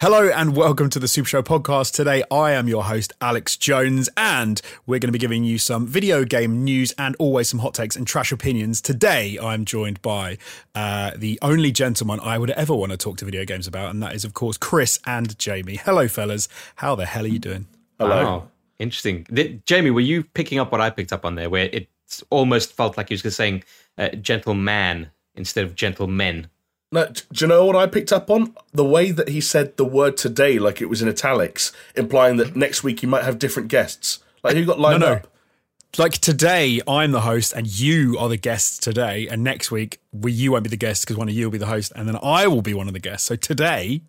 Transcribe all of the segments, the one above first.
Hello and welcome to the Super Show podcast. Today I am your host, Alex Jones, and we're going to be giving you some video game news and always some hot takes and trash opinions. Today I'm joined by uh, the only gentleman I would ever want to talk to video games about, and that is, of course, Chris and Jamie. Hello, fellas. How the hell are you doing? Hello. Wow, interesting. Th- Jamie, were you picking up what I picked up on there, where it almost felt like he was just saying uh, gentleman instead of gentlemen? No, do you know what I picked up on? The way that he said the word today, like it was in italics, implying that next week you might have different guests. Like who got lined no, no. up? Like today, I'm the host and you are the guests today, and next week we, you won't be the guest because one of you will be the host, and then I will be one of the guests. So today,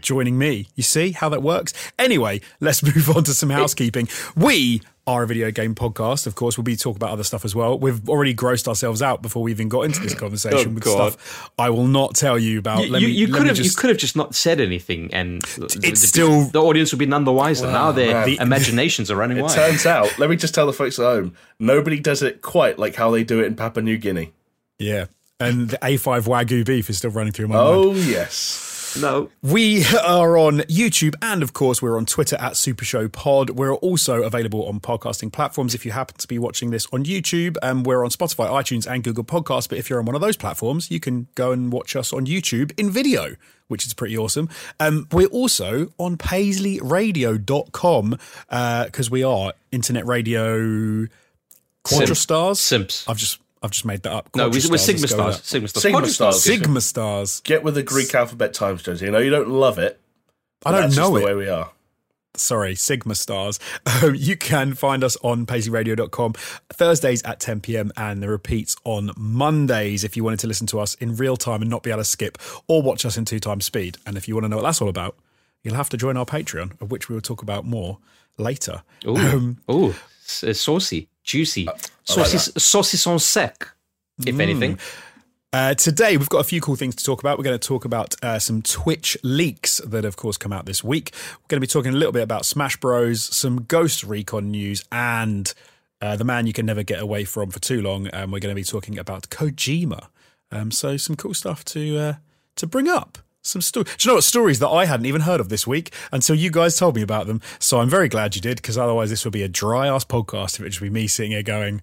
joining me, you see how that works. Anyway, let's move on to some housekeeping. We a video game podcast. Of course, we'll be talking about other stuff as well. We've already grossed ourselves out before we even got into this oh, conversation Oh, with God. stuff I will not tell you about. You, me- you could have just- you could have just not said anything, and the, the- still- the audience would be none the wiser. now their man. The- imaginations are running It wild. turns out, let me just tell the folks at home, nobody does it quite like how they do it in Papua New Guinea. Yeah. And the A5 Wagyu beef is still running through my mind. Oh yes. No, We are on YouTube and, of course, we're on Twitter at Super Show Pod. We're also available on podcasting platforms. If you happen to be watching this on YouTube, um, we're on Spotify, iTunes, and Google Podcasts. But if you're on one of those platforms, you can go and watch us on YouTube in video, which is pretty awesome. Um, we're also on PaisleyRadio.com because we are internet radio Quadra Stars. Simps. I've just I've just made that up. no, we, Quadra we're Sigma with stars. Sigma stars. Sigma stars. Sigma Stars. Get with the Greek alphabet times, Josie. You know you don't love it. I don't that's know just it. the way we are. sorry, Sigma Stars. Um, you can find us on paisleyradio.com Thursdays at 10 p.m. and the repeats on Mondays if you wanted to listen to us in real time and not be able to skip or watch us in two times speed. And if you want to know what that's all about, you'll have to join our Patreon, of which we will talk about more later. Ooh, Um, ooh, s- uh, saucy, juicy, saucy, saucisson sec. If anything, Uh, today, we've got a few cool things to talk about. We're going to talk about uh, some Twitch leaks that, of course, come out this week. We're going to be talking a little bit about Smash Bros, some Ghost Recon news, and uh, the man you can never get away from for too long. And we're going to be talking about Kojima. Um, so, some cool stuff to uh, to bring up. Some sto- Do you know what stories that I hadn't even heard of this week until you guys told me about them? So I'm very glad you did because otherwise this would be a dry ass podcast if it would just be me sitting here going,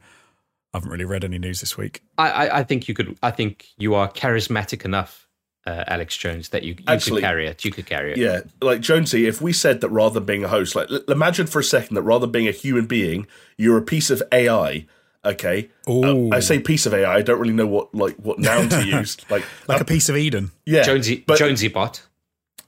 I haven't really read any news this week. I, I, I think you could. I think you are charismatic enough, uh, Alex Jones, that you, you Actually- could carry it. You could carry it. Yeah, like Jonesy, if we said that rather than being a host, like l- imagine for a second that rather than being a human being, you're a piece of AI. Okay, Ooh. Uh, I say piece of AI. I don't really know what like what noun to use. Like, Like uh, a piece of Eden. yeah, Jonesy, but Jonesy bot.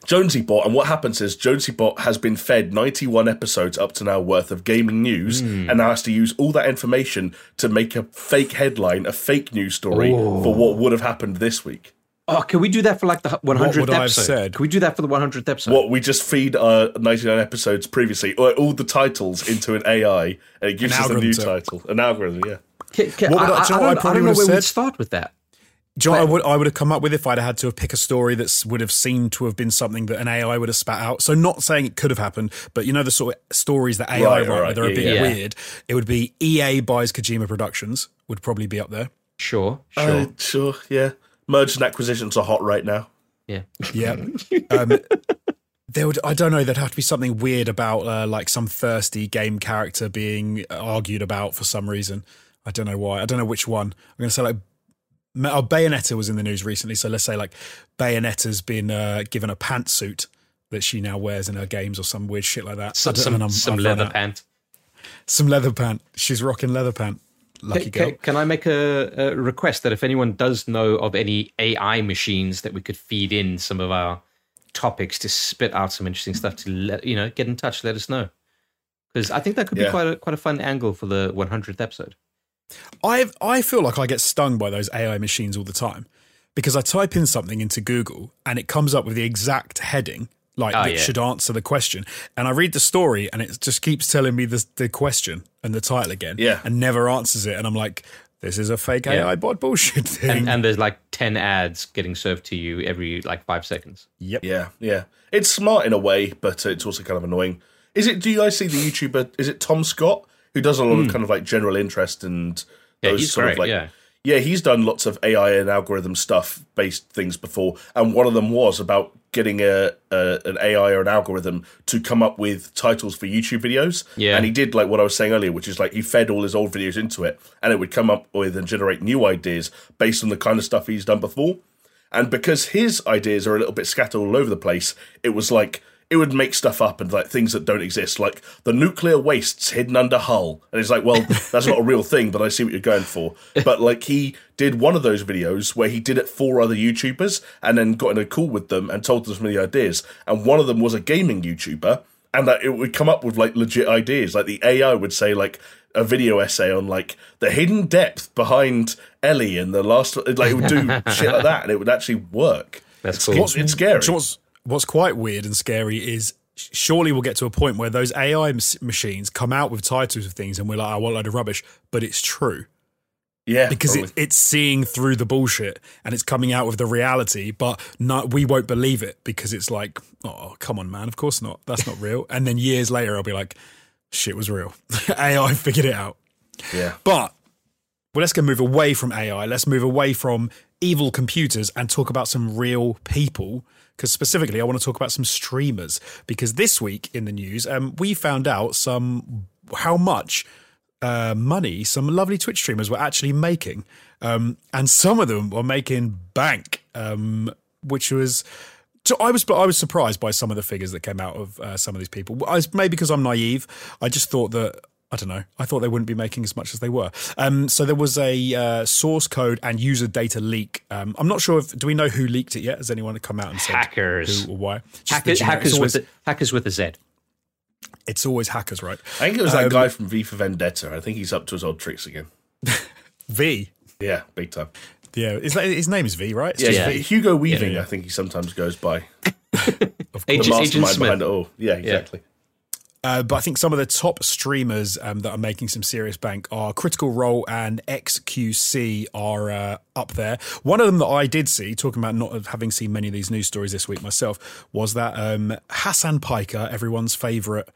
Jonesy Bot, and what happens is Jonesy Bot has been fed 91 episodes up to now worth of gaming news, Hmm. and now has to use all that information to make a fake headline, a fake news story for what would have happened this week. Oh, can we do that for like the 100th would I have episode? said? Can we do that for the 100th episode? What we just feed our 99 episodes previously, or all the titles into an AI, and it gives An us a new algorithm. title, an algorithm. Yeah, Can- can- What would I- I, I, I, don't, I don't know where have we'd start with that. Do you know what I would I would have come up with if I'd had to have pick a story that would have seemed to have been something that an AI would have spat out. So not saying it could have happened, but you know the sort of stories that AI Right, write where right, they're a bit yeah. weird. It would be EA buys Kojima Productions would probably be up there. Sure, sure. Uh, sure, yeah. Mergers and acquisitions are hot right now. yeah. Yeah. um, there would I don't know. There'd have to be something weird about uh, like some thirsty game character being argued about for some reason. I don't know why. I don't know which one. I'm going to say like. Oh, Bayonetta was in the news recently, so let's say like Bayonetta's been uh, given a pantsuit that she now wears in her games or some weird shit like that. Some, some, some leather out. pant. some leather pant. She's rocking leather pant. Lucky Can, girl. can, I make a, a request that if anyone does know of any AI machines that we could feed in some of our topics to spit out some interesting stuff to let you know get in touch, let us know because I think that could be Yeah. quite a quite a fun angle for the 100th episode. I I feel like I get stung by those AI machines all the time because I type in something into Google and it comes up with the exact heading like Oh, that yeah. should answer the question, and I read the story and it just keeps telling me the the question and the title again, Yeah. and never answers it, and I'm like, this is a fake Yeah. AI bot bullshit thing. And, and there's like 10 ads getting served to you every like five seconds. yep. Yeah, yeah. It's smart in a way, but it's also kind of annoying. Is it? Do you guys see the YouTuber? Is it Tom Scott who does a lot of kind of like general interest and Hmm. Yeah, those sort great. of like yeah. He's done lots of AI and algorithm stuff based things before, and one of them was about getting a, a an AI or an algorithm to come up with titles for YouTube videos. Yeah. and he did like what I was saying earlier, which is like he fed all his old videos into it, and it would come up with and generate new ideas based on the kind of stuff he's done before. And because his ideas are a little bit scattered all over the place, it was like it would make stuff up and like things that don't exist, like the nuclear wastes hidden under Hull. And it's like, well, that's not a real thing, but I see what you're going for. But like he did one of those videos where he did it for other YouTubers and then got in a call with them and told them some of the ideas. And one of them was a gaming YouTuber, and that it would come up with like legit ideas. Like the AI would say like a video essay on like the hidden depth behind Ellie and the last like it would do shit like that and it would actually work. That's it's, cool. It's, it's scary. Do you know What's, what's quite weird and scary is surely we'll get to a point where those AI machines come out with titles of things and we're like, I want a load of rubbish. But it's true yeah, because it, it's seeing through the bullshit and it's coming out with the reality. But no, we won't believe it because it's like, oh, come on, man. Of course not. That's not real. And then years later, I'll be like, shit was real. AI figured it out. yeah. But well, let's go move away from AI. Let's move away from evil computers and talk about some real people. Because specifically, I want to talk about some streamers. Because this week in the news, um, we found out some how much uh, money some lovely Twitch streamers were actually making, um, and some of them were making bank, um, which was. So I was, I was surprised by some of the figures that came out of uh, some of these people. I was, maybe because I'm naive, I just thought that I don't know. I thought they wouldn't be making as much as they were. Um, so there was a uh, source code and user data leak. Um, I'm not sure if do we know who leaked it yet? Has anyone come out and said Hackers. who or why? Just the Hackers, generic- hackers it's, always, with the, hackers with a Z. it's always hackers, right? I think it was that Um, guy from V for Vendetta. I think he's up to his old tricks again. V. Yeah, big time. Yeah, is that, his name is V, right? It's Yeah, just Yeah. V. Hugo Weaving, yeah. I think he sometimes goes by. Agent, The Agent mastermind Smith. behind it all. Yeah, exactly. Uh, but I think some of the top streamers um, that are making some serious bank are Critical Role and XQC are uh, up there. One of them that I did see, talking about not having seen many of these news stories this week myself, was that um, Hassan Piker, everyone's favourite.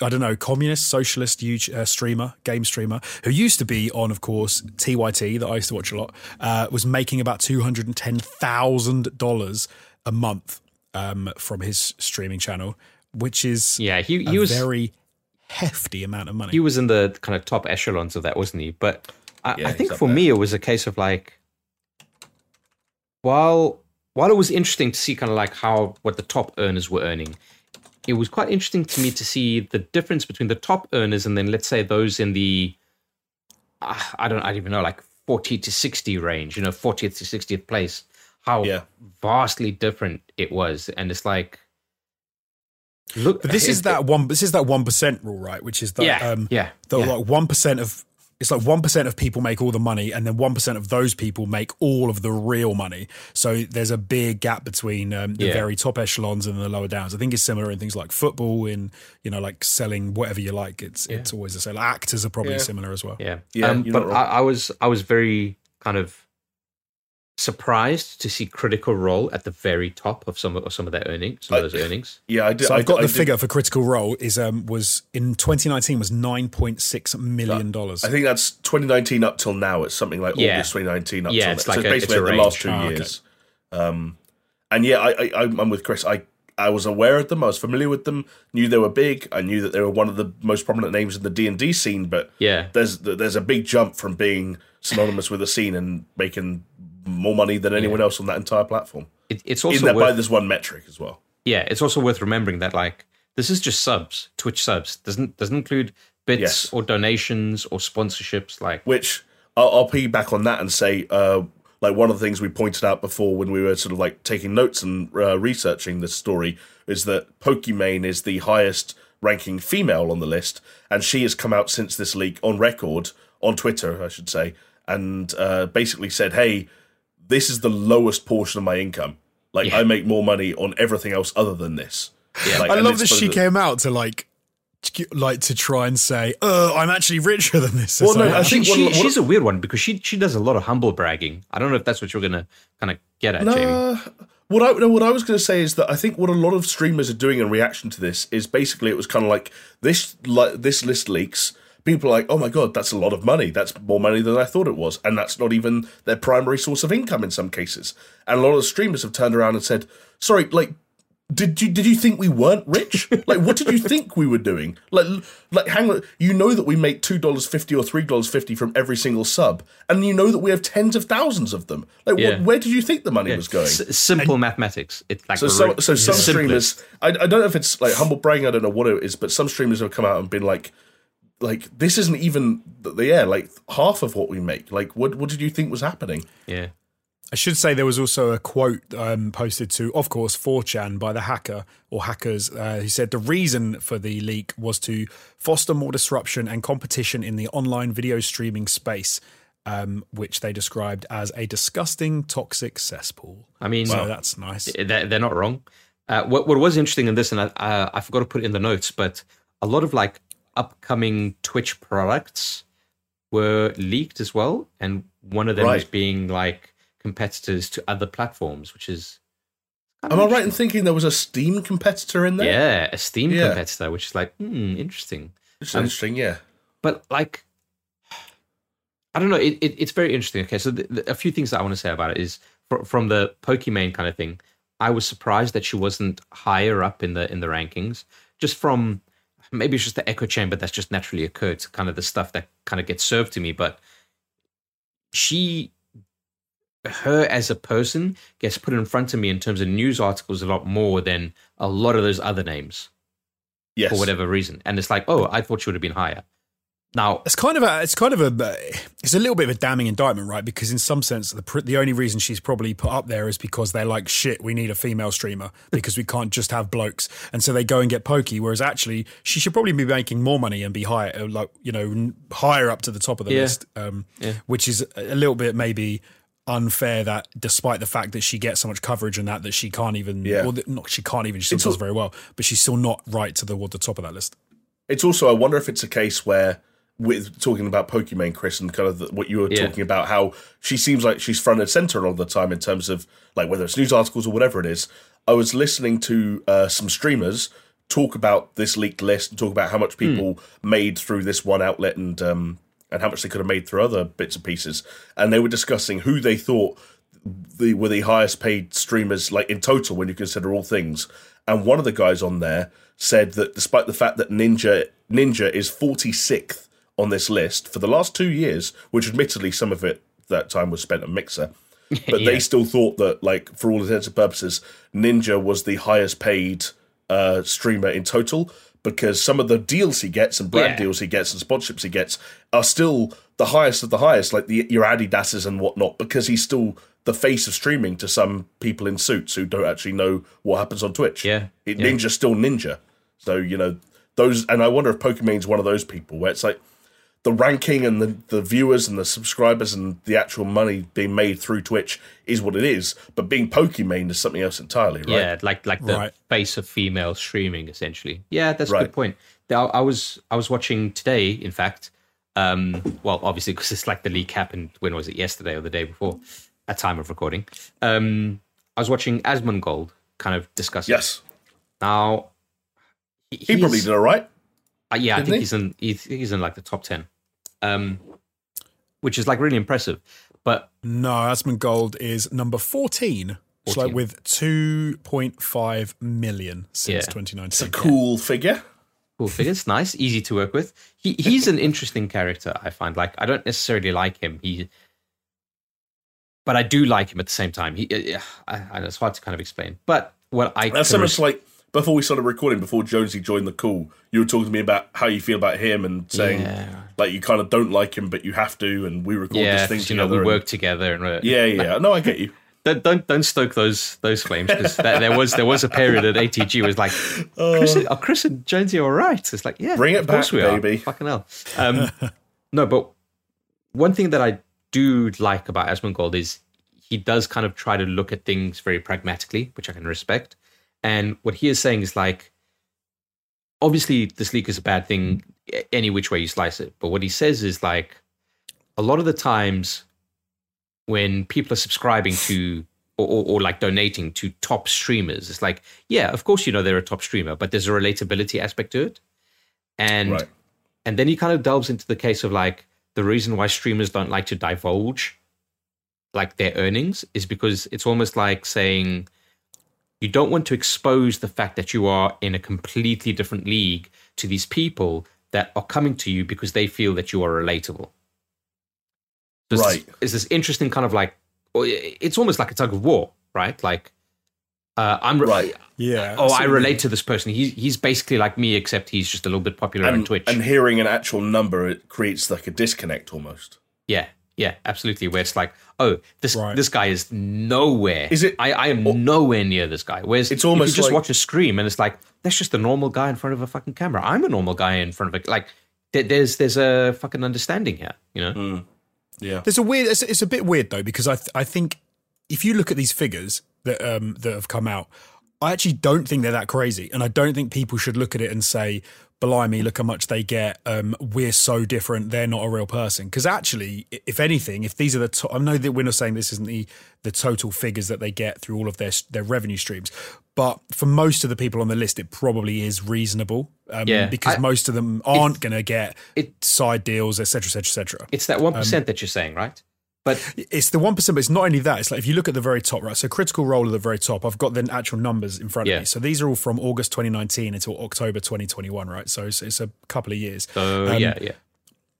I don't know, communist, socialist uh, streamer, game streamer, who used to be on, of course, TYT that I used to watch a lot, uh, was making about two hundred and ten thousand dollars a month um, from his streaming channel, which is Yeah, he, a he was very hefty amount of money. he was in the kind of top echelons of that, wasn't he? But I, Yeah, I think for there. me, it was a case of like, while while it was interesting to see kind of like how what the top earners were earning, it was quite interesting to me to see the difference between the top earners and then let's say those in the uh, I don't I don't even know like forty to sixty range, you know, fortieth to sixtieth place. How Yeah. vastly different it was, and it's like. Look, But this is that one. This is that one percent rule, right? Which is that Yeah, um, yeah, the yeah. like one percent of it's like one percent of people make all the money, and then one percent of those people make all of the real money. So there's a big gap between um, the Yeah. very top echelons and the lower downs. I think it's similar in things like football, in you know, like selling whatever you like. It's it's always the same. Like actors are probably Yeah. similar as well. Yeah, Yeah, Um, but not I. I was I was very kind of surprised to see Critical Role at the very top of some of, of some of their earnings, some of those earnings. Yeah, I did. So I, I've got I the did- figure for Critical Role is um was in 2019 was 9.6 million dollars. I think that's 2019 up till now. It's something like Yeah. August 2019 up Yeah, till it's now. like so a- basically it's like the last range. two okay. years. Um, and yeah, I, I, I'm with Chris. I, I was aware of them. I was familiar with them. Knew they were big. I knew that they were one of the most prominent names in the D and D scene. But Yeah. there's there's a big jump from being synonymous with the scene and making more money than anyone else on that entire platform. It, it's In also that by worth, this one metric as well. yeah, it's also worth remembering that like this is just subs, Twitch subs doesn't doesn't include bits Yes. or donations or sponsorships. Like which I'll, I'll piggyback on that and say, uh, like one of the things we pointed out before when we were sort of like taking notes and uh, researching this story is that Pokimane is the highest ranking female on the list, and she has come out since this leak on record on Twitter, I should say, and uh, basically said, "Hey, this is the lowest portion of my income. Like Yeah. I make more money on everything else other than this." Like, I love that she supposed to- came out to like like to try and say, "Oh, I'm actually richer than this." Well, no, like, I think she, what- what- she's a weird one because she she does a lot of humble bragging. I don't know if that's what you're gonna kind of get at, Jamie. Uh, what I no, what I was going to say is that I think what a lot of streamers are doing in reaction to this is basically it was kind of like this like this list leaks, people are like, oh my god, that's a lot of money. That's more money than I thought it was, and that's not even their primary source of income in some cases. And a lot of the streamers have turned around and said, sorry, like. Did you did you think we weren't rich? Like, what did you think we were doing? Like, like, hang on. You know that we make two dollars fifty or three dollars fifty from every single sub, and you know that we have tens of thousands of them. Like, Yeah. what, where did you think the money was going? S- simple mathematics. It's like So, so, so some simplest. streamers, I, I don't know if it's like humble bragging, I don't know what it is, but some streamers have come out and been like, like this isn't even the yeah, like half of what we make. Like, what what did you think was happening? Yeah. I should say there was also a quote um, posted to, of course, 4chan by the hacker or hackers uh, who said the reason for the leak was to foster more disruption and competition in the online video streaming space, um, which they described as a disgusting, toxic cesspool. I mean, So that's nice. they're, they're not wrong. Uh, what what was interesting in this, and I uh, I forgot to put it in the notes, but a lot of like upcoming Twitch products were leaked as well, and one of them was being like competitors to other platforms, which is Am I right in thinking there was a Steam competitor in there? yeah, a Steam Yeah. competitor, which is like hmm, interesting. it's Um, interesting. Yeah, but like i don't know it, it, it's very interesting okay so the, the, a few things that i want to say about it is fr- from the pokimane kind of thing i was surprised that she wasn't higher up in the in the rankings just from maybe it's just the echo chamber that's just naturally occurred to kind of the stuff that kind of gets served to me but she her as a person gets put in front of me in terms of news articles a lot more than a lot of those other names. Yes. for whatever reason. And it's like oh i thought she would have been higher now It's kind of a, it's kind of a, it's a little bit of a damning indictment, right? Because in some sense, the the only reason she's probably put up there is because they're like, shit, we need a female streamer because we can't just have blokes, and so they go and get Pokey. Whereas actually, she should probably be making more money and be higher, uh, like you know, higher up to the top of the Yeah. list, um, which is a little bit maybe unfair that despite the fact that she gets so much coverage and that that she can't even Yeah. well, not she can't even she still It's does al- very well but she's still not right to the the top of that list It's also I wonder if it's a case where with talking about Pokimane, Chris, and kind of the, what you were Yeah. talking about, how she seems like she's front and center all the time in terms of like whether it's news articles or whatever it is. I was listening to uh, some streamers talk about this leaked list and talk about how much people made through this one outlet and um, and how much they could have made through other bits and pieces. And they were discussing who they thought the were the highest paid streamers like in total when you consider all things. And one of the guys on there said that despite the fact that Ninja Ninja is 46th on this list for the last two years, which admittedly some of it that time was spent on Mixer, but they still thought that like for all intents and purposes, Ninja was the highest paid uh, streamer in total because some of the deals he gets and brand Yeah. deals he gets and sponsorships he gets are still the highest of the highest, like the your Adidas's and whatnot, because he's still the face of streaming to some people in suits who don't actually know what happens on Twitch. Yeah, It, yeah. Ninja's still Ninja. So, you know, those, and I wonder if Pokimane's one of those people where it's like the ranking and the, the viewers and the subscribers and the actual money being made through Twitch is what it is, but being Pokimane is something else entirely, right? Yeah, like like the Right. face of female streaming, essentially. Yeah, that's a good point. I, I was I was watching today, in fact. Um, well, obviously, because it's like the leak happened. When was it? Yesterday or the day before? At time of recording, um, I was watching Asmongold kind of discussing. Yes. Now, He probably he's- did all right. Uh, yeah, I Didn't think he? he's in he's, he's in like the top ten, um, which is like really impressive. But No, Asmongold is number 14. It's like with 2.5 million since Yeah. It's a 2019. cool figure. cool figures, nice, easy to work with. He he's an interesting character. I find like I don't necessarily like him. He, but I do like him at the same time. He, uh, I, I, it's hard to kind of explain. But what I That's can so much like before we started recording, before Jonesy joined the call, you were talking to me about how you feel about him and saying Yeah. like you kind of don't like him, but you have to, and we record yeah, this thing 'cause, you know, together. we and- work together and uh, yeah, yeah, yeah. No, I get you. don't don't don't stoke those those flames because there was there was a period at ATG was like Chris, are Chris and Jonesy all right? It's like yeah, Bring it of course back, we are. baby. Fucking hell. Um, no, but one thing that I do like about Asmongold is he does kind of try to look at things very pragmatically, which I can respect. And what he is saying is like, obviously this leak is a bad thing any which way you slice it. But what he says is like, a lot of the times when people are subscribing to or, or, or like donating to top streamers, it's like, yeah, of course you know they're a top streamer, but there's a relatability aspect to it. And Right. and then he kind of delves into the case of like the reason why streamers don't like to divulge like their earnings is because it's almost like saying you don't want to expose the fact that you are in a completely different league to these people that are coming to you because they feel that you are relatable. So it's Right. This, it's this interesting kind of like, it's almost like a tug of war, right? Like, uh, I'm re- Right. Yeah. Oh, see I relate to this person. He's he's basically like me, except he's just a little bit popular on Twitch. and hearing an actual number, it creates like a disconnect almost. yeah, yeah, absolutely. Where it's like, oh, this Right. this guy is nowhere. Is it- I, I am nowhere near this guy. Whereas It's almost if you just like- watch a scream and it's like that's just a normal guy in front of a fucking camera. I'm a normal guy in front of a like. there- There's there's a fucking understanding here, you know. Mm. Yeah. There's a weird. It's, it's a bit weird though because I th- I think if you look at these figures that um that have come out, I actually don't think they're that crazy, and I don't think people should look at it and say, "Blimey, look how much they get." Um, we're so different. They're not a real person. Because actually, if anything, if these are the to- I know that we're not saying this isn't the the total figures that they get through all of their their revenue streams, but for most of the people on the list, it probably is reasonable. Um, Yeah, because I- most of them aren't going to get it- side deals, etc., etc., etc. It's that one Um, that you're saying, right? But It's the one percent, but it's not only that. It's like if you look at the very top, right? So critical role at the very top. I've got the actual numbers in front Yeah. of me. So these are all from August 2019 until October 2021, right? So it's, it's a couple of years. so Um, yeah, yeah,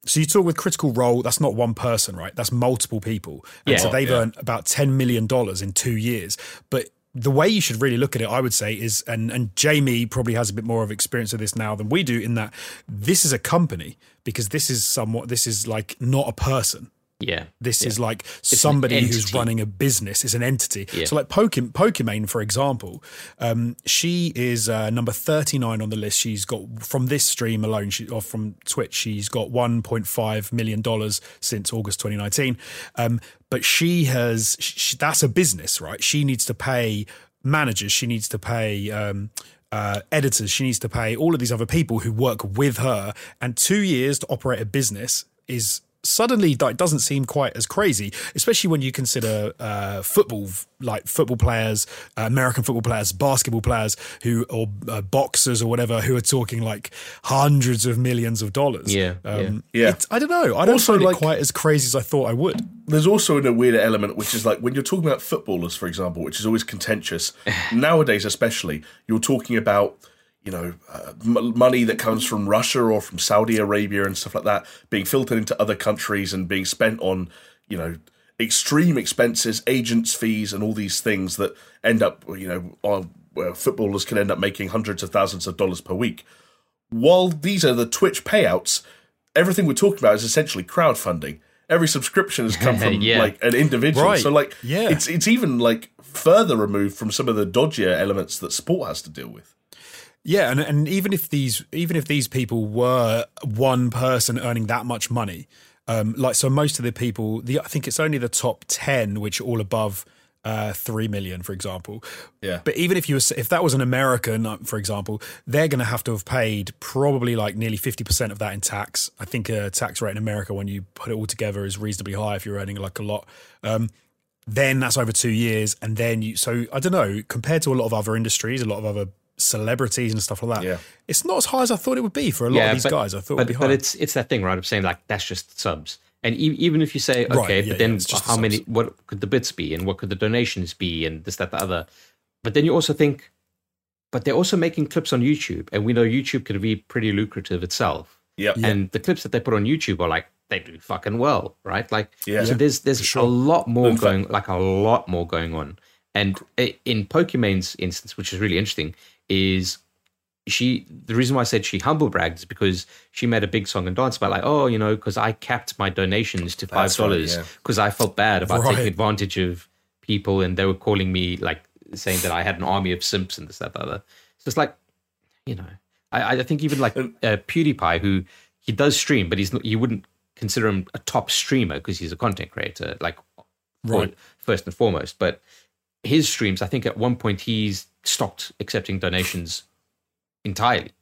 So you talk with critical role. That's not one person, right? That's multiple people. And Yeah. so they've Yeah. earned about 10 million dollars in two years. But the way you should really look at it, I would say, is and and Jamie probably has a bit more of experience of this now than we do. In that this is a company because this is somewhat this is like not a person. Yeah. This yeah. is like an somebody who's running a business. It's an entity. Yeah. So like Pokemon, Pokimane, for example, um, she is uh, number 39 on the list. She's got, from this stream alone, she, or from Twitch, she's got $1.5 million since August 2019. Um, but she has, she, that's a business, right? She needs to pay managers. She needs to pay... Um, uh, editors, she needs to pay all of these other people who work with her, and two years to operate a business is suddenly like doesn't seem quite as crazy, especially when you consider uh, football, like football players, uh, American football players, basketball players who or uh, boxers or whatever who are talking like hundreds of millions of dollars. Yeah, um, yeah. Yeah. it- I don't know. I don't Also, find like- it quite as crazy as I thought I would. There's also a weird element, which is like when you're talking about footballers, for example, which is always contentious. nowadays, especially, you're talking about you know uh, m- money that comes from Russia or from Saudi Arabia and stuff like that being filtered into other countries and being spent on you know extreme expenses, agents' fees, and all these things that end up you know on, where footballers can end up making hundreds of thousands of dollars per week. While these are the Twitch payouts, everything we're talking about is essentially crowdfunding. Every subscription has come from Yeah. like an individual. Right. So like Yeah. it's it's even like further removed from some of the dodgier elements that sport has to deal with. Yeah, and and even if these even if these people were one person earning that much money, um, like so most of the people, the I think it's only the top ten which are all above uh, three million, for example. Yeah. But even if you were, if that was an American, uh, for example, they're going to have to have paid probably like nearly fifty percent of that in tax. I think a tax rate in America, when you put it all together, is reasonably high if you're earning like a lot. Um, then that's over two years, and then you. So I don't know. Compared to a lot of other industries, a lot of other celebrities and stuff like that, Yeah. it's not as high as I thought it would be for a lot of these but, guys. I thought but, it would be but it's it's that thing, right? Of saying like that's just subs, and e- even if you say okay, Right, yeah, but then yeah, it's the how many? What could the bits be, and what could the donations be, and this, that, the other? But then you also think, but they're also making clips on YouTube, and we know YouTube can be pretty lucrative itself. Yep. And the clips that they put on YouTube are like they do fucking well, right? Like, Yeah. so there's there's a lot more going, like a lot more going on. And in Pokimane's instance, which is really interesting, is she the reason why I said she humble bragged is because she made a big song and dance about like, oh, you know, because I capped my donations to five right, dollars yeah. because I felt bad about Right. taking advantage of people and they were calling me like saying that I had an army of simps and this, that, the other. So it's like, you know, I, I think even like uh, PewDiePie, who he does stream, but he's not, you wouldn't consider him a top streamer because he's a content creator, like Right. first and foremost. But his streams, I think at one point he's stopped accepting donations entirely.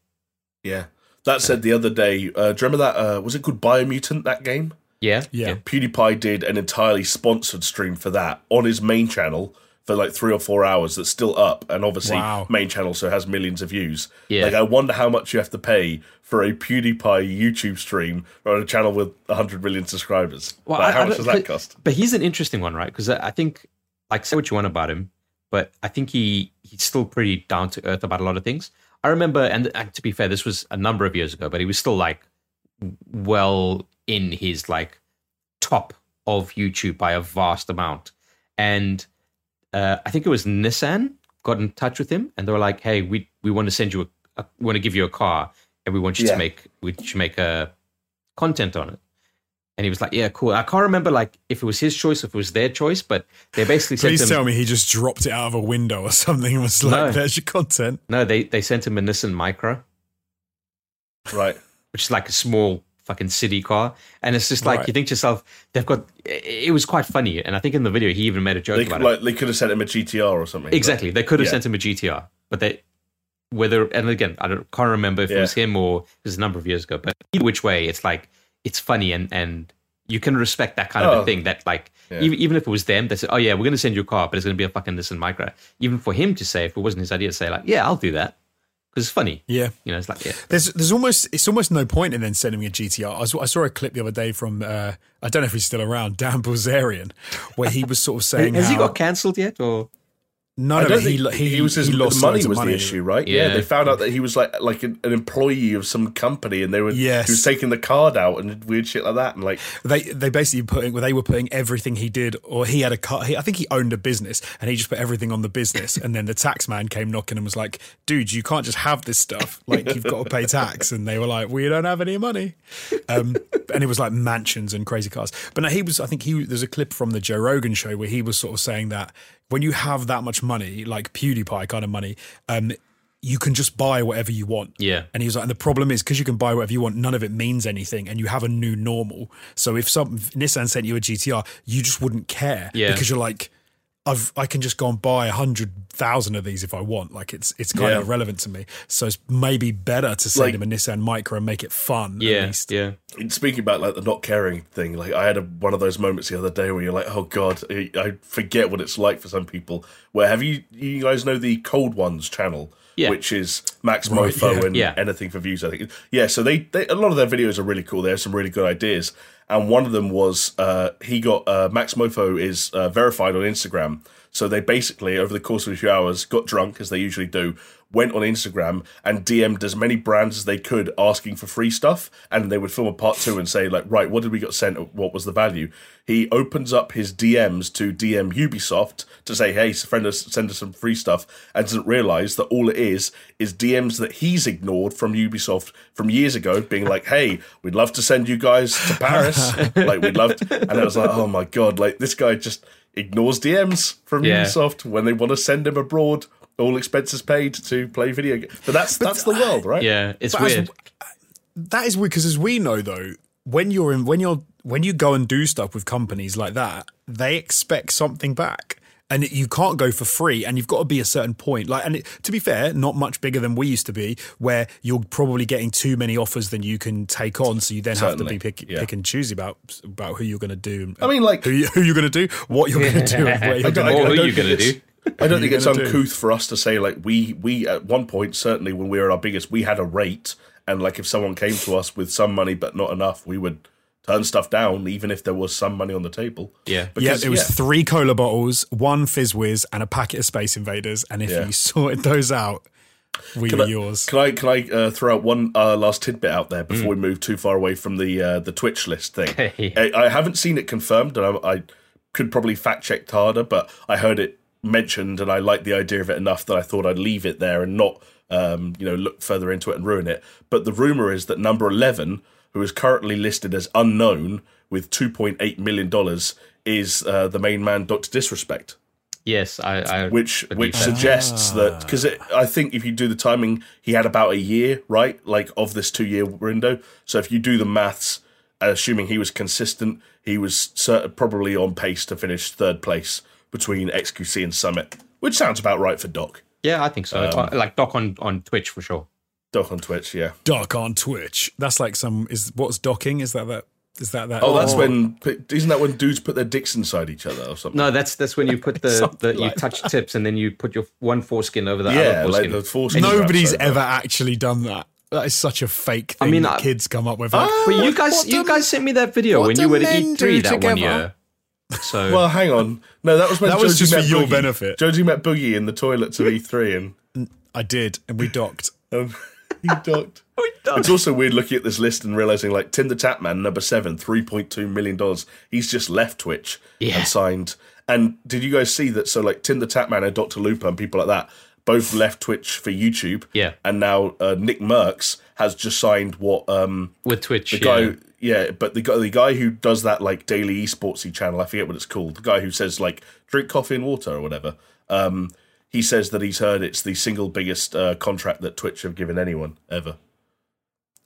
Yeah. That said, the other day, uh, do you remember that? Uh, was it called Biomutant? That game. Yeah, Yeah. PewDiePie did an entirely sponsored stream for that on his main channel for like three or four hours that's still up, and obviously Wow. main channel so has millions of views. Yeah. Like I wonder how much you have to pay for a PewDiePie YouTube stream on a channel with 100 million subscribers. Well, Like, I- how I much does that but, cost? But he's an interesting one, right? Because I I think, like, say what you want about him, but I think he he's still pretty down to earth about a lot of things. I remember, and, and to be fair, this was a number of years ago, but he was still like well in his like top of YouTube by a vast amount. And uh, I think it was Nissan got in touch with him, and they were like, "Hey, we we want to send you a, a we want to give you a car, and we want you Yeah. to make we should make a content on it." And he was like, "Yeah, cool." I can't remember like if it was his choice, if it was their choice, but they basically sent Please him. tell me he just dropped it out of a window or something and was like, No. "There's your content." No, they they sent him a Nissan Micra, Right. which is like a small fucking city car, and it's just like Right. you think to yourself, they've got. It was quite funny, and I think in the video he even made a joke They about could, it. like they could have sent him a GTR or something. Exactly. They could have Yeah. sent him a GTR, but they whether and again I don't can't remember if it was him or it was a number of years ago. But either which way, it's like it's funny and and you can respect that kind of Oh. a thing. That like Yeah. even even if it was them, they said, "Oh yeah, we're going to send you a car, but it's going to be a fucking Nissan Micra." Even for him to say, if it wasn't his idea, to say like, "Yeah, I'll do that," because it's funny. Yeah. You know, it's like yeah. There's there's almost it's almost no point in then sending me a GTR. I, was, I saw a clip the other day from uh, I don't know if he's still around, Dan Bilzerian, where he was sort of saying Has he got cancelled yet? Or no, I no, don't but he, he, he, was his he lost the money was money. the issue, right? Yeah. Yeah. they found out that he was like like an, an employee of some company, and they were Yes. he was taking the card out and weird shit like that, and like They they basically putting well, they were putting everything he did, or he had a car. He, I think he owned a business, and he just put everything on the business. and then the tax man came knocking and was like, "Dude, you can't just have this stuff. Like you've got to pay tax." And they were like, "We don't have any money." Um, and it was like mansions and crazy cars. But no, he was. I think he there's a clip from the Joe Rogan show where he was sort of saying that when you have that much money, like PewDiePie kind of money, um, you can just buy whatever you want. Yeah. And he was like, and the problem is because you can buy whatever you want, none of it means anything, and you have a new normal. So if some if Nissan sent you a GTR, you just wouldn't care Yeah. because you're like, I've I can just go and buy a hundred thousand of these if I want. Like it's it's kind Yeah. of irrelevant to me. So it's maybe better to send Like- him a Nissan Micra and make it fun. at yeah, least. yeah. speaking about like the not caring thing, like I had a, one of those moments the other day where you're like, oh god, I, I forget what it's like for some people. Where have you you guys know the Cold Ones channel? Yeah. Which is Max Right, Mofo yeah. and Yeah. anything for views, I think. Yeah, so they, they a lot of their videos are really cool. They have some really good ideas, and one of them was uh, he got uh, Max Mofo is uh, verified on Instagram. So they basically, over the course of a few hours, got drunk as they usually do, went on Instagram and DM'd as many brands as they could asking for free stuff. And they would film a part two and say, like, right, what did we get sent? What was the value? He opens up his DMs to DM Ubisoft to say, hey, send us, send us some free stuff, and doesn't realize that all it is is DMs that he's ignored from Ubisoft from years ago, being like, hey, we'd love to send you guys to Paris. like, we'd love to. And I was like, oh my God, like, this guy just ignores DMs from Yeah. Ubisoft when they want to send him abroad, all expenses paid to play video games. But that's that's the world, right? Yeah, it's But as- weird. That is weird because as we know though, when you're in when you're when you go and do stuff with companies like that, they expect something back. And it- you can't go for free, and you've got to be a certain point. Like, and it, to be fair, not much bigger than we used to be, where you're probably getting too many offers than you can take on. So you then have to be pick, yeah. pick and choosy about about who you're going to do. I mean, like, who, you, who you're going to do, what you're going to do, and where you're going Or I who don't you going to do? It's- I don't think it's gonna do? uncouth for us to say like we we at one point certainly when we were our biggest we had a rate and like if someone came to us with some money but not enough we would turn stuff down even if there was some money on the table. Yeah. Yeah, Because, it was yeah. three cola bottles, one fizz whiz, and a packet of Space Invaders. And if Yeah. you sorted those out, we Can were I- yours. Can I can I uh, throw out one uh, last tidbit out there Mm. before we move too far away from the uh, the Twitch list thing? I, I haven't seen it confirmed, and I, I could probably fact check harder, but I heard it mentioned, and I liked the idea of it enough that I thought I'd leave it there and not um, you know look further into it and ruin it. But the rumor is that number eleven, who is currently listed as unknown with two point eight million dollars, is uh, the main man, Doctor Disrespect Yes, I. I which which that. suggests that because I think if you do the timing, he had about a year, right, like of this two year window. So if you do the maths, assuming he was consistent, he was probably on pace to finish third place between XQC and Summit, which sounds about right for Doc. Yeah, I think so. Um, like Doc on, on Twitch for sure. Doc on Twitch, yeah. Doc on Twitch. That's like some is what's docking? Is that that Is that that? Oh, that's when isn't that when dudes put their dicks inside each other or something? No, that's that's when you put the, Something the you like touch tips and then you put your one foreskin over the yeah, other like foreskin. the foreskin. Nobody's ever over. actually done that. That is such a fake thing I mean, that I- kids come up with. Like, but you guys, you do- guys sent me that video when you were at men E3 do that one year. So Well, hang on. No, that was when That was Josie just for your Boogie. benefit. Josie met Boogie in the toilets of E3 and I did, and we docked. um, he docked. It's also weird looking at this list and realizing like Tim the Tatman, number seven, three point two million dollars. He's just left Twitch Yeah. and signed. And did you guys see that? So like Tim the Tatman and Dr. Lupo and people like that both left Twitch for YouTube. Yeah. And now uh, Nick Mercs has just signed what um with Twitch, the yeah. guy yeah but the guy the guy who does that like daily esportsy channel i forget what it's called the guy who says like drink coffee and water or whatever um he says that he's heard it's the single biggest uh, contract that twitch have given anyone ever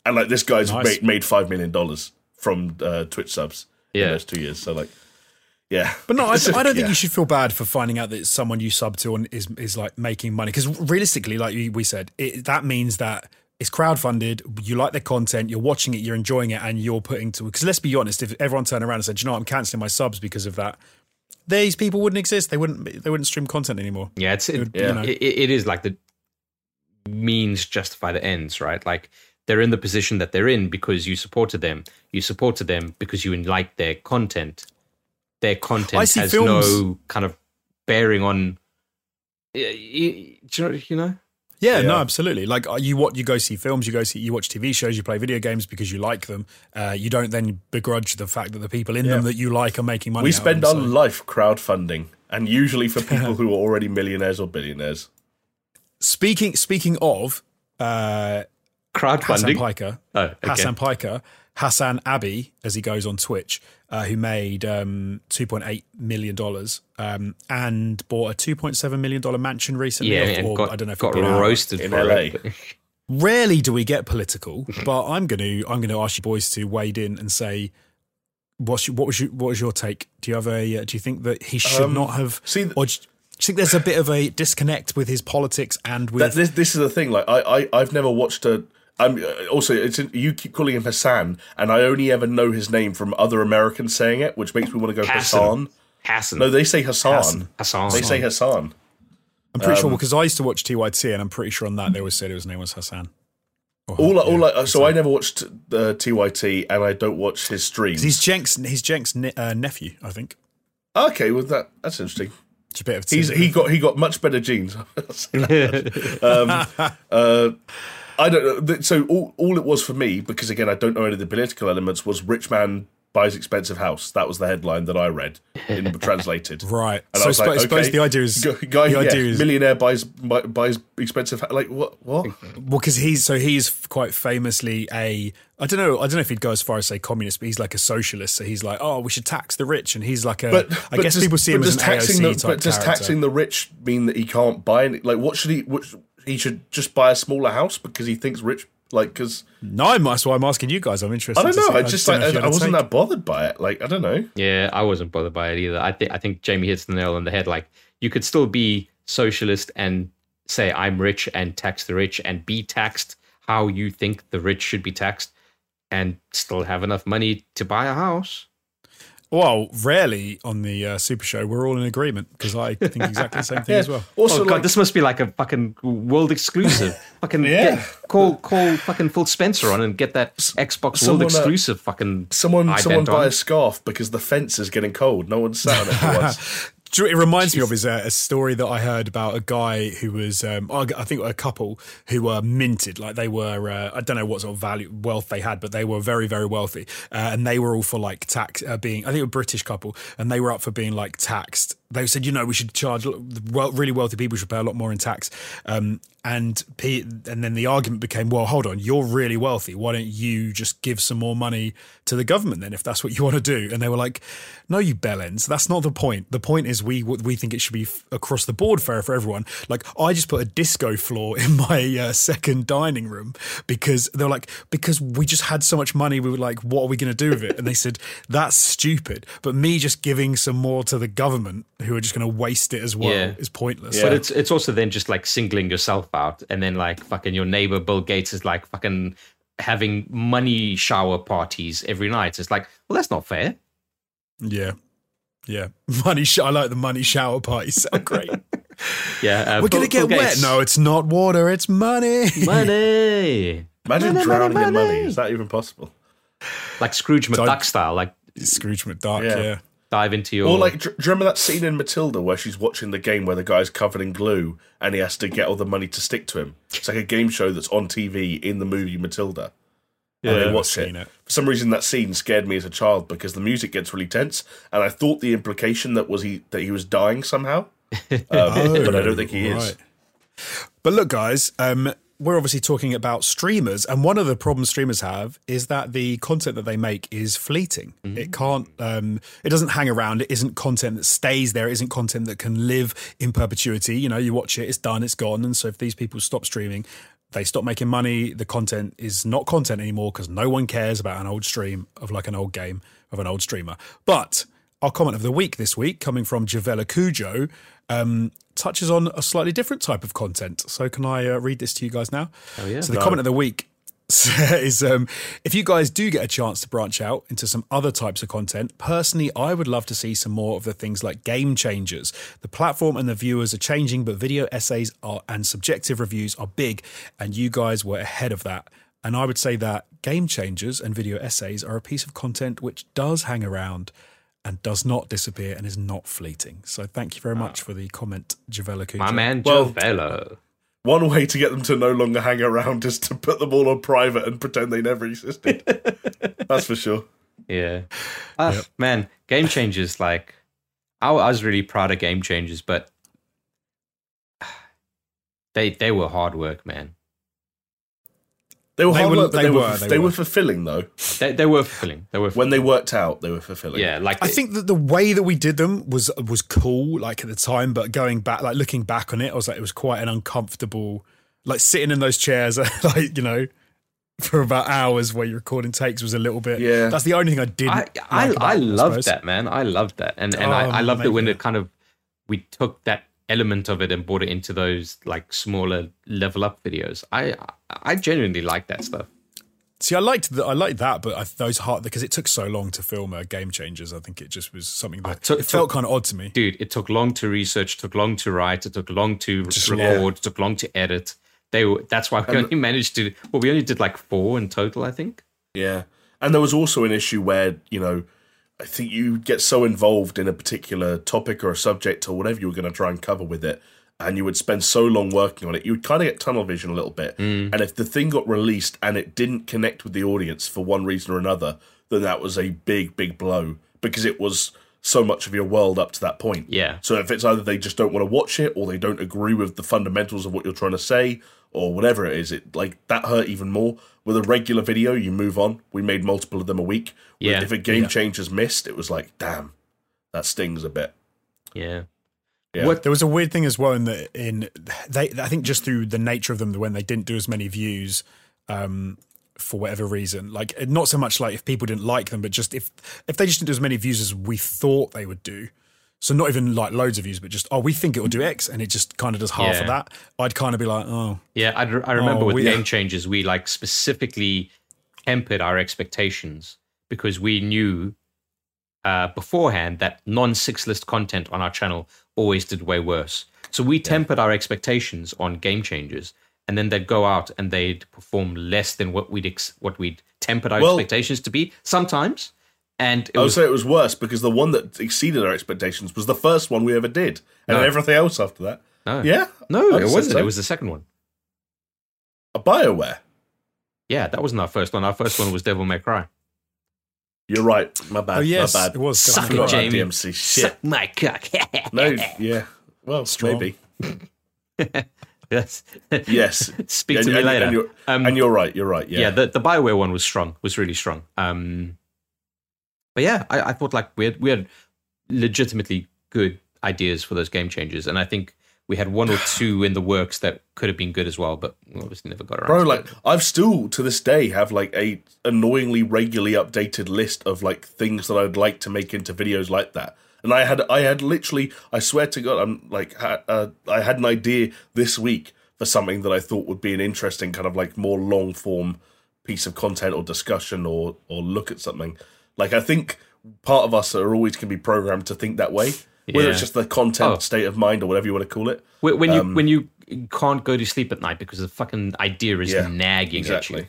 and like this guy's Nice. made, made five million dollars from uh, twitch subs Yeah. in those two years so like yeah But no, I, I don't think Yeah. you should feel bad for finding out that someone you sub to and is is like making money because realistically, like we we said, it, that means that it's crowdfunded. You like their content, you're watching it, you're enjoying it, and you're putting to. Because let's be honest, if everyone turned around and said, "Do "You know, what, I'm canceling my subs because of that," these people wouldn't exist. They wouldn't. They wouldn't stream content anymore. Yeah, it's it, Yeah. it, it is like the means justify the ends, right? Like they're in the position that they're in because you supported them. You supported them because you like their content. Their content has films- no kind of bearing on. y- y- Do you know? You know? Yeah, Yeah. no, absolutely. Like uh, you, what you go see films, you go see, you watch TV shows, you play video games because you like them. Uh, you don't then begrudge the fact that the people in them that you like are making money. we out spend them, our so- life crowdfunding and usually for people who are already millionaires or billionaires Speaking speaking of uh, Hassan Crowdfunding. Piker, Oh, okay. Hassan Piker, Hassan Abi, as he goes on Twitch, uh, who made um, two point eight million dollars um, and bought a two point seven million dollar mansion recently. yeah, or- or got, I don't know if got it'd out. roasted in LA. Rarely do we get political, but I'm going to I'm going to ask you boys to wade in and say. What's your, what was your, what was your take? Do you have a? Uh, do you think that he should Um, not have? see, or do you think there's a bit of a disconnect with his politics and with? That, this, this is the thing. Like, I, I, I've never watched a. I'm uh, also. It's you keep calling him Hassan, and I only ever know his name from other Americans saying it, which makes me want to go Hassan. Hassan. Hassan. No, they say Hassan. Hassan. Hassan. They say Hassan. I'm pretty um, sure because I used to watch TYT, and I'm pretty sure on that they always said his name was Hassan. Or- All, yeah, all. I, so Hassan. I never watched uh, TYT, and I don't watch his streams. He's Cenk's. He's Cenk's ne- uh, nephew, I think. okay, well that that's interesting. It's a bit of He's he got he got much better genes. um, uh, I don't know. So all all it was for me, because again I don't know any of the political elements, was rich man buys expensive house. That was the headline that I read in translated. right. And so I was I like, suppose okay, the idea is guy, the yeah, idea is millionaire buys buy- buys expensive. Like what? What? well because he's so he's quite famously a I don't know I don't know if he'd go as far as say communist, but he's like a socialist. So he's like, oh, we should tax the rich, and he's like a. But I but guess does- people see him as an taxing AOC the, But does character. taxing the rich mean that he can't buy any? Like, what should he? What, he should just buy a smaller house because he thinks rich. Like, because No, I'm, that's why I'm asking you guys. I'm interested. I don't know. see- I just don't like know I, I wasn't take. that bothered by it. Like, I don't know. Yeah, I wasn't bothered by it either. I think I think Jamie hits the nail on the head. Like you could still be socialist and say I'm rich and tax the rich and be taxed how you think the rich should be taxed and still have enough money to buy a house. Well, rarely on the uh, Super Show we're all in agreement because I think exactly the same thing as well. Also, oh god, like, this must be like a fucking world exclusive. fucking Yeah. get, call call fucking Phil Spencer on and get that Xbox someone, World uh, exclusive fucking someone someone buy on. a scarf because the fence is getting cold. No one's sat on it once. Do you it reminds me of is a, a story that I heard about a guy who was, um, I I think a couple who were minted, like they were, uh, I don't know what sort of value wealth they had, but they were very, very wealthy, uh, and they were all for like tax uh, being, I think a British couple, and they were up for being like taxed. They said, you know, we should charge really wealthy people should pay a lot more in tax. Um, and P, and then the argument became, well, hold on, you're really wealthy. Why don't you just give some more money to the government then, if that's what you want to do? And they were like, no, you bellends. That's not the point. The point is we we think it should be f- across the board fair for everyone. Like I just put a disco floor in my uh, second dining room because they were like because we just had so much money. We were like, what are we going to do with it? And they said that's stupid. But me just giving some more to the government, who are just going to waste it as well, Yeah. is pointless. Yeah. But it's it's also then just like singling yourself out, and then like fucking your neighbor Bill Gates is like fucking having money shower parties every night. It's like, well, that's not fair. Yeah. Yeah. Money sh- I like the money shower parties. Sound great. Yeah, uh, We're going to get Bill wet. Gates. No, it's not water, it's money. money. Imagine Money, drowning money, in money. money. Is that even possible? Like Scrooge McDuck style, like Scrooge McDuck, Yeah. yeah. Dive into your Or like, do you remember that scene in Matilda where she's watching the game where the guy's covered in glue and he has to get all the money to stick to him? It's like a game show that's on TV in the movie Matilda. and I've they watch seen it. it. For some reason, that scene scared me as a child because the music gets really tense, and I thought the implication that was he that he was dying somehow, um, but I don't think he is. Oh, But look, guys, um, we're obviously talking about streamers, and one of the problems streamers have is that the content that they make is fleeting. Mm-hmm. It can't, um, it doesn't hang around. It isn't content that stays there. It isn't content that can live in perpetuity. You know, you watch it, it's done, it's gone. And so if these people stop streaming, they stop making money. The content is not content anymore because no one cares about an old stream of like an old game of an old streamer. But our comment of the week this week, coming from Javela Cujo, um, touches on a slightly different type of content. So, can I uh, read this to you guys now? Oh, yeah. So, the comment of the week is um, if you guys do get a chance to branch out into some other types of content, personally, I would love to see some more of the things like game changers. The platform and the viewers are changing, but video essays are and subjective reviews are big, and you guys were ahead of that. And I would say that game changers and video essays are a piece of content which does hang around and does not disappear and is not fleeting. So thank you very much for the comment, Javela Cujo. my man Well- One way to get them to no longer hang around is to put them all on private and pretend they never existed. That's for sure. Yeah. Uh, Man, game changers, like, I, I was really proud of game changers, but they they were hard work, man. They were They were- work, but they they, were, were, they, they were were. fulfilling though. They, they were fulfilling. They were When they worked out, they were fulfilling. yeah, like I think that the way that we did them was was cool, like at the time. But going back, like looking back on it, I was like, it was quite an uncomfortable, like sitting in those chairs, like you know, for about hours where you're recording takes was a little bit. Yeah. that's the only thing I didn't. I like I, about I loved suppose. that, man. I loved that, and and Oh, I, I oh, loved it when it kind of we took that element of it and brought it into those like smaller level up videos. I I genuinely like that stuff. See, I liked the, I liked that, but I, those hard because it took so long to film uh, Game Changers. I think it just was something that took- it felt kind of odd to me. Dude, it took long to research, took long to write, it took long to record, yeah. took long to edit. They were, that's why we only managed to. Well, we only did like four in total, I think. Yeah. And there was also an issue where, you know, I think you get so involved in a particular topic or a subject or whatever you were going to try and cover with it, and you would spend so long working on it, you would kind of get tunnel vision a little bit. Mm. And if the thing got released and it didn't connect with the audience for one reason or another, then that was a big, big blow because it was so much of your world up to that point. Yeah. So if it's either they just don't want to watch it or they don't agree with the fundamentals of what you're trying to say or whatever it is, it like that hurt even more. With a regular video, you move on. We made multiple of them a week. Yeah. If a game change is missed, it was like, damn, that stings a bit. Yeah. Yeah. What There was a weird thing as well in that in they I think just through the nature of them when they didn't do as many views um for whatever reason like not so much like if people didn't like them but just if if they just didn't do as many views as we thought they would do so not even like loads of views but just oh we think it will do x and it just kind of does half Yeah. of that i'd kind of be like oh Yeah, I, I remember Oh, with we- game changes, we like specifically tempered our expectations because we knew uh, beforehand that non six list content on our channel always did way worse. So we tempered our expectations on game changes, and then they'd go out and they'd perform less than what we'd ex- what we'd tempered our Well- expectations to be sometimes. And it I would was say it was worse because the one that exceeded our expectations was the first one we ever did, and No. everything else after that. no, Yeah, no, I'd it wasn't. so. It was the second one. a Bioware. Yeah, that wasn't our first one. Our first one was Devil May Cry. You're right. My bad. oh yes my bad. it was Suck I definitely. it, Jamie. DMC. Shit. Suck my cock. No. Yeah. Well, Strong. maybe. yes. Yes. Speak and, to me and- later. And you're, Um, and you're right. You're right. Yeah. yeah, the, the Bioware one was strong, was really strong. Um, but yeah, I, I thought like we had, we had legitimately good ideas for those game changes, and I think we had one or two in the works that could have been good as well, but obviously never got around. Bro, to like it. I've still to this day have like a annoyingly regularly updated list of like things that I'd like to make into videos like that. And I had I had literally I swear to God I'm like ha- uh, I had an idea this week for something that I thought would be an interesting kind of like more long form piece of content or discussion or or look at something. Like I think part of us are always going to be programmed to think that way, whether it's just the content Oh. state of mind or whatever you want to call it. When when you Um, when you can't go to sleep at night because the fucking idea is Yeah, nagging Exactly. at you.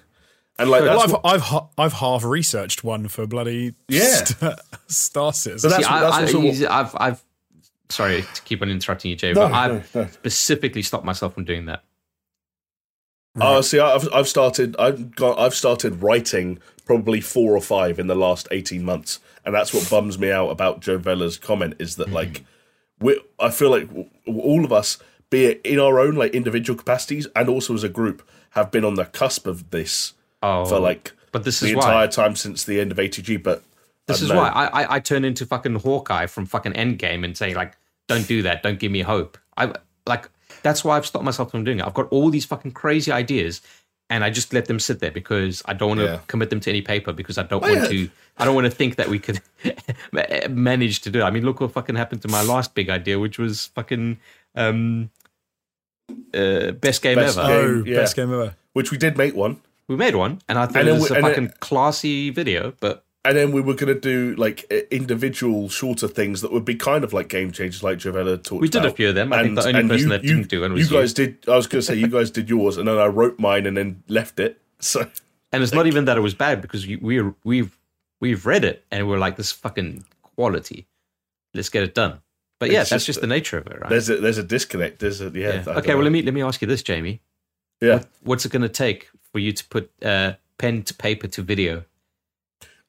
And like Well, I've, what- I've I've half researched one for bloody Yeah. Star, Star Citizen. But that's- See, that's I, also what- I've I've sorry to keep on interrupting you, Jay, No, but I've no, no. specifically stopped myself from doing that. Oh, see, I've I've started I've got I've started writing probably four or five in the last eighteen months, and that's what bums me out about Joe Vella's comment is that like hmm. we I feel like all of us, be it in our own like individual capacities and also as a group, have been on the cusp of this Oh, for like but this the is entire why time since the end of ATG. But this is know. why I, I I turn into fucking Hawkeye from fucking Endgame and say like, don't do that, don't give me hope. I like that's why I've stopped myself from doing it. I've got all these fucking crazy ideas. And I just let them sit there because I don't want to Yeah. commit them to any paper because I don't Oh, want yeah. to. I don't want to think that we could manage to do it. I mean, look what fucking happened to my last big idea, which was fucking um, uh, best game Best ever. game. oh, yeah. best game ever. which we did make one, We made one, and I thought And it was we- a and fucking classy video, but and then we were going to do like individual shorter things that would be kind of like game changers, like Javella talked. We did a few of them. I think the only person that didn't do one was you you. guys did. I was going to say you guys did yours, and then I wrote mine and then left it. So and it's not even that it was bad because we we we've we've read it and we're like this fucking quality. Let's get it done. But yeah, It's that's just- just the nature of it, right? there's a there's a disconnect. There's a yeah. Yeah. Okay, well know. let me let me ask you this, Jamie. Yeah. What's it going to take for you to put uh, pen to paper to video?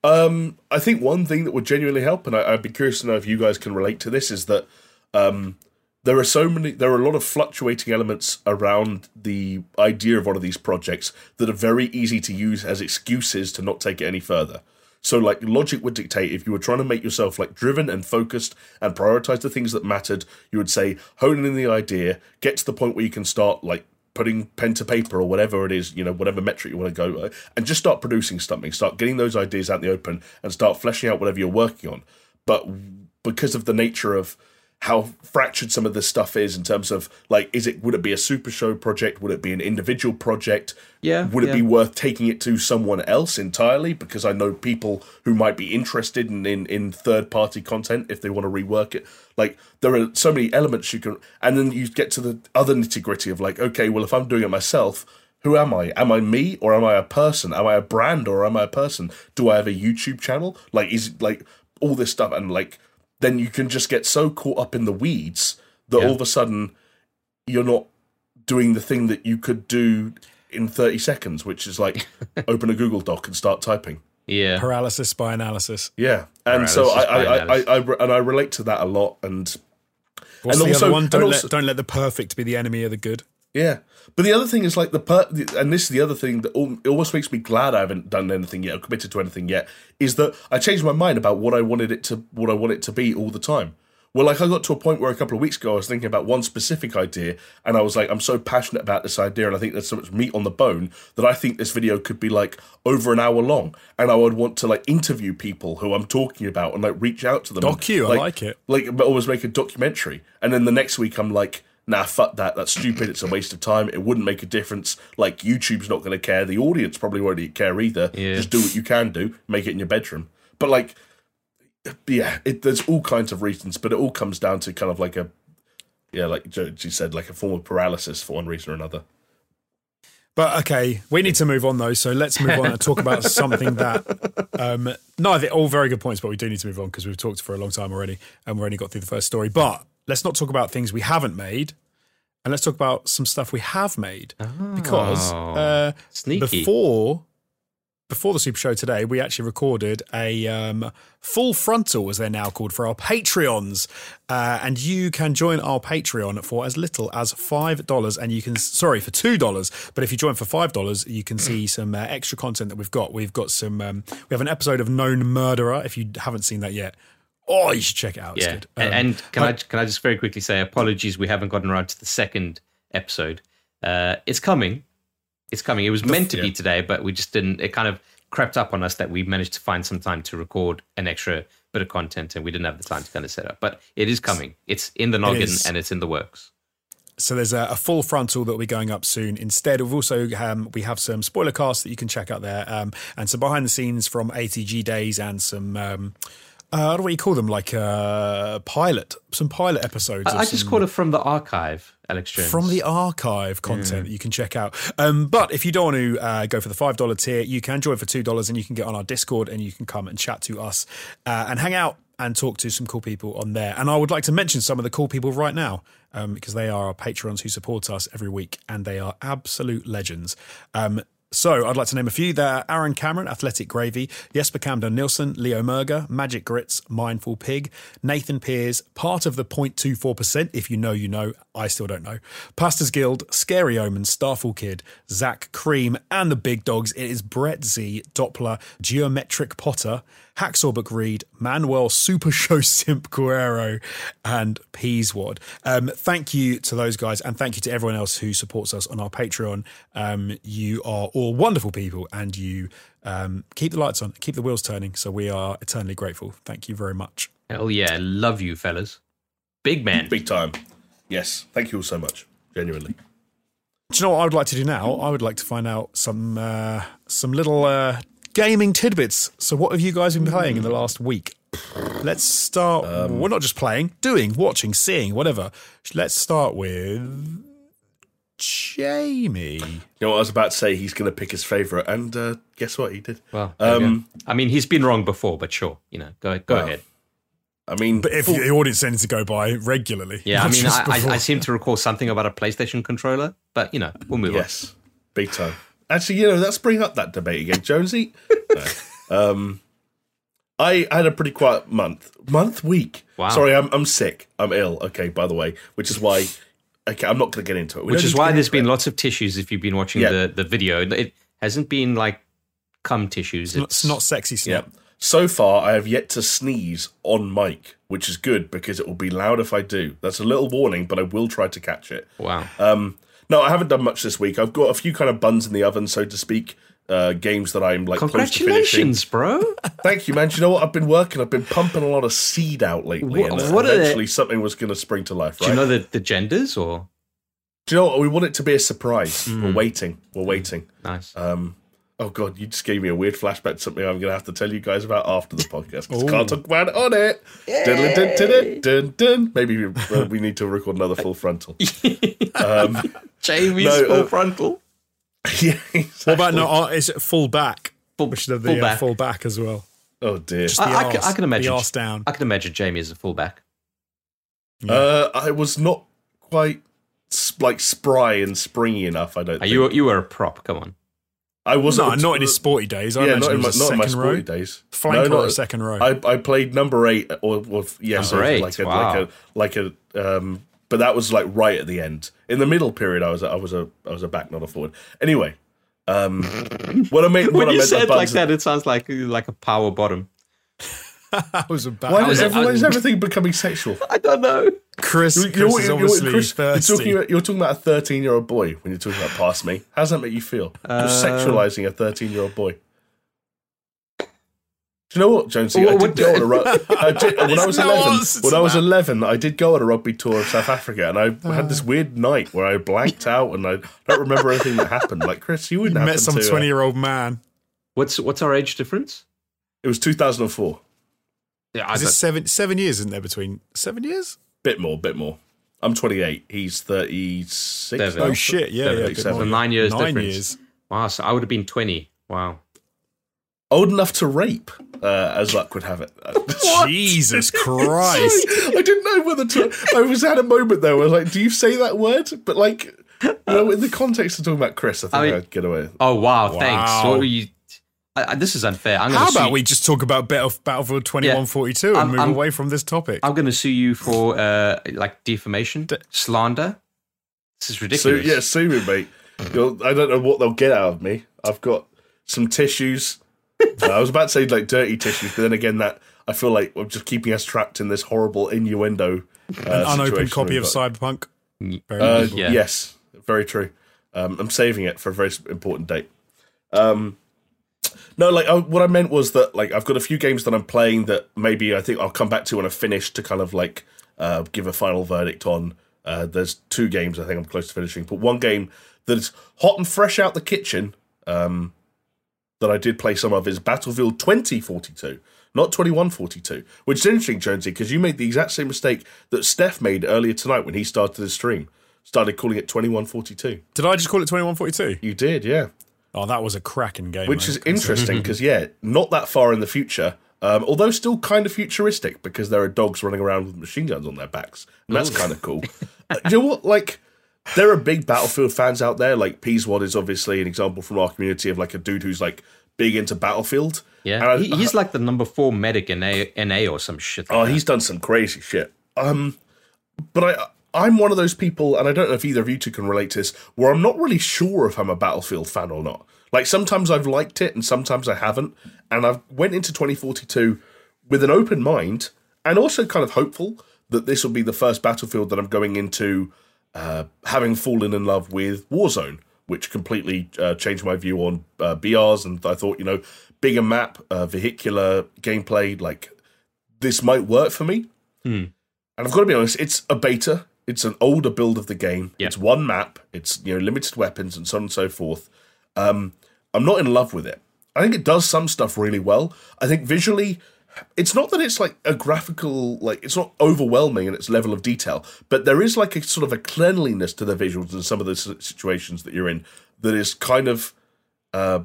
Um, I think one thing that would genuinely help, and I, I'd be curious to know if you guys can relate to this, is that um, there are so many, there are a lot of fluctuating elements around the idea of one of these projects that are very easy to use as excuses to not take it any further. So, like, logic would dictate if you were trying to make yourself like driven and focused and prioritize the things that mattered, you would say, hone in the idea, get to the point where you can start like putting pen to paper or whatever it is, you know, whatever metric you want to go, uh, and just start producing something, start getting those ideas out in the open, and start fleshing out whatever you're working on. But because of the nature of how fractured some of this stuff is in terms of like, is it would it be a super show project? Would it be an individual project? Yeah, Would it yeah. be worth taking it to someone else entirely? Because I know people who might be interested in, in, in third party content if they want to rework it. Like there are so many elements you can, and then you get to the other nitty gritty of like, okay, well if I'm doing it myself, who am I? Am I me or am I a person? Am I a brand or am I a person? Do I have a YouTube channel? Like is like all this stuff and like then you can just get so caught up in the weeds that Yeah. all of a sudden you're not doing the thing that you could do in 30 seconds, which is like open a Google Doc and start typing. Yeah, Paralysis by analysis. Yeah, and so I, Paralysis by I, I. I, I, and I relate to that a lot. And What's And the also- other one? Don't also- let don't let the perfect be the enemy of the good. Yeah, but the other thing is like the per, and this is the other thing that almost makes me glad I haven't done anything yet or committed to anything yet is that I changed my mind about what I wanted it to what I want it to be all the time. Well, like I got to a point where a couple of weeks ago I was thinking about one specific idea, and I was like, I'm so passionate about this idea, and I think there's so much meat on the bone that I think this video could be like over an hour long, and I would want to like interview people who I'm talking about and like reach out to them. and, Docu, I like it. Like, but always make a documentary, and then the next week I'm like. Nah, fuck that. That's stupid. It's a waste of time. It wouldn't make a difference. Like, YouTube's not going to care. The audience probably won't care either. Yeah. Just do what you can do. Make it in your bedroom. But, like, yeah, it, there's all kinds of reasons, but it all comes down to kind of like a, yeah, like she said, like a form of paralysis for one reason or another. But okay, we need to move on though. So let's move on and talk about something that. Um, no, they're all very good points, but we do need to move on because we've talked for a long time already, and we've only got through the first story. But let's not talk about things we haven't made, and let's talk about some stuff we have made because uh, Oh, sneaky. before before the Super Show today, we actually recorded a um, full frontal, as they're now called, for our Patreons, uh, and you can join our Patreon for as little as five dollars, and you can sorry for two dollars, but if you join for five dollars, you can see some uh, extra content that we've got. We've got some. Um, we have an episode of Known Murderer. If you haven't seen that yet, oh, you should check it out. It's yeah, good. and, Um, and can I can I just very quickly say apologies? We haven't gotten around to the second episode. Uh, it's coming. It's coming. It was meant to be today, but we just didn't. It kind of crept up on us that we managed to find some time to record an extra bit of content, and we didn't have the time to kind of set up. But it is coming. It's in the noggin is. and it's in the works. so there's a, a full frontal that will be going up soon. Instead, we've also um, we have some spoiler casts that you can check out there, um, and some behind the scenes from ATG days and some. Um, uh, what do you call them? Like uh, pilot, some pilot episodes. I, I just call it from the archive, Alex Jones. From the archive content that you can check out. Um, but if you don't want to uh, go for the five dollar tier, you can join for two dollars, and you can get on our Discord, and you can come and chat to us uh, and hang out and talk to some cool people on there. And I would like to mention some of the cool people right now um, because they are our patrons who support us every week, and they are absolute legends. Um, so I'd like to name a few. There Aaron Cameron, Athletic Gravy, Jesper Camden Nilsson, Leo Merger, Magic Grits, Mindful Pig, Nathan Pears, part of the 0.24%. If you know, you know. I still don't know. Pastors Guild, Scary Omen, Starfall Kid, Zach Cream, and the big dogs. It is Brett Z, Doppler, Geometric Potter, Hacksaw Book Reed, Manuel Super Show Simp Guerrero, and Peaswad. Um, thank you to those guys, and thank you to everyone else who supports us on our Patreon. Um, you are all wonderful people, and you um, keep the lights on, keep the wheels turning. So we are eternally grateful. Thank you very much. Hell yeah, love you, fellas. Big man. Big time. Yes. Thank you all so much. Genuinely. Do you know what I would like to do now? I would like to find out some uh, some little uh, gaming tidbits. So, what have you guys been playing in the last week? Let's start. we're not just playing, doing, watching, seeing, whatever. Let's start with Jamie. You know what I was about to say? He's going to pick his favourite, and uh, guess what? He did. Well, there you go. Um, I mean, he's been wrong before, but sure, you know, go go Well, ahead. I mean, But if full- the audience tends to go by regularly, Yeah, I mean, I, I. I seem to recall something about a PlayStation controller, but you know, we'll move on. yes, big time. Actually, you know, let's bring up that debate again, Jonesy. No. um, I had a pretty quiet month, month, week. Wow. Sorry, I'm I'm sick. I'm ill. Okay, by the way, which is why. Okay, I'm not going to get into it. We Which is why there's been it. lots of tissues if you've been watching Yeah. the, the video. It hasn't been like cum tissues. It's not sexy Yeah. So far, I have yet to sneeze on mic, which is good because it will be loud if I do. That's a little warning, but I will try to catch it. Wow. Um, no, I haven't done much this week. I've got a few kind of buns in the oven, so to speak. Uh, games that I'm like close to finishing. Congratulations, bro. Thank you, man. Do you know what? I've been working. I've been pumping a lot of seed out lately, What- and what are eventually something was going to spring to life. Do you know the, the genders or? Do you know what? We want it to be a surprise. Mm. We're waiting. We're waiting. Nice. Um, oh god, you just gave me a weird flashback to something I'm going to have to tell you guys about after the podcast. 'cause I can't talk about it on it. Dun, dun, dun, dun, dun, dun. Maybe we, uh, we need to record another full frontal. um, Jamie's no, full uh, frontal. yeah, exactly. What about no? uh, Is it full back? Full, We should have full the uh, back. full back as well. Oh dear. Just the I, I, arse, can, I can imagine. the arse down. I can imagine Jamie as a fullback. Uh, I was not quite like spry and springy enough. I don't. Uh, think. you you were a prop. Come on. I wasn't. No, not in his sporty days. I yeah, not it in my not in my second sporty row. days. Flanker No, or not- a second row. I, I played number eight, or, or yeah, so eight, like a wow. like a like a um. But that was like right at the end. In the middle period, I was I was a I was a back, not a forward. Anyway, um, what I meant what When I you meant say by it like that, it sounds like like a power bottom. That was a bad. Why, was is, every- why is everything becoming sexual? I don't know. Chris, You're, Chris you're, is you're- obviously Chris, you're talking about you're talking about a 13 year old boy when you're talking about past me. How does that make you feel? You're Uh, sexualizing a 13 year old boy. Do you know what, Jonesy? I did go on a ru- I did, when I was no 11. When I was that. 11, I did go on a rugby tour of South Africa, and I had this weird night where I blanked out and I don't remember anything that happened. Like Chris, you wouldn't You met some uh, twenty-year-old man. What's what's our age difference? it was 2004. Yeah, I Is don't, this seven seven years, isn't there? Between seven years? Bit more, bit more. I'm 28. He's 36. Seven. Oh shit! Yeah, yeah. a bit 37. nine years Nine difference. years. wow. So I would have been twenty. Wow. Old enough to rape, uh, as luck would have it. Jesus Christ! I didn't know whether to. I was at a moment there where I was like, "Do you say that word?" But like, you know, in the context of talking about Chris, I think I I mean- would get away. Oh wow. Thanks. What were you? I, I, this is unfair. I'm How gonna about sue, we just talk about Battle- Battlefield twenty-one forty-two and I'm- move I'm- away from this topic? I'm going to sue you for uh like defamation, slander. This is So ridiculous. yeah, sue me, mate. You'll, I don't know what they'll get out of me. I've got some tissues. Uh, I was about to say like dirty tissues, but then again, that I feel like I'm just keeping us trapped in this horrible innuendo. Uh, An unopened copy of. Cyberpunk. Very Uh. Yeah. Yes, very true. Um, I'm saving it for a very important date. Um, no, like I, what I meant was that like I've got a few games that I'm playing that maybe I think I'll come back to when I finish to kind of like uh, give a final verdict on Uh, there's two games I think I'm close to finishing, but one game that is hot and fresh out the kitchen um, that I did play some of is Battlefield 2042, not 2142, which is interesting, Jonesy, because you made the exact same mistake that Steph made earlier tonight when he started his stream. Started calling it 2142. Did I just call it 2142? You did, yeah. Oh, that was a cracking game. Which is interesting because, yeah, not that far in the future, um, although still kind of futuristic because there are dogs running around with machine guns on their backs. And that's kind of cool. Uh, you know what? Like, there are big Battlefield fans out there. Like, Peaswad is obviously an example from our community of like a dude who's like big into Battlefield. Yeah, I- he, he's like the number four medic in A, NA or some shit. Like Oh, that. he's done some crazy shit. Um, but I, I'm one of those people, and I don't know if either of you two can relate to this, where I'm not really sure if I'm a Battlefield fan or not. Like sometimes I've liked it, and sometimes I haven't. And I've went into 2042 with an open mind, and also kind of hopeful that this will be the first Battlefield that I'm going into, uh, having fallen in love with Warzone. Which completely uh, changed my view on uh, BRs, and I thought, you know, bigger map, uh, vehicular gameplay, like this might work for me. And I've got to be honest, it's a beta. It's an older build of the game. Yeah. It's one map. It's you know limited weapons and so on and so forth. Um, I'm not in love with it. I think it does some stuff really well. I think visually, it's not that it's like a graphical like it's not overwhelming in its level of detail, but there is like a sort of a cleanliness to the visuals in some of the situations that you're in that is kind of uh,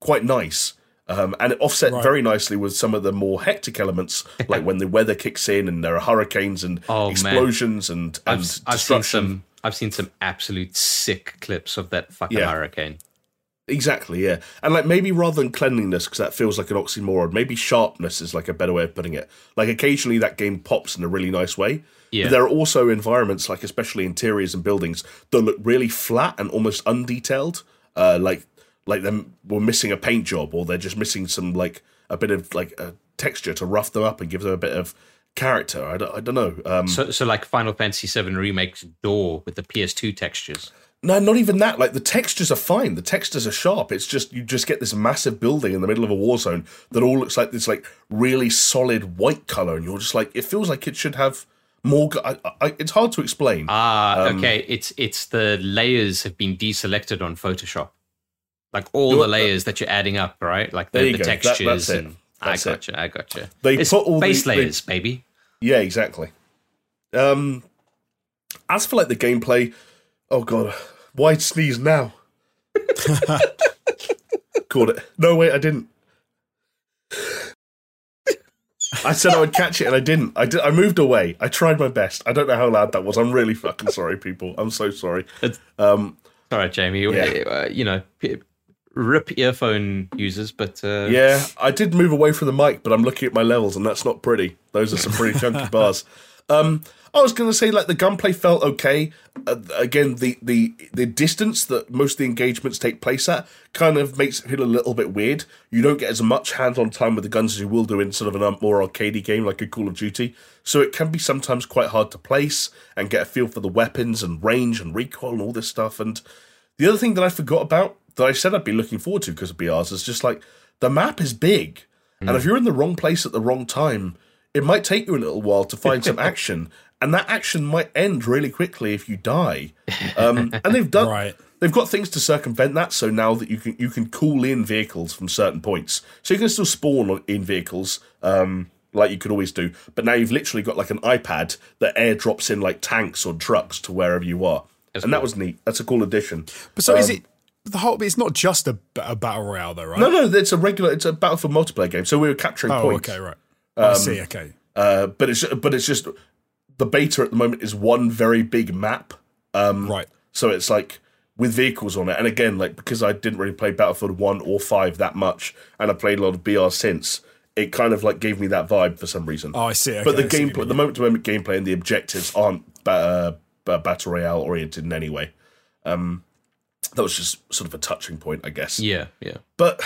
quite nice. Um, and it offset Right. very nicely with some of the more hectic elements, like when the weather kicks in and there are hurricanes and Oh, man. explosions and, and I've, I've seen destruction. some. I've seen some absolute sick clips of that fucking Yeah. hurricane. Exactly, yeah. And like maybe rather than cleanliness, because that feels like an oxymoron, maybe sharpness is like a better way of putting it. Like occasionally that game pops in a really nice way. Yeah. But there are also environments, like especially interiors and buildings, that look really flat and almost undetailed. Uh, like like them were missing a paint job, or they're just missing some like a bit of like a texture to rough them up and give them a bit of character. I don't, I don't know. Um, So, so like Final Fantasy VII Remake's door with the PS2 textures. No, not even that. Like the textures are fine. The textures are sharp. It's just you just get this massive building in the middle of a war zone that all looks like this like really solid white color, and you're just like it feels like it should have more. I, I, it's hard to explain. Ah, Um, okay. It's it's the layers have been deselected on Photoshop. Like all You're- the layers that you're adding up, right? Like the, the. That- textures that's it. and I it. gotcha, I gotcha. They it's put all the- base they- layers, baby. yeah, exactly. Um, as for like the gameplay, oh god, why sneeze now? Caught it. No, wait, I didn't. I said I would catch it and I didn't. I did. I moved away. I tried my best. I don't know how loud that was. I'm really fucking sorry, people. I'm so sorry. Um, All right, Jamie. Yeah. Uh, you know, rip earphone users, but uh, yeah, I did move away from the mic, but I'm looking at my levels and that's not pretty. Those are some pretty chunky bars. Um, I was going to say like the gunplay felt okay. Uh, again, the, the the distance that most of the engagements take place at kind of makes it feel a little bit weird. You don't get as much hands-on time with the guns as you will do in sort of a more arcadey game like a Call of Duty. So it can be sometimes quite hard to place and get a feel for the weapons and range and recoil and all this stuff. And the other thing that I forgot about that I said I'd be looking forward to because of BRs is just like the map is big, and if you're in the wrong place at the wrong time, it might take you a little while to find some action, and that action might end really quickly if you die. Um, and they've done Right. they've got things to circumvent that. So now that you can you can call in vehicles from certain points, so you can still spawn in vehicles. Um, like you could always do, but now you've literally got like an iPad that airdrops in like tanks or trucks to wherever you are, and that was neat. That's a cool addition. But so is Um, it the whole? Bit, it's not just a, a battle royale, though, right? No, no, it's a regular. It's a Battlefield multiplayer game. So we were capturing points. Oh, points. okay, right. Um, I see. Okay. Uh, but it's but it's just the beta at the moment is one very big map. Um, right. So it's like with vehicles on it. And again, like because I didn't really play Battlefield one or five that much, and I played a lot of BR since. It kind of like gave me that vibe for some reason. Oh, I see. Okay, but the I see what you gameplay, the moment to moment gameplay, and the objectives aren't uh, battle royale oriented in any way. Um, that was just sort of a touching point, I guess. yeah, yeah. but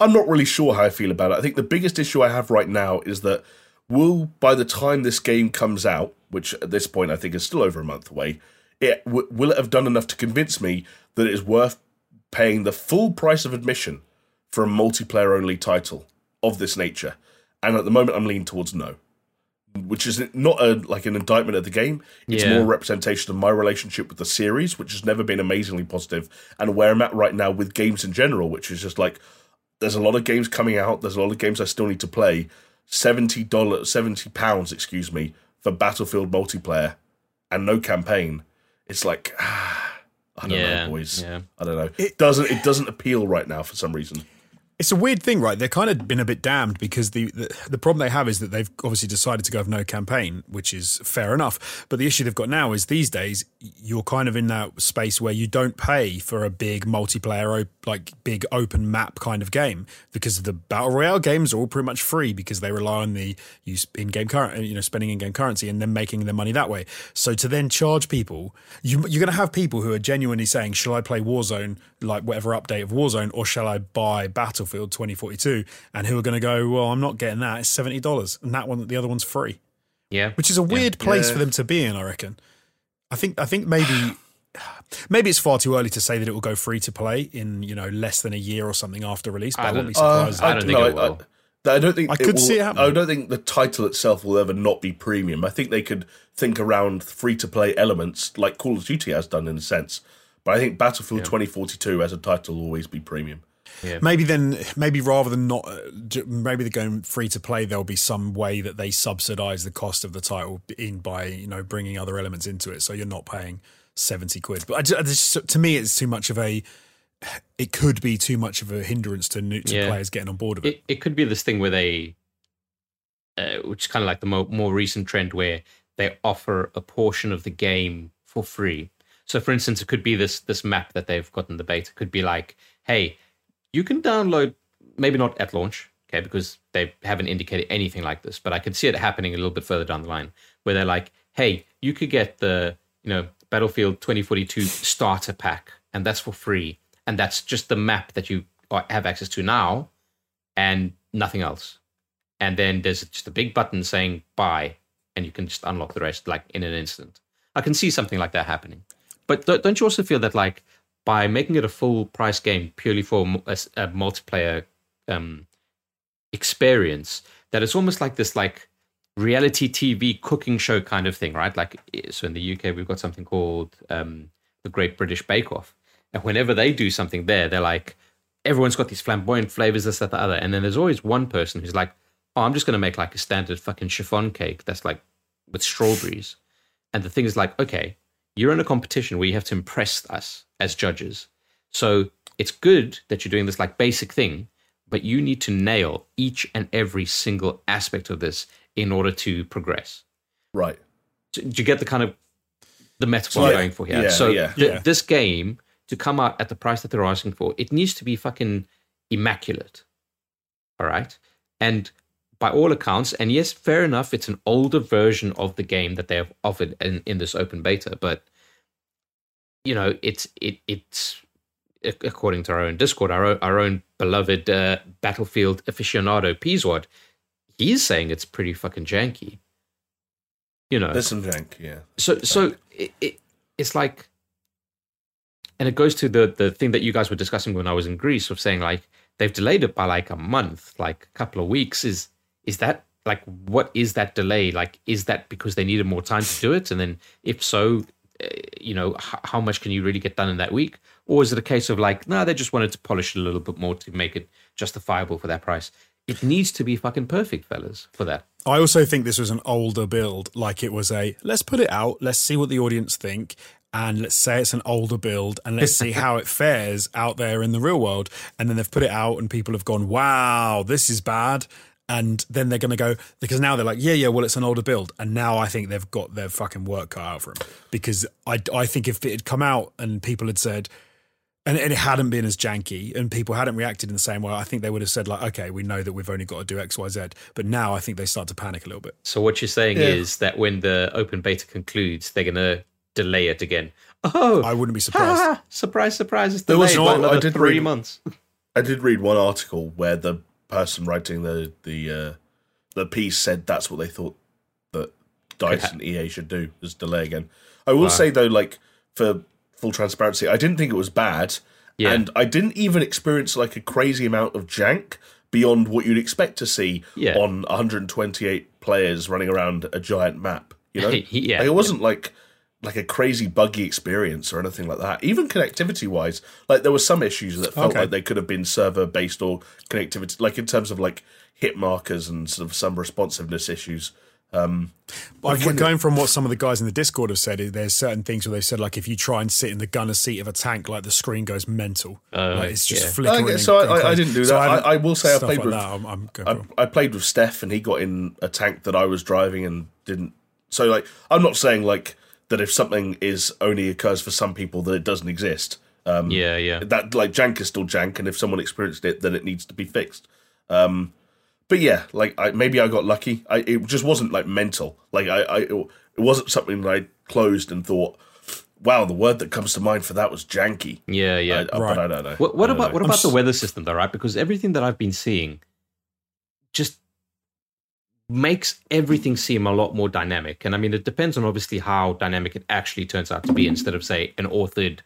I'm not really sure how I feel about it. I think the biggest issue I have right now is that will by the time this game comes out, which at this point I think is still over a month away, it w- will it have done enough to convince me that it is worth paying the full price of admission for a multiplayer only title of this nature? And at the moment, I'm leaning towards no. Which is not a like an indictment of the game. It's Yeah. more a representation of my relationship with the series, which has never been amazingly positive, and where I'm at right now with games in general, which is just like there's a lot of games coming out. There's a lot of games I still need to play. Seventy dollars, seventy pounds, excuse me, for Battlefield multiplayer and no campaign. It's like ah, I don't Yeah, know, boys. yeah. I don't know. It doesn't. It doesn't appeal right now for some reason. It's a weird thing, right? They're kind of been a bit damned because the, the the problem they have is that they've obviously decided to go with no campaign, which is fair enough. But the issue they've got now is these days you're kind of in that space where you don't pay for a big multiplayer, like big open map kind of game because the battle royale games are all pretty much free because they rely on the use in-game current, you know, spending in-game currency and then making their money that way. So to then charge people, you, you're going to have people who are genuinely saying, "Shall I play Warzone, like whatever update of Warzone, or shall I buy Battlefield 2042?" And who are going to go, "Well, I'm not getting that. It's seventy dollars, and that one, the other one's free." Yeah. Which is a weird place Yeah. for them to be in, I reckon. I think I think maybe maybe it's far too early to say that it will go free to play in you know less than a year or something after release. But I, I wouldn't be don't- Uh, surprised. I don't think no, it will. I, I don't think I could will- see it happening. I don't think the title itself will ever not be premium. I think they could think around free to play elements like Call of Duty has done in a sense. But I think Battlefield 2042 as a title will always be premium. Maybe then, maybe rather than not, maybe they're going free to play. There'll be some way that they subsidize the cost of the title in by you know bringing other elements into it, so you're not paying seventy quid. But I ju- I just, to me, it's too much of a. It could be too much of a hindrance to new to Yeah. players getting on board with it. it, it could be this thing where they, uh, which is kind of like the mo- more recent trend where they offer a portion of the game for free. So, for instance, it could be this this map that they've got in the beta. It could be like, hey, you can download, maybe not at launch, okay, because they haven't indicated anything like this, but I could see it happening a little bit further down the line, where they're like, hey, you could get the you know Battlefield 2042 starter pack, and that's for free, and that's just the map that you have access to now, and nothing else. And then there's just a big button saying buy, and you can just unlock the rest like in an instant. I can see something like that happening. But don't don't you also feel that like by making it a full price game purely for a multiplayer um, experience, that it's almost like this like reality TV cooking show kind of thing, right? Like so in the UK we've got something called um, the Great British Bake Off, and whenever they do something there, they're like everyone's got these flamboyant flavors, this, that, the other, and then there's always one person who's like, oh, I'm just going to make like a standard fucking chiffon cake that's like with strawberries. And the thing is like, okay, you're in a competition where you have to impress us as judges. So it's good that you're doing this like basic thing, but you need to nail each and every single aspect of this in order to progress. Right. Do do you get the kind of the metaphor I'm Yeah. going for here? Yeah, so yeah. th- Yeah. this game to come out at the price that they're asking for, it needs to be fucking immaculate. All right. And by all accounts, and yes, fair enough, it's an older version of the game that they have offered in, in this open beta, but you know, it's it it's according to our own Discord, our own, our own beloved uh, Battlefield aficionado Peaswad, he's saying it's pretty fucking janky. You know, There's some jank, yeah. so so it, it it's like and it goes to the the thing that you guys were discussing when I was in Greece of saying like they've delayed it by like a month, like a couple of weeks. Is is that like what is that delay? Like is that because they needed more time to do it? And then if so, uh, you know, h- how much can you really get done in that week? Or is it a case of like, no, they just wanted to polish it a little bit more to make it justifiable for that price? It needs to be fucking perfect, fellas, for that. I also think this was an older build. Like it was a let's put it out, let's see what the audience think, and let's say it's an older build, and let's see how it fares out there in the real world. And then they've put it out, and people have gone, "Wow, this is bad." And then they're going to go because now they're like, yeah, yeah, well, it's an older build, and now I think they've got their fucking work cut out for them because I, I think if it had come out and people had said, and, and it hadn't been as janky and people hadn't reacted in the same way, I think they would have said like, okay, we know that we've only got to do X, Y, Z. But now I think they start to panic a little bit. So what you're saying Yeah. is that when the open beta concludes, they're gonna delay it again. Oh, I wouldn't be surprised. ha, ha, surprise, surprise! It's There was delayed no- by another I did three read- months. I did read one article where the person writing the the uh, the piece said that's what they thought that Dice and EA should do is delay again. I will say though, like for full transparency, I didn't think it was bad, Yeah. and I didn't even experience like a crazy amount of jank beyond what you'd expect to see Yeah. on 128 players running around a giant map. You know, Yeah, like, it wasn't like like a crazy buggy experience or anything like that. Even connectivity wise, like there were some issues that felt Okay. like they could have been server based or connectivity, like in terms of like hit markers and sort of some responsiveness issues. Um, Like Again- going from what some of the guys in the Discord have said, there's certain things where they said like if you try and sit in the gunner seat of a tank, like the screen goes mental. Oh, like it's just yeah. flickering. Okay, and so I- going I- I didn't do So that. I- I will say I played like with- I'm, I'm going I. I played with Steph and he got in a tank that I was driving and didn't. So like, I'm not saying like that if something is only occurs for some people that it doesn't exist. Um, yeah, yeah. that like jank is still jank, and if someone experienced it, then it needs to be fixed. Um, but yeah, like I, maybe I got lucky. I, it just wasn't like mental. Like I, I, it wasn't something that I closed and thought, "Wow, the word that comes to mind for that was janky." Yeah, yeah. I- Right. But I don't know. What, what don't about know. what I'm about the weather system though, right? Because everything that I've been seeing just makes everything seem a lot more dynamic. And I mean, it depends on obviously how dynamic it actually turns out to be. Instead of say an authored,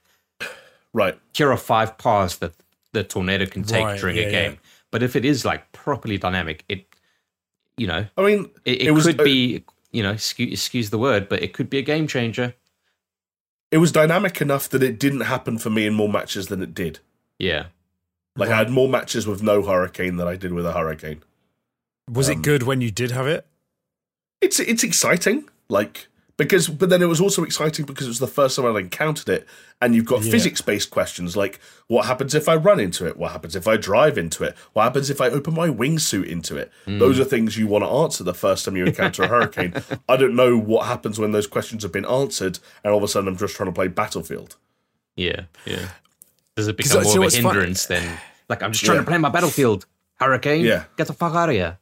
right? here are five paths that the tornado can take Right, during yeah, a game. But if it is like properly dynamic, it you know I mean, it, it, It was- could be you know excuse, excuse the word, but it could be a game changer. it was dynamic enough that it didn't happen for me in more matches than it did. Yeah. Like I had more matches with no hurricane than I did with a hurricane. Was um, it good when you did have it? It's it's exciting, like because but then it was also exciting because it was the first time I'd encountered it, and you've got Yeah. physics based questions like what happens if I run into it, what happens if I drive into it, what happens if I open my wingsuit into it. Those are things you want to answer the first time you encounter a hurricane. I don't know what happens when those questions have been answered, and all of a sudden I'm just trying to play Battlefield. Yeah, yeah. Does it become uh, more so of a it's fun- hindrance than like I'm just trying Yeah. to play my battlefield? Hurricane, Yeah. get the fuck out of here.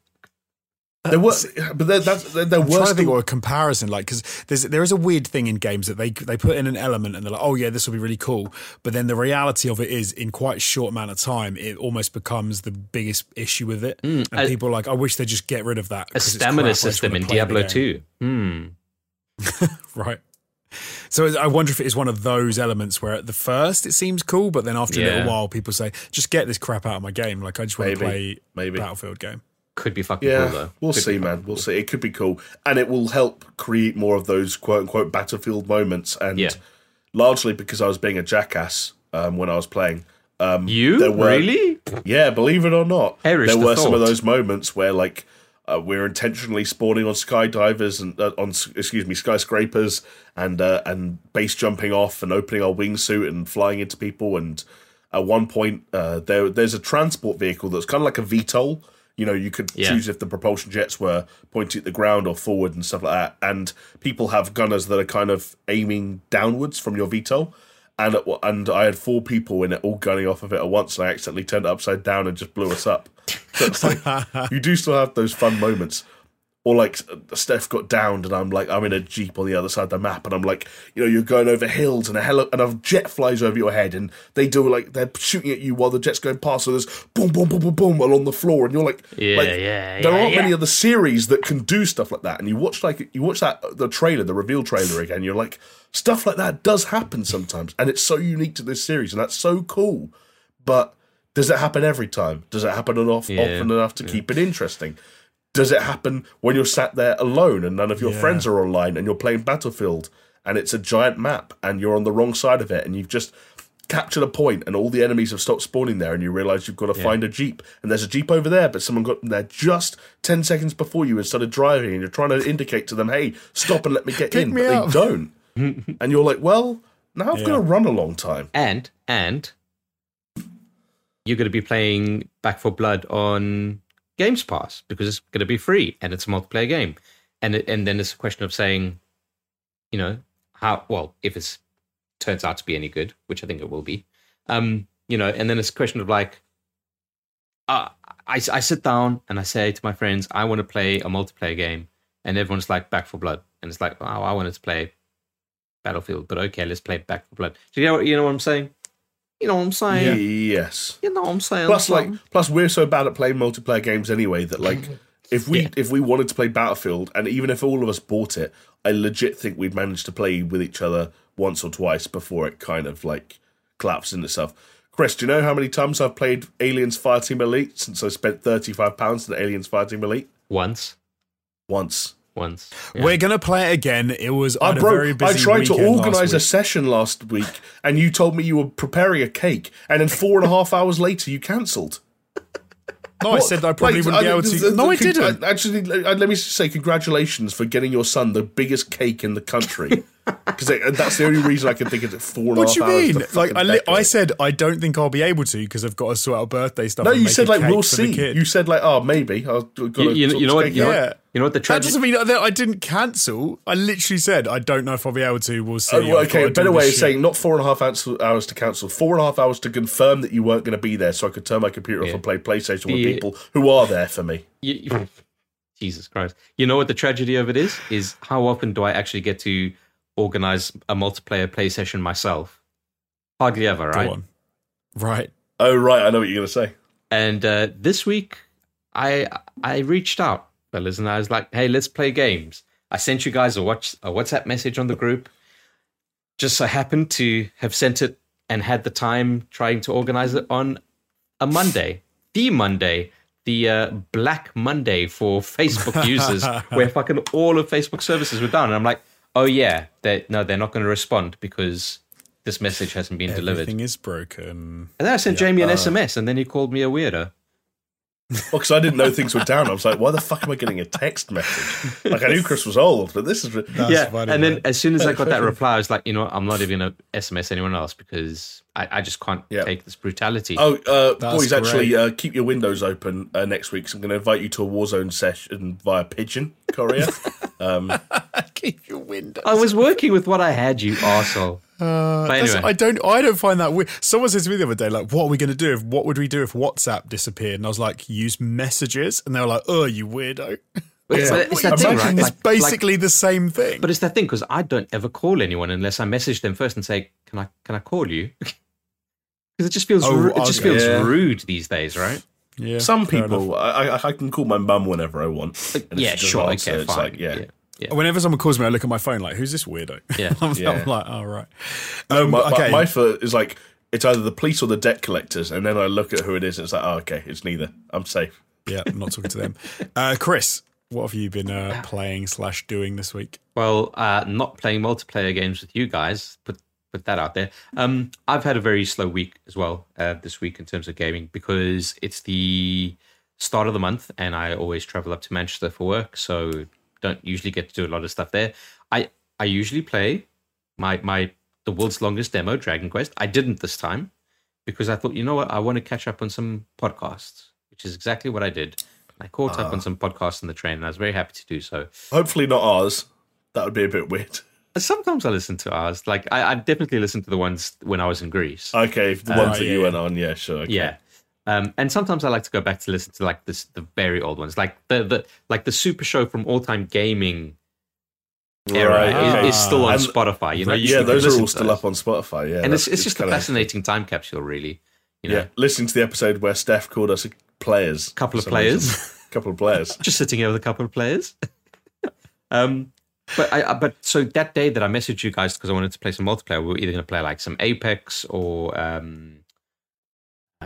There were, but there, that's, there, there I'm were trying to think still- what a comparison like because there's there is a weird thing in games that they they put in an element and they're like oh yeah this will be really cool but then the reality of it is in quite a short amount of time it almost becomes the biggest issue with it and a- people are like I wish they just get rid of that A 'cause it's stamina crap, system in Diablo game." 2. Hmm. right so I wonder if it is one of those elements where at the first it seems cool but then after a little while people say just get this crap out of my game like I just want to play Maybe. Battlefield game Could be fucking Yeah, cool though. we'll Could see, man. We'll cool. see. It could be cool, and it will help create more of those quote unquote battlefield moments. And Yeah. largely because I was being a jackass um, when I was playing. Um, there You were- really? Yeah, believe it or not, Perish there the were some of those moments where like. Uh, we're intentionally spawning on skydivers and uh, on excuse me skyscrapers and uh, and base jumping off and opening our wingsuit and flying into people and at one point uh, there there's a transport vehicle that's kind of like a VTOL. You know, you could Yeah. choose if the propulsion jets were pointing at the ground or forward and stuff like that. And people have gunners that are kind of aiming downwards from your VTOL. And it, and I had four people in it all gunning off of it at once, and I accidentally turned it upside down and just blew us up. So it's like you do still have those fun moments. Or like uh, Steph got downed, and I'm like, I'm in a jeep on the other side of the map, and I'm like, you know, you're going over hills, and a hell and a jet flies over your head, and they do like they're shooting at you while the jet's going past, so there's boom, boom, boom, boom, boom along the floor, and you're like, Yeah, like, yeah, There yeah, aren't yeah. many other series that can do stuff like that, and you watch like you watch that uh, the trailer, the reveal trailer again, you're like, stuff like that does happen sometimes, and it's so unique to this series, and that's so cool, but. Does it happen every time? Does it happen enough Yeah, often enough to keep it interesting? Does it happen when you're sat there alone and none of your Yeah. friends are online and you're playing Battlefield and it's a giant map and you're on the wrong side of it and you've just captured a point and all the enemies have stopped spawning there and you realize you've got to find a jeep and there's a jeep over there but someone got there just 10 seconds before you and started driving and you're trying to indicate to them hey stop and let me get in me but up. they don't and you're like well now I've got to run a long time And and you're going to be playing Back 4 Blood on Games Pass because it's going to be free and it's a multiplayer game. And and then it's a question of saying, you know, how well if it turns out to be any good, which I think it will be. Um, you know, and then it's a question of like, uh, I I sit down and I say to my friends, I want to play a multiplayer game, and everyone's like Back 4 Blood, and it's like, oh, I wanted to play Battlefield, but okay, let's play Back 4 Blood. Do you know what you know what I'm saying? You know what I'm saying? yes You know what I'm saying? Plus, like, son? plus we're so bad at playing multiplayer games anyway that like, if we Yeah. if we wanted to play Battlefield, and even if all of us bought it, I legit think we'd manage to play with each other once or twice before it kind of like collapsed in itself. Chris, do you know how many times I've played Aliens Fireteam Elite since I spent thirty five pounds on the Aliens Fireteam Elite? once. once. Once. Yeah. We're gonna play it again. It was I, on a bro, very I tried to organise a session last week, and you told me you were preparing a cake, and then four and a half hours later, you cancelled. No, I said I probably Like, wouldn't be able the- to. the- no, I didn't. Actually, uh, let me say congratulations for getting your son the biggest cake in the country. Because that's the only reason I can think of it. Four What do you mean? Like I, li- I said, I don't think I'll be able to because I've got to sort out birthday stuff. No, you said like we'll see. You said like, oh, maybe I'll got You- you- you know what- you know- yeah, You know what the that tragedy? doesn't mean that I didn't cancel. I literally said I don't know if I'll be able to. We'll see. Oh, well, okay, a better way of saying not four and a half hours, hours to cancel, four and a half hours to confirm that you weren't going to be there, so I could turn my computer off and play PlayStation with people who are there for me. You, you- Jesus Christ! You know what the tragedy of it is? Is how often do I actually get to organize a multiplayer play session myself? Hardly ever, Go right? on. Right. Oh right, I know what you're going to say. And uh, this week, I I reached out, fellas, and I was like, "Hey, let's play games." I sent you guys a watch a WhatsApp message on the group. Just so happened to have sent it and had the time trying to organize it on a Monday, the Monday, the uh, Black Monday for Facebook users, where fucking all of Facebook services were down. And I'm like, "Oh yeah, they no, they're not going to respond because." This message hasn't been delivered. Everything is broken. And then I sent Jamie an uh, SMS, and then he called me a weirdo. Well, because I didn't know things were down. I was like, why the fuck am I getting a text message? Like I knew Chris was old, but this is That's yeah, funny, and then man. as soon as I got that reply, I was like, you know, what, I'm not even gonna SMS anyone else because I, I just can't Yeah. take this brutality. Oh, uh, That's boys, actually, uh, keep your windows open uh, next week. So I'm going to invite you to a Warzone session via Pigeon Courier. um, Keep your windows. I was working with what I had, you arsehole. Uh, But anyway. I don't. I don't find that weird. Someone said to me the other day, like, "What are we going to do? If, what would we do if WhatsApp disappeared?" And I was like, "Use messages." And they were like, "Oh, you weirdo." But it's, it's that thing, right? It's Like- basically the same thing. but it's that thing because I don't ever call anyone unless I message them first and say, "Can I can I call you?" Because it just feels Oh, ru- it just feels Yeah. rude these days, right? yeah, some people, I, I, I can call my mum whenever I want. Yeah, sure, answer, okay, it's fine. like, yeah. yeah, yeah. Whenever someone calls me, I look at my phone like, "Who's this weirdo?" Yeah. I'm, Yeah. I'm like, "Oh right." No, Um, my, my- okay. my foot is like it's either the police or the debt collectors, and then I look at who it is, and it's like, oh, okay, it's neither. I'm safe. yeah, I'm not talking to them. Uh, Chris, what have you been uh, playing slash doing this week? Well, uh, not playing multiplayer games with you guys. Put put that out there. Um, I've had a very slow week as well uh, this week in terms of gaming because it's the start of the month, and I always travel up to Manchester for work, so don't usually get to do a lot of stuff there. I I usually play my my the world's longest demo, Dragon Quest. I didn't this time because I thought, you know what, I want to catch up on some podcasts, which is exactly what I did. I caught up on some podcasts on the train, and I was very happy to do so. Hopefully not ours. That would be a bit weird. Sometimes I listen to ours. Like I, I definitely listened to the ones when I was in Greece. Okay, the ones Uh, that yeah, you went on, yeah, sure. Okay. Yeah. Um, and sometimes I like to go back to listen to like this the very old ones, like the the like the Super Show from All Time Gaming era Right, is, okay. is still on And- Spotify. You know, you yeah, those are all still up on Spotify. Yeah, and it's it's just a kinda- fascinating time capsule, really. You know, Yeah, listening to the episode where Steph called us a players. Couple of for some reason. players. couple of players. just sitting here with a couple of players. um, but I, I- but so that day that I messaged you guys because I wanted to play some multiplayer, we were either going to play like some Apex or um,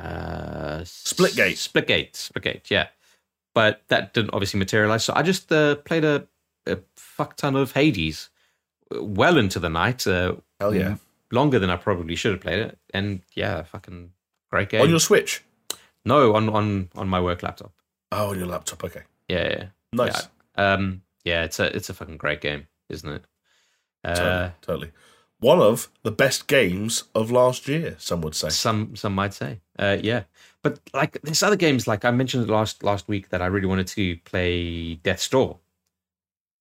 uh, Splitgate. Splitgate, Splitgate, yeah. But that didn't obviously materialize, so I just uh, played a, a fuck ton of Hades, well into the night. Uh, Hell yeah. longer than I probably should have played it, and yeah, fucking great game. On your Switch? no, on on on my work laptop. Oh, on your laptop. Okay, Yeah, yeah. nice. Yeah. Um, yeah, it's a it's a fucking great game, isn't it? Uh, Totally, totally. One of the best games of last year. Some would say. some some might say, uh, yeah. But like there's other games, like I mentioned last last week, that I really wanted to play Death's Door.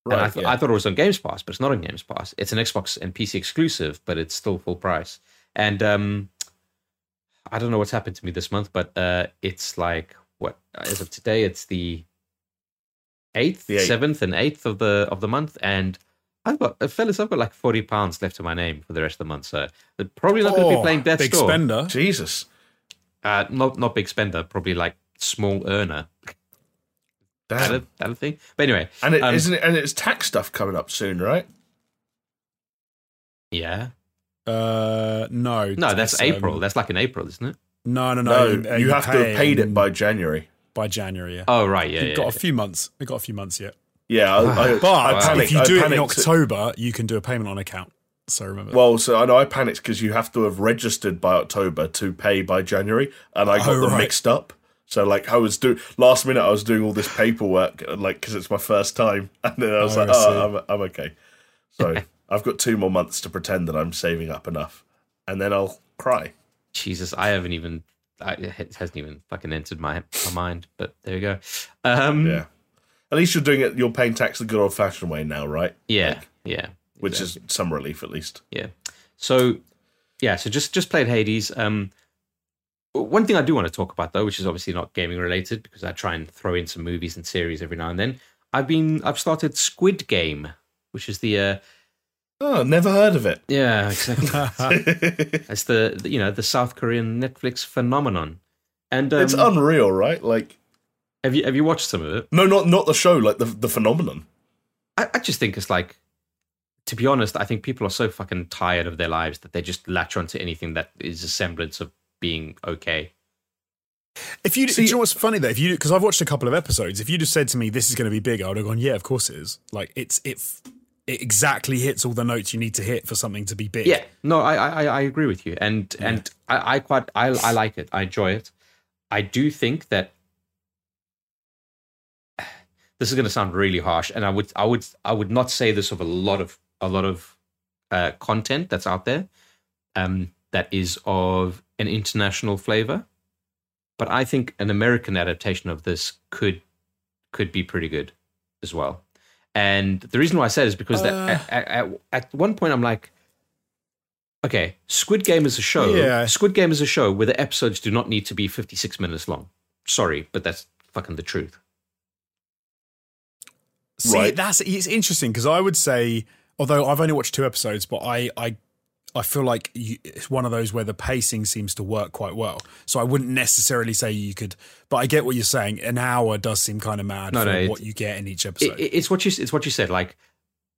And I, Right. th- yeah. I thought it was on Games Pass, but it's not on Games Pass. It's an Xbox and PC exclusive, but it's still full price. And um, I don't know what's happened to me this month, but uh, it's like what as of today, it's The eighth. seventh, and eighth of the of the month, and I've got uh, fellas, I've got like forty pounds left to my name for the rest of the month, so I'm probably not going to be Oh, playing Death's big Door. spender. Jesus. Uh, not not big spender, probably like small earner. That a, Damn. that a thing? But anyway, And it um, not it? And it's tax stuff coming up soon, right? yeah. Uh, no, No, that's um, April. That's like in April, isn't it? No, no, No, no. you have to have paid it by January. by January. Yeah, Oh right, yeah, We've yeah. got yeah. a few months. We've got a few months yet. Yeah, I, I, But I panicked. if you do it in panicked. October, you can do a payment on account. So remember. Well, so I know I panicked because you have to have registered by October to pay by January, and I got Oh, them right. mixed up. So like I was doing last minute, I was doing all this paperwork, like because it's my first time, and then I was Oh, like, I oh, I'm, I'm okay. So I've got two more months to pretend that I'm saving up enough, and then I'll cry. Jesus, I haven't even. I, it hasn't even fucking entered my my mind. But there you go. Um, Yeah. At least you're doing it. You're paying tax the good old fashioned way now, right? yeah, yeah. Which is some relief, at least. Yeah. So yeah, so just just played Hades. Um one thing I do want to talk about though, which is obviously not gaming related, because I try and throw in some movies and series every now and then. I've been I've started Squid Game, which is the uh Oh, never heard of it. yeah, exactly. it's the, the, you know, the South Korean Netflix phenomenon. And um, it's unreal, right? Like, have you have you watched some of it? no, not not the show, like the the phenomenon. I, I just think it's like to be honest, I think people are so fucking tired of their lives that they just latch onto anything that is a semblance of being okay. If you, See- do you know what's funny though? If you, because I've watched a couple of episodes, if you just said to me this is going to be big, I would have gone, yeah, of course it is. Like it's it, it exactly hits all the notes you need to hit for something to be big. Yeah, no, I I, I agree with you, and and I, I quite I I like it. I enjoy it. I do think that this is going to sound really harsh, and I would I would I would not say this of a lot of a lot of uh, content that's out there um, that is of an international flavor, but I think an American adaptation of this could could be pretty good as well. And the reason why I said is because that Uh. at, at, at one point I'm like, okay, Squid Game is a show. Yeah. Squid Game is a show where the episodes do not need to be 56 minutes long. Sorry, but that's fucking the truth. See, Right. that's it's interesting because I would say, although I've only watched two episodes, but I I I feel like you, it's one of those where the pacing seems to work quite well. So I wouldn't necessarily say you could, but I get what you're saying. An hour does seem kind of mad No, for no, what you get in each episode. it- it's what you it's what you said. Like,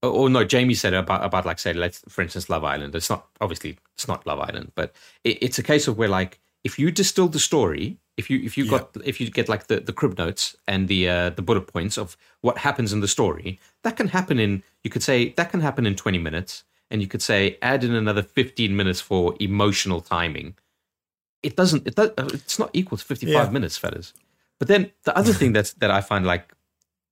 or, or no, Jamie said about about like say let's for instance Love Island. It's not obviously it's not Love Island, but it, it's a case of where like if you distill the story, if you if you got if you get like the the crib notes and the uh, the bullet points of what happens in the story, that can happen in you could say that can happen in twenty minutes, and you could say add in another fifteen minutes for emotional timing. It doesn't. It does, it's not equal to fifty five Yeah. minutes, fellas. But then the other thing that's that I find like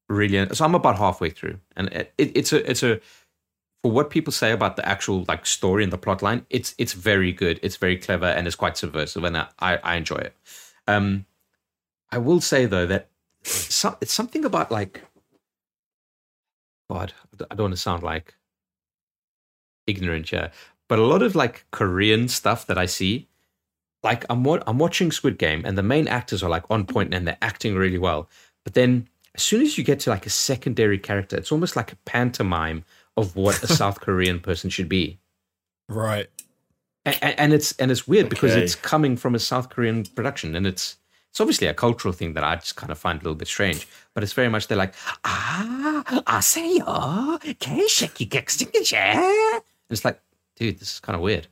really so i'm about halfway through and it, it's a it's a for what people say about the actual like story and the plot line it's it's very good it's very clever and it's quite subversive and i i enjoy it. Um i will say though that some, it's something about like god i don't want to sound like ignorant here but a lot of like korean stuff that i see like i'm i'm watching squid game and the main actors are like on point and they're acting really well but then as soon as you get to like a secondary character, it's almost like a pantomime of what a South Korean person should be. right. And, and it's and it's weird because Okay. it's coming from a South Korean production, and it's it's obviously a cultural thing that I just kind of find a little bit strange. But it's very much they're like ah 아세요 개새끼 객식이지. And it's like, dude, this is kind of weird.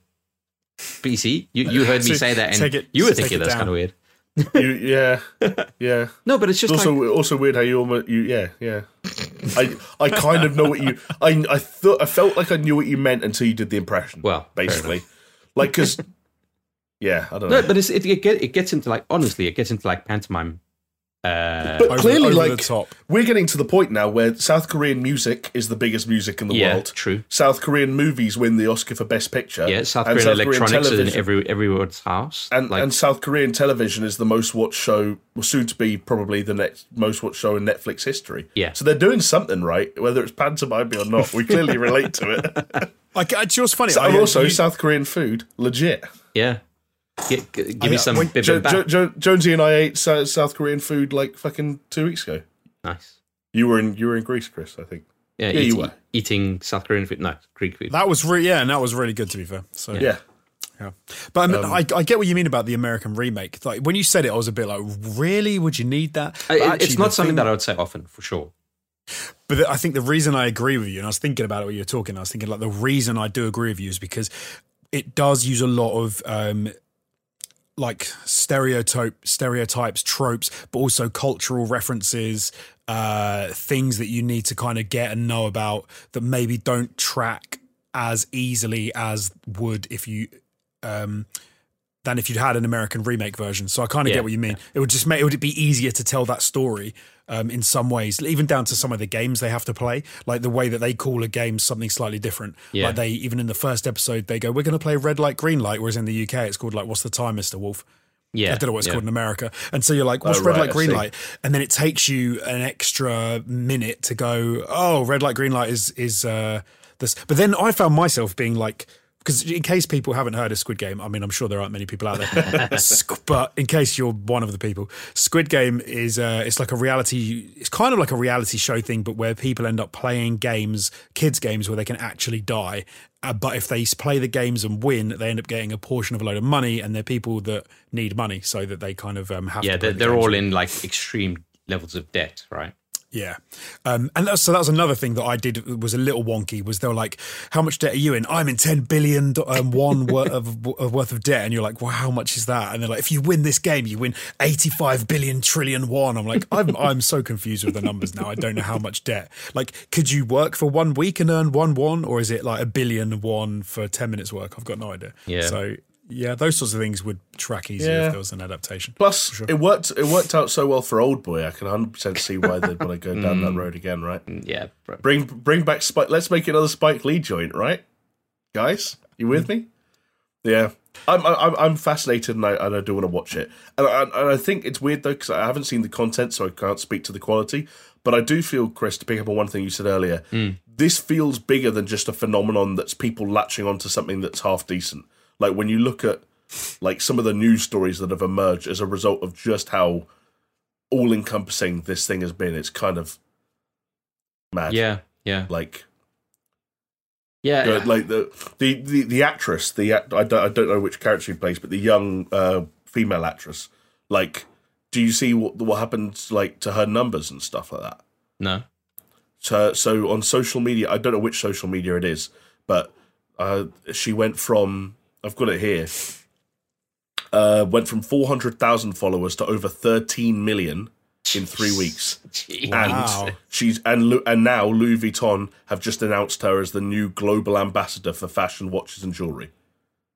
But you see, you, you heard me So say that, and take it- you were take thinking it that's down. kind of weird. You, yeah, yeah. No, but it's just It's also like, also weird how you almost you yeah yeah. I I kind of know what you I I thought I felt like I knew what you meant until you did the impression. Well, basically, like because yeah, I don't no, know. but it's, it, it, get, it gets into like honestly, it gets into like pantomime. Uh, But Over- clearly, over like top. we're getting to the point now where South Korean music is the biggest music in the Yeah, world. true. South Korean movies win the Oscar for Best Picture. yeah, South and Korean electronics is in television- every everyone's house. and, like, and South Korean television is the most watched show, well, soon to be probably the next most watched show in Netflix history. Yeah. So they're doing something right, whether it's pantomime or not. We clearly relate to it. I, I, do you know what's funny? So- I, also, you- South Korean food, legit. yeah, Get, g- give I- me some when- Jo- bibimbap. jo- jo- Jonesy and I ate Sou- South Korean food like fucking two weeks ago. nice. You were in you were in Greece, Chris. I think. Yeah, Yeah, eat- you were. eating South Korean food. No, Greek food. that was re- yeah, and that was really good to be fair. So Yeah. Yeah. But I, mean, I, I get what you mean about the American remake. Like when you said it, I was a bit like, really? Would you need that? It- actually, it's not something thing- that I would say often, for sure. But the- I think the reason I agree with you, and I was thinking about it when you were talking, I was thinking like the reason I do agree with you is because it does use a lot of um, like stereotype stereotypes, tropes, but also cultural references, uh, things that you need to kind of get and know about that maybe don't track as easily as would if you um than if you'd had an American remake version. So I kind of Yeah, get what you mean. It would just make it would be easier to tell that story um, in some ways, even down to some of the games they have to play, like the way that they call a game something slightly different. Yeah. Like they even in the first episode they go, "We're going to play red light, green light," whereas in the UK it's called like, "What's the time, Mister Wolf?" Yeah, I don't know what it's yeah. called in America. And so you're like, what's Oh, red right, light, green light? And then it takes you an extra minute to go, oh, red light, green light is is uh this. But then I found myself being like, because in case people haven't heard of Squid Game, I mean, I'm sure there aren't many people out there, but in case you're one of the people, Squid Game is uh, it's like a reality. It's kind of like a reality show thing, but where people end up playing games, kids games, where they can actually die. Uh, but if they play the games and win, they end up getting a portion of a load of money, and they're people that need money, so that they kind of um, have. Yeah, they're, the they're all in like extreme levels of debt, right? Yeah, um, and that's, so that was another thing that I did was a little wonky. Was they were like, "How much debt are you in?" I'm in ten billion um, one worth of, of worth of debt, and you're like, "Well, how much is that?" And they're like, "If you win this game, you win eighty five billion trillion one." I'm like, I'm I'm so confused with the numbers now. I don't know how much debt. Like, could you work for one week and earn one one, or is it like a billion one for ten minutes work? I've got no idea. Yeah. So yeah, those sorts of things would track easier Yeah. if there was an adaptation. Plus, it worked. It worked out so well for Old Boy. I can 100 percent see why they'd want to go down that mm. road again, right? Mm, yeah, bro. Bring bring back Spike. Let's make another Spike Lee joint, right? Guys, you with mm. me? Yeah, I'm I'm, I'm fascinated, and I, and I do want to watch it. And I, and I think it's weird though because I haven't seen the content, so I can't speak to the quality. But I do feel, Chris, to pick up on one thing you said earlier, this feels bigger than just a phenomenon that's people latching onto something that's half decent. Like when you look at like some of the news stories that have emerged as a result of just how all encompassing this thing has been, it's kind of mad. Yeah, yeah, Like yeah. uh, like the, the the the actress, the act, I don't I don't know which character she plays, but the young uh, female actress. Like, do you see what what happened like to her numbers and stuff like that? no. So so on social media, I don't know which social media it is, but uh, she went from I've got it here. Uh, went from four hundred thousand followers to over thirteen million in three weeks. Jeez. Wow. And she's and Lu- and now Louis Vuitton have just announced her as the new global ambassador for fashion watches and jewelry.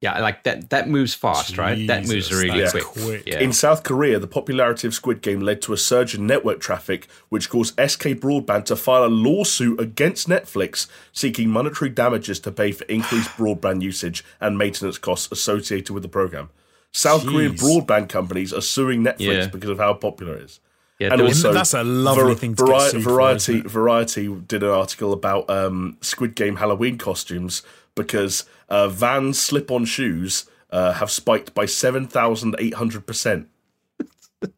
Yeah, like that. That moves fast, right? That moves really that's quick. quick. Yeah. In South Korea, the popularity of Squid Game led to a surge in network traffic, which caused SK Broadband to file a lawsuit against Netflix, seeking monetary damages to pay for increased broadband usage and maintenance costs associated with the program. South Korean broadband companies are suing Netflix Yeah. because of how popular it is. yeah, and also- that's a lovely Var- thing to get Vari- sued for, Variety isn't it? Variety did an article about um, Squid Game Halloween costumes because uh, Vans slip-on shoes uh, have spiked by seven thousand eight hundred percent.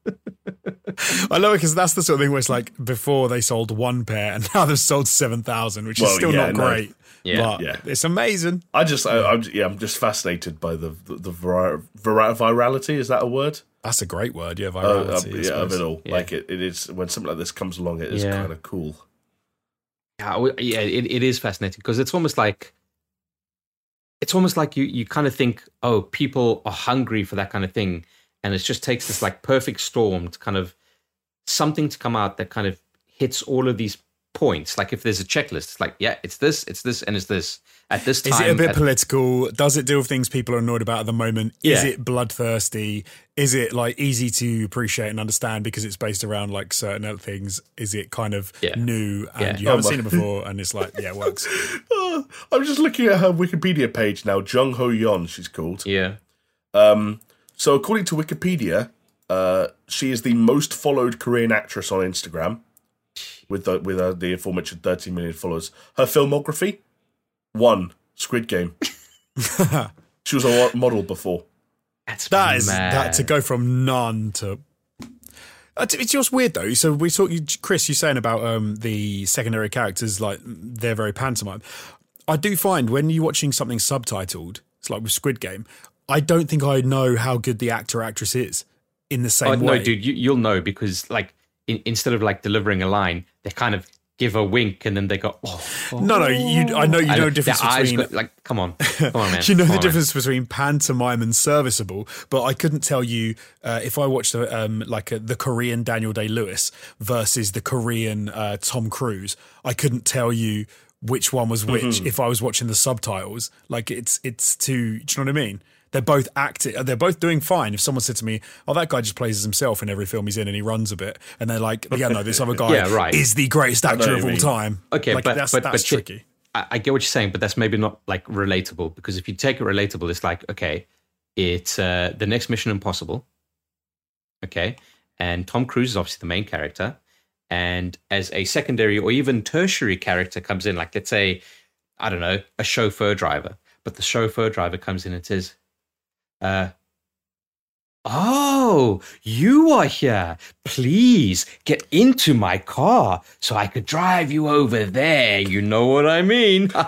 I love it because that's the sort of thing where it's like before they sold one pair and now they've sold 7,000, which is Well, still yeah, not no. great. Yeah. but Yeah. it's amazing. I just, I, I'm, yeah, I'm just fascinated by the the, the vari- vari- virality. Is that a word? That's a great word. Yeah, Uh, virality. uh, I yeah, of suppose. it all. Yeah. Like it, it is when something like this comes along. It is Yeah. kind of cool. Yeah, yeah, it, it is fascinating because it's almost like it's almost like you you kind of think, oh, people are hungry for that kind of thing, and it just takes this like perfect storm to kind of something to come out that kind of hits all of these points. Like if there's a checklist, it's like, yeah, it's this, it's this, and it's this at this time. Is it a bit at- political? Does it deal with things people are annoyed about at the moment? Is Yeah. it bloodthirsty? Is it like easy to appreciate and understand because it's based around like certain other things? Is it kind of Yeah. new and Yeah. you haven't Oh, seen it before and it's like, yeah, it works. Oh, I'm just looking at her Wikipedia page now. Jung Ho Yeon, she's called. yeah, Um, so according to Wikipedia, uh, she is the most followed Korean actress on Instagram, with the, with uh, the aforementioned 13 million followers. Her filmography, one Squid Game. she was a model before. that's That is mad. that to go from none to. Uh, It's just weird though. So we talk, you Chris. You're saying about um, the secondary characters, like they're very pantomime. I do find when you're watching something subtitled, it's like with Squid Game. I don't think I know how good the actor actress is in the same Oh, way. no, dude, you, you'll know because like in, instead of like delivering a line, they're kind of give a wink and then they go, oh. No, no, you. I know you know know, the difference between. go- like, come on, come on, man. you know Come the on, man. difference between pantomime and serviceable, but I couldn't tell you uh, if I watched a, um, like a, the Korean Daniel Day Lewis versus the Korean uh, Tom Cruise. I couldn't tell you which one was which Mm-hmm. if I was watching the subtitles. Like it's it's too. Do you know what I mean? They're both acting. They're both doing fine. If someone said to me, "Oh, that guy just plays as himself in every film he's in, and he runs a bit," and they're like, "Yeah, no, this other guy Yeah, right. is the greatest actor of all mean. time." Okay, like, but that's but that's but tricky. I, I get what you're saying, but that's maybe not like relatable because if you take it relatable, it's like okay, it's uh, the next Mission Impossible. Okay, and Tom Cruise is obviously the main character, and as a secondary or even tertiary character comes in, like let's say, I don't know, a chauffeur driver, but the chauffeur driver comes in and says, uh, Oh, you are here. Please get into my car so I could drive you over there. You know what I mean?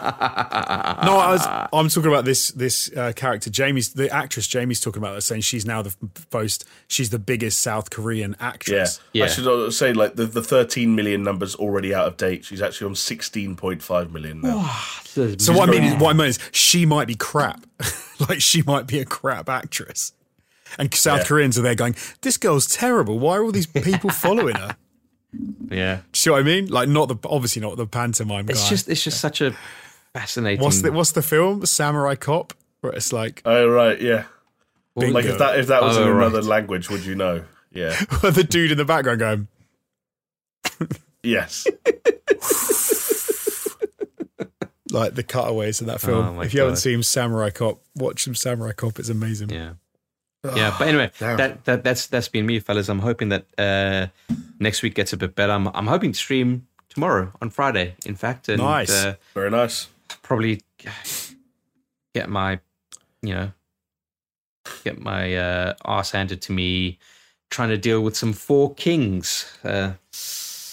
No, I was, I'm talking about this this uh, character. Jamie's the actress. Jamie's talking about that, saying she's now the most. She's the biggest South Korean actress. Yeah. yeah. I should uh, say, like, the, the 13 million number's already out of date. She's actually on 16.5 million now. So what I mean, is, what I mean is, she might be crap. like she might be a crap actress. And South Yeah. Koreans are there going, "This girl's terrible. Why are all these people following her?" yeah. Do you see what I mean? Like, not the obviously not the pantomime guy. It's just it's just such a fascinating. what's the what's the film? Samurai Cop, where it's like Oh, right, yeah. bingo. Like, if that if that was Oh, in right. another language, would you know? Yeah. the dude in the background going, Yes. like the cutaways in that oh film. Oh if you haven't seen Samurai Cop, watch some Samurai Cop. It's amazing. Yeah. Yeah, but anyway, Damn. that, that that's that's been me, fellas. I'm hoping that uh, next week gets a bit better. I'm, I'm hoping to stream tomorrow on Friday. In fact, and Nice. uh, Very nice. probably get my, you know, get my uh, ass handed to me, trying to deal with some four kings. Uh,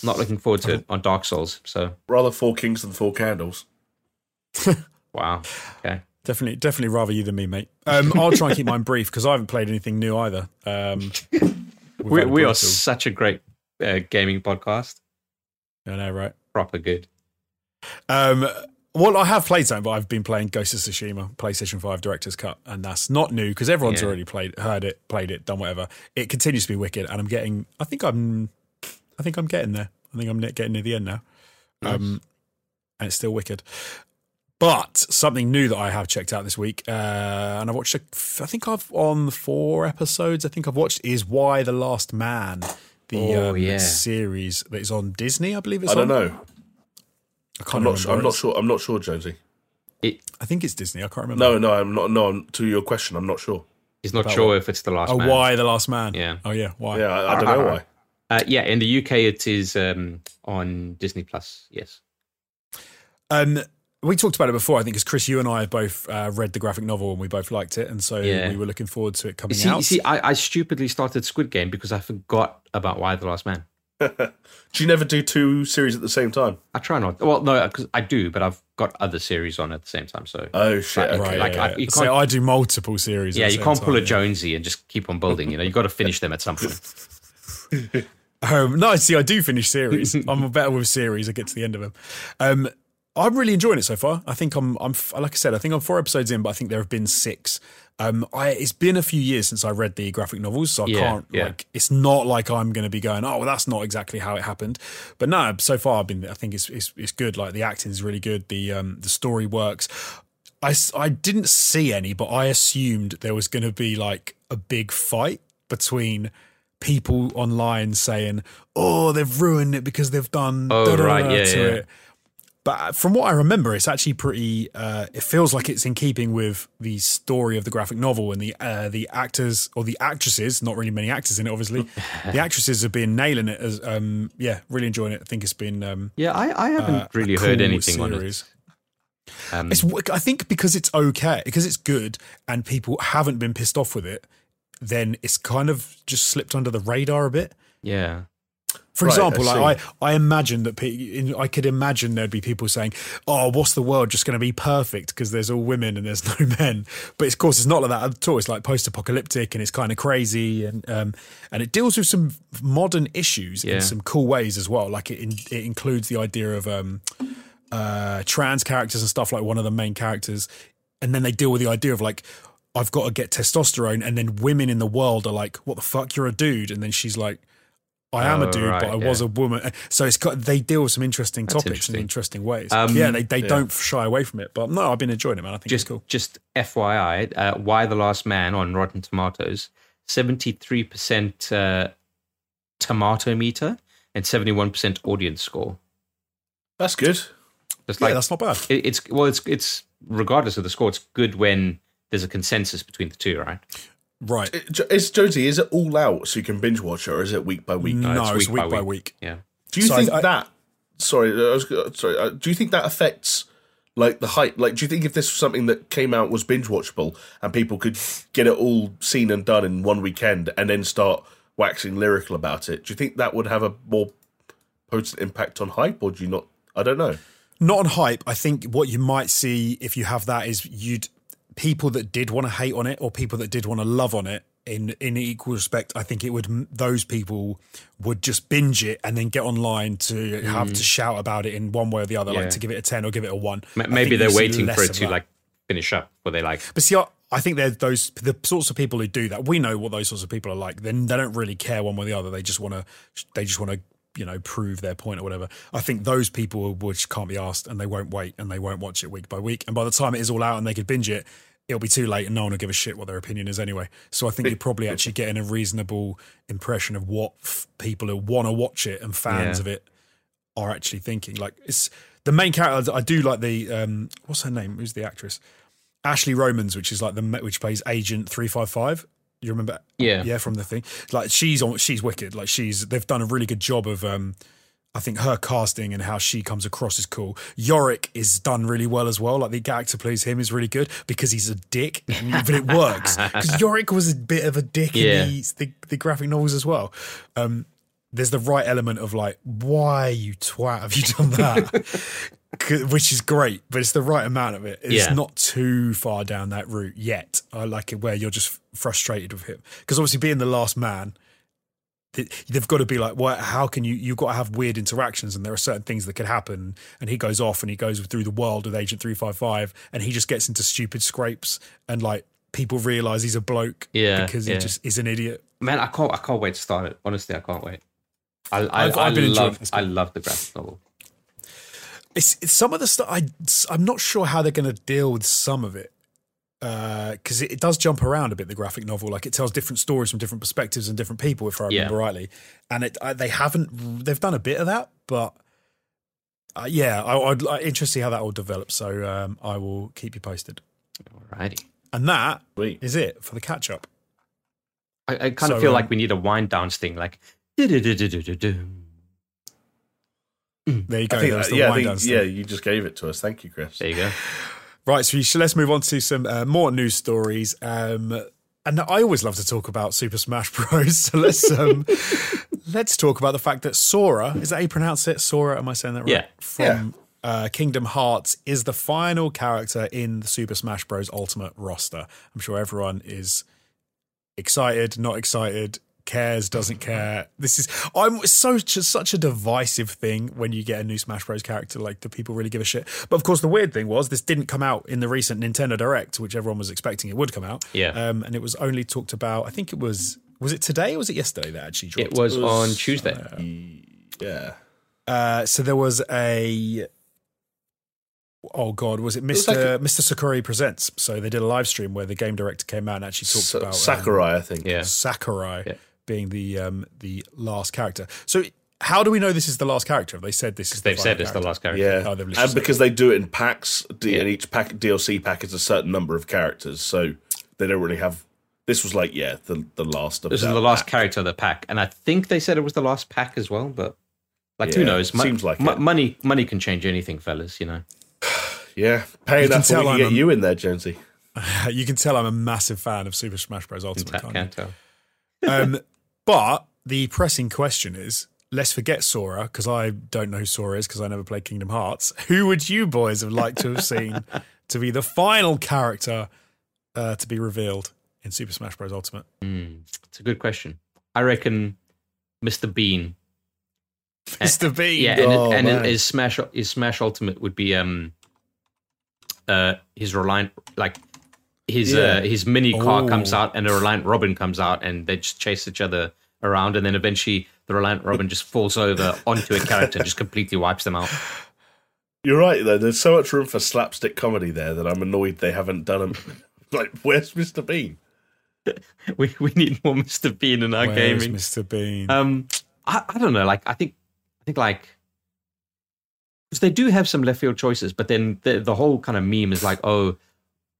not looking forward to it on Dark Souls. So Rather Four Kings than Four Candles. wow, okay. Definitely, definitely rather you than me, mate. Um, I'll try and keep mine brief because I haven't played anything new either. Um, we've We, had a we are such a great uh, gaming podcast. I know, right? Proper good. Um, well, I have played something, but I've been playing Ghost of Tsushima, PlayStation Five Director's Cut, and that's not new because everyone's Yeah. already played, heard it, played it, done whatever. It continues to be wicked, and I'm getting. I think I'm. I think I'm getting there. I think I'm getting near the end now. Um, and it's still wicked. But something new that I have checked out this week, uh, and I've watched. A, I think I've on four episodes. I think I've watched is Y: The Last Man, the Oh, um, yeah. series that is on Disney. I believe it's. I don't on. know. I can't I'm not. Sure, I'm not sure. I'm not sure, Jonesy. It, I think it's Disney. I can't remember. No, no, I'm not. No, I'm, to your question, I'm not sure. he's not About sure what? if it's the last Oh, man. why the last man? Yeah. Oh, yeah. Why? Yeah, I, I don't know why. Uh, yeah, in the UK it is um, on Disney Plus. Yes. Um, we talked about it before. I think because Chris, you and I have both uh, read the graphic novel and we both liked it, and so Yeah. we were looking forward to it coming See, out. see I, I stupidly started Squid Game because I forgot about Y: The Last Man. Do you never do two series at the same time? I try not. Well, no, because I do, but I've got other series on at the same time. So Oh shit! Right, Okay. right, like, yeah, I- yeah. you so can't- I do multiple series. yeah, the you same can't pull a time, yeah. Jonesy and just keep on building. You know, you got to finish them at some point. Um, no, see, I do finish series. I'm better with series. I get to the end of them. Um, I'm really enjoying it so far. I think I'm, I'm, like I said, I think I'm four episodes in, but I think there have been six. Um, I, it's been a few years since I read the graphic novels, so I Yeah, can't yeah. like. It's not like I'm going to be going, oh, well, that's not exactly how it happened. But no, so far I've been. I think it's it's, it's good. Like the acting is really good. The um, the story works. I I didn't see any, but I assumed there was going to be like a big fight between people online saying, "Oh, they've ruined it because they've done Oh, right, yeah, to yeah. it." But from what I remember, it's actually pretty. Uh, it feels like it's in keeping with the story of the graphic novel and the uh, the actors or the actresses. Not really many actors in it, obviously. the actresses have been nailing it. As um, yeah, really enjoying it. I think it's been um, Yeah, I, I haven't uh, really heard cool anything on it. series. Um, It's I think because it's okay, because it's good, and people haven't been pissed off with it. Then it's kind of just slipped under the radar a bit. yeah. For Right, example, I like. I, I imagine that pe- I could imagine there'd be people saying, "Oh, what's the world just going to be perfect because there's all women and there's no men?" But of course, it's not like that at all. It's like post-apocalyptic and it's kind of crazy and um, and it deals with some modern issues Yeah. in some cool ways as well. Like it in, it includes the idea of um, uh, trans characters and stuff like one of the main characters, and then they deal with the idea of like. I've got to get testosterone, and then women in the world are like, "What the fuck? You're a dude," and then she's like, I am Oh, a dude, right, but I yeah. was a woman. So it's got they deal with some interesting That's topics in interesting. interesting ways. Um, yeah, they, they don't shy away from it. But no, I've been enjoying it, man. I think just it's cool. just FYI, uh, Y: The Last Man on Rotten Tomatoes, seventy three percent uh, tomato meter and seventy one percent audience score. That's good. It's Yeah, like that's not bad. it, it's well, it's it's regardless of the score, it's good when there's a consensus between the two, right? Right. Is Jonesy? Is it all out so you can binge watch it, or is it week by week? no, it's it's week, by week. Yeah. Do you So think I- that? Sorry, I was, sorry. Uh, do you think that affects like the hype? Like, do you think if this was something that came out was binge watchable and people could get it all seen and done in one weekend and then start waxing lyrical about it, do you think that would have a more potent impact on hype, or do you not? I don't know. Not on hype. I think what you might see if you have that is you'd people that did want to hate on it or people that did want to love on it in in equal respect. I think it would those people would just binge it and then get online to have to mm. shout about it in one way or the other, Yeah. like to give it a ten or give it a one. M- I Maybe they're waiting for it to that. like finish up, where they like But see, I, I think they're those the sorts of people who do that. We know what those sorts of people are like. Then they don't really care one way or the other. They just want to, they just want to, you know, prove their point or whatever. I think those people which can't be asked and they won't wait and they won't watch it week by week. And by the time it is all out and they could binge it, it'll be too late and no one will give a shit what their opinion is anyway. So I think you're probably actually getting a reasonable impression of what f- people who want to watch it and fans Yeah. of it are actually thinking. Like it's the main character. I do like the um, what's her name? Who's the actress? Ashley Romans, which is like the which plays Agent Three Five Five. You remember? Yeah. yeah, from the thing. Like she's on, she's wicked. Like she's they've done a really good job of. um I think her casting and how she comes across is cool. Yorick is done really well as well. Like the actor plays him is really good because he's a dick, but it works because Yorick was a bit of a dick Yeah. in the, the the graphic novels as well. Um, there's the right element of like, why you twat have you done that? 'Cause- Which is great, but it's the right amount of it. It's Yeah. not too far down that route yet. I like it where you're just frustrated with him because obviously being the last man, they've got to be like, well, how can you? You've got to have weird interactions, and there are certain things that could happen. And he goes off and he goes through the world with Agent Three Five Five, and he just gets into stupid scrapes, and like people realize he's a bloke, Yeah, because yeah. he just is an idiot. man, I can't I can't wait to start it. Honestly, I can't wait. I I, I've- I I've been enjoying love I love the graphic novel. It's, it's some of the stuff. I I'm not sure how they're going to deal with some of it because it, it does jump around a bit. The graphic novel, like it tells different stories from different perspectives and different people, if I Yeah. remember rightly. And it I, they haven't. They've done a bit of that, but uh, yeah, I, I'd I'm interested to see how that all develops. So um, I will keep you posted. Alrighty. And that Sweet. is it for the catch up. I, I kind So, of feel um, like we need a wind down thing, like du-du-du-du-du-du-du. There you go. I think, There's the yeah, I think- down yeah, you just gave it to us. Thank you, Chris. There you go. Right, so, we should, let's move on to some uh, more news stories. Um, and I always love to talk about Super Smash Bros. So let's um, let's talk about the fact that Sora is that how you pronounce it? Sora, am I saying that right? Yeah. From Uh, Kingdom Hearts is the final character in the Super Smash Bros. Ultimate roster. I'm sure everyone is excited, not excited, cares, doesn't care. This is I'm so just such a divisive thing when you get a new Smash Bros character. Like, do people really give a shit? But of course, the weird thing was this didn't come out in the recent Nintendo Direct, which everyone was expecting it would come out. Yeah. um, and it was only talked about. I think it was was it today or was it yesterday that actually dropped? It was, was- on Tuesday. Yeah. Uh, so there was a. Oh God, was it was Mr. like a- Mr. Sakurai presents? So they did a live stream where the game director came out and actually talked Sa- about um, Sakurai, I think. Yeah. Sakurai Yeah. Being the um, the last character. So how do we know this is the last character? Have they said this is? The They've said final it's the last character. Yeah, Oh, and said because they do it in packs, D- Yeah. and each pack DLC pack is a certain number of characters, so they don't really have. This was like, yeah, the the last of This is the last pack. character of the pack, and I think they said it was the last pack as well. But like, who Yeah, knows? seems like mo- it. money. Money can change anything, fellas. You know. Yeah, pay You can enough, we tell I'm get a- you in there, Jonesy. you can tell I'm a massive fan of Super Smash Bros. Ultimate. Can't, can't can't tell. um, but the pressing question is: let's forget Sora because I don't know who Sora is because I never played Kingdom Hearts. Who would you boys have liked to have seen to be the final character uh, to be revealed in Super Smash Bros. Ultimate? Mm, it's a good question. I reckon Mr. Bean. Mr. Bean. Yeah, and, Oh, and his Smash his Smash Ultimate would be um uh his Reliant like his Yeah. uh his mini car Oh. comes out and a Reliant Robin comes out and they just chase each other around and then eventually the Reliant Robin just falls over onto a character and just completely wipes them out. You're right though. There's so much room for slapstick comedy there that I'm annoyed they haven't done them. like, where's Mr. Bean? We we need more Mr. Bean in our Where's gaming. Mr. Bean? Um, I, I don't know. Like, I think, I think, like, because they do have some left field choices, but then the the whole kind of meme is like, oh,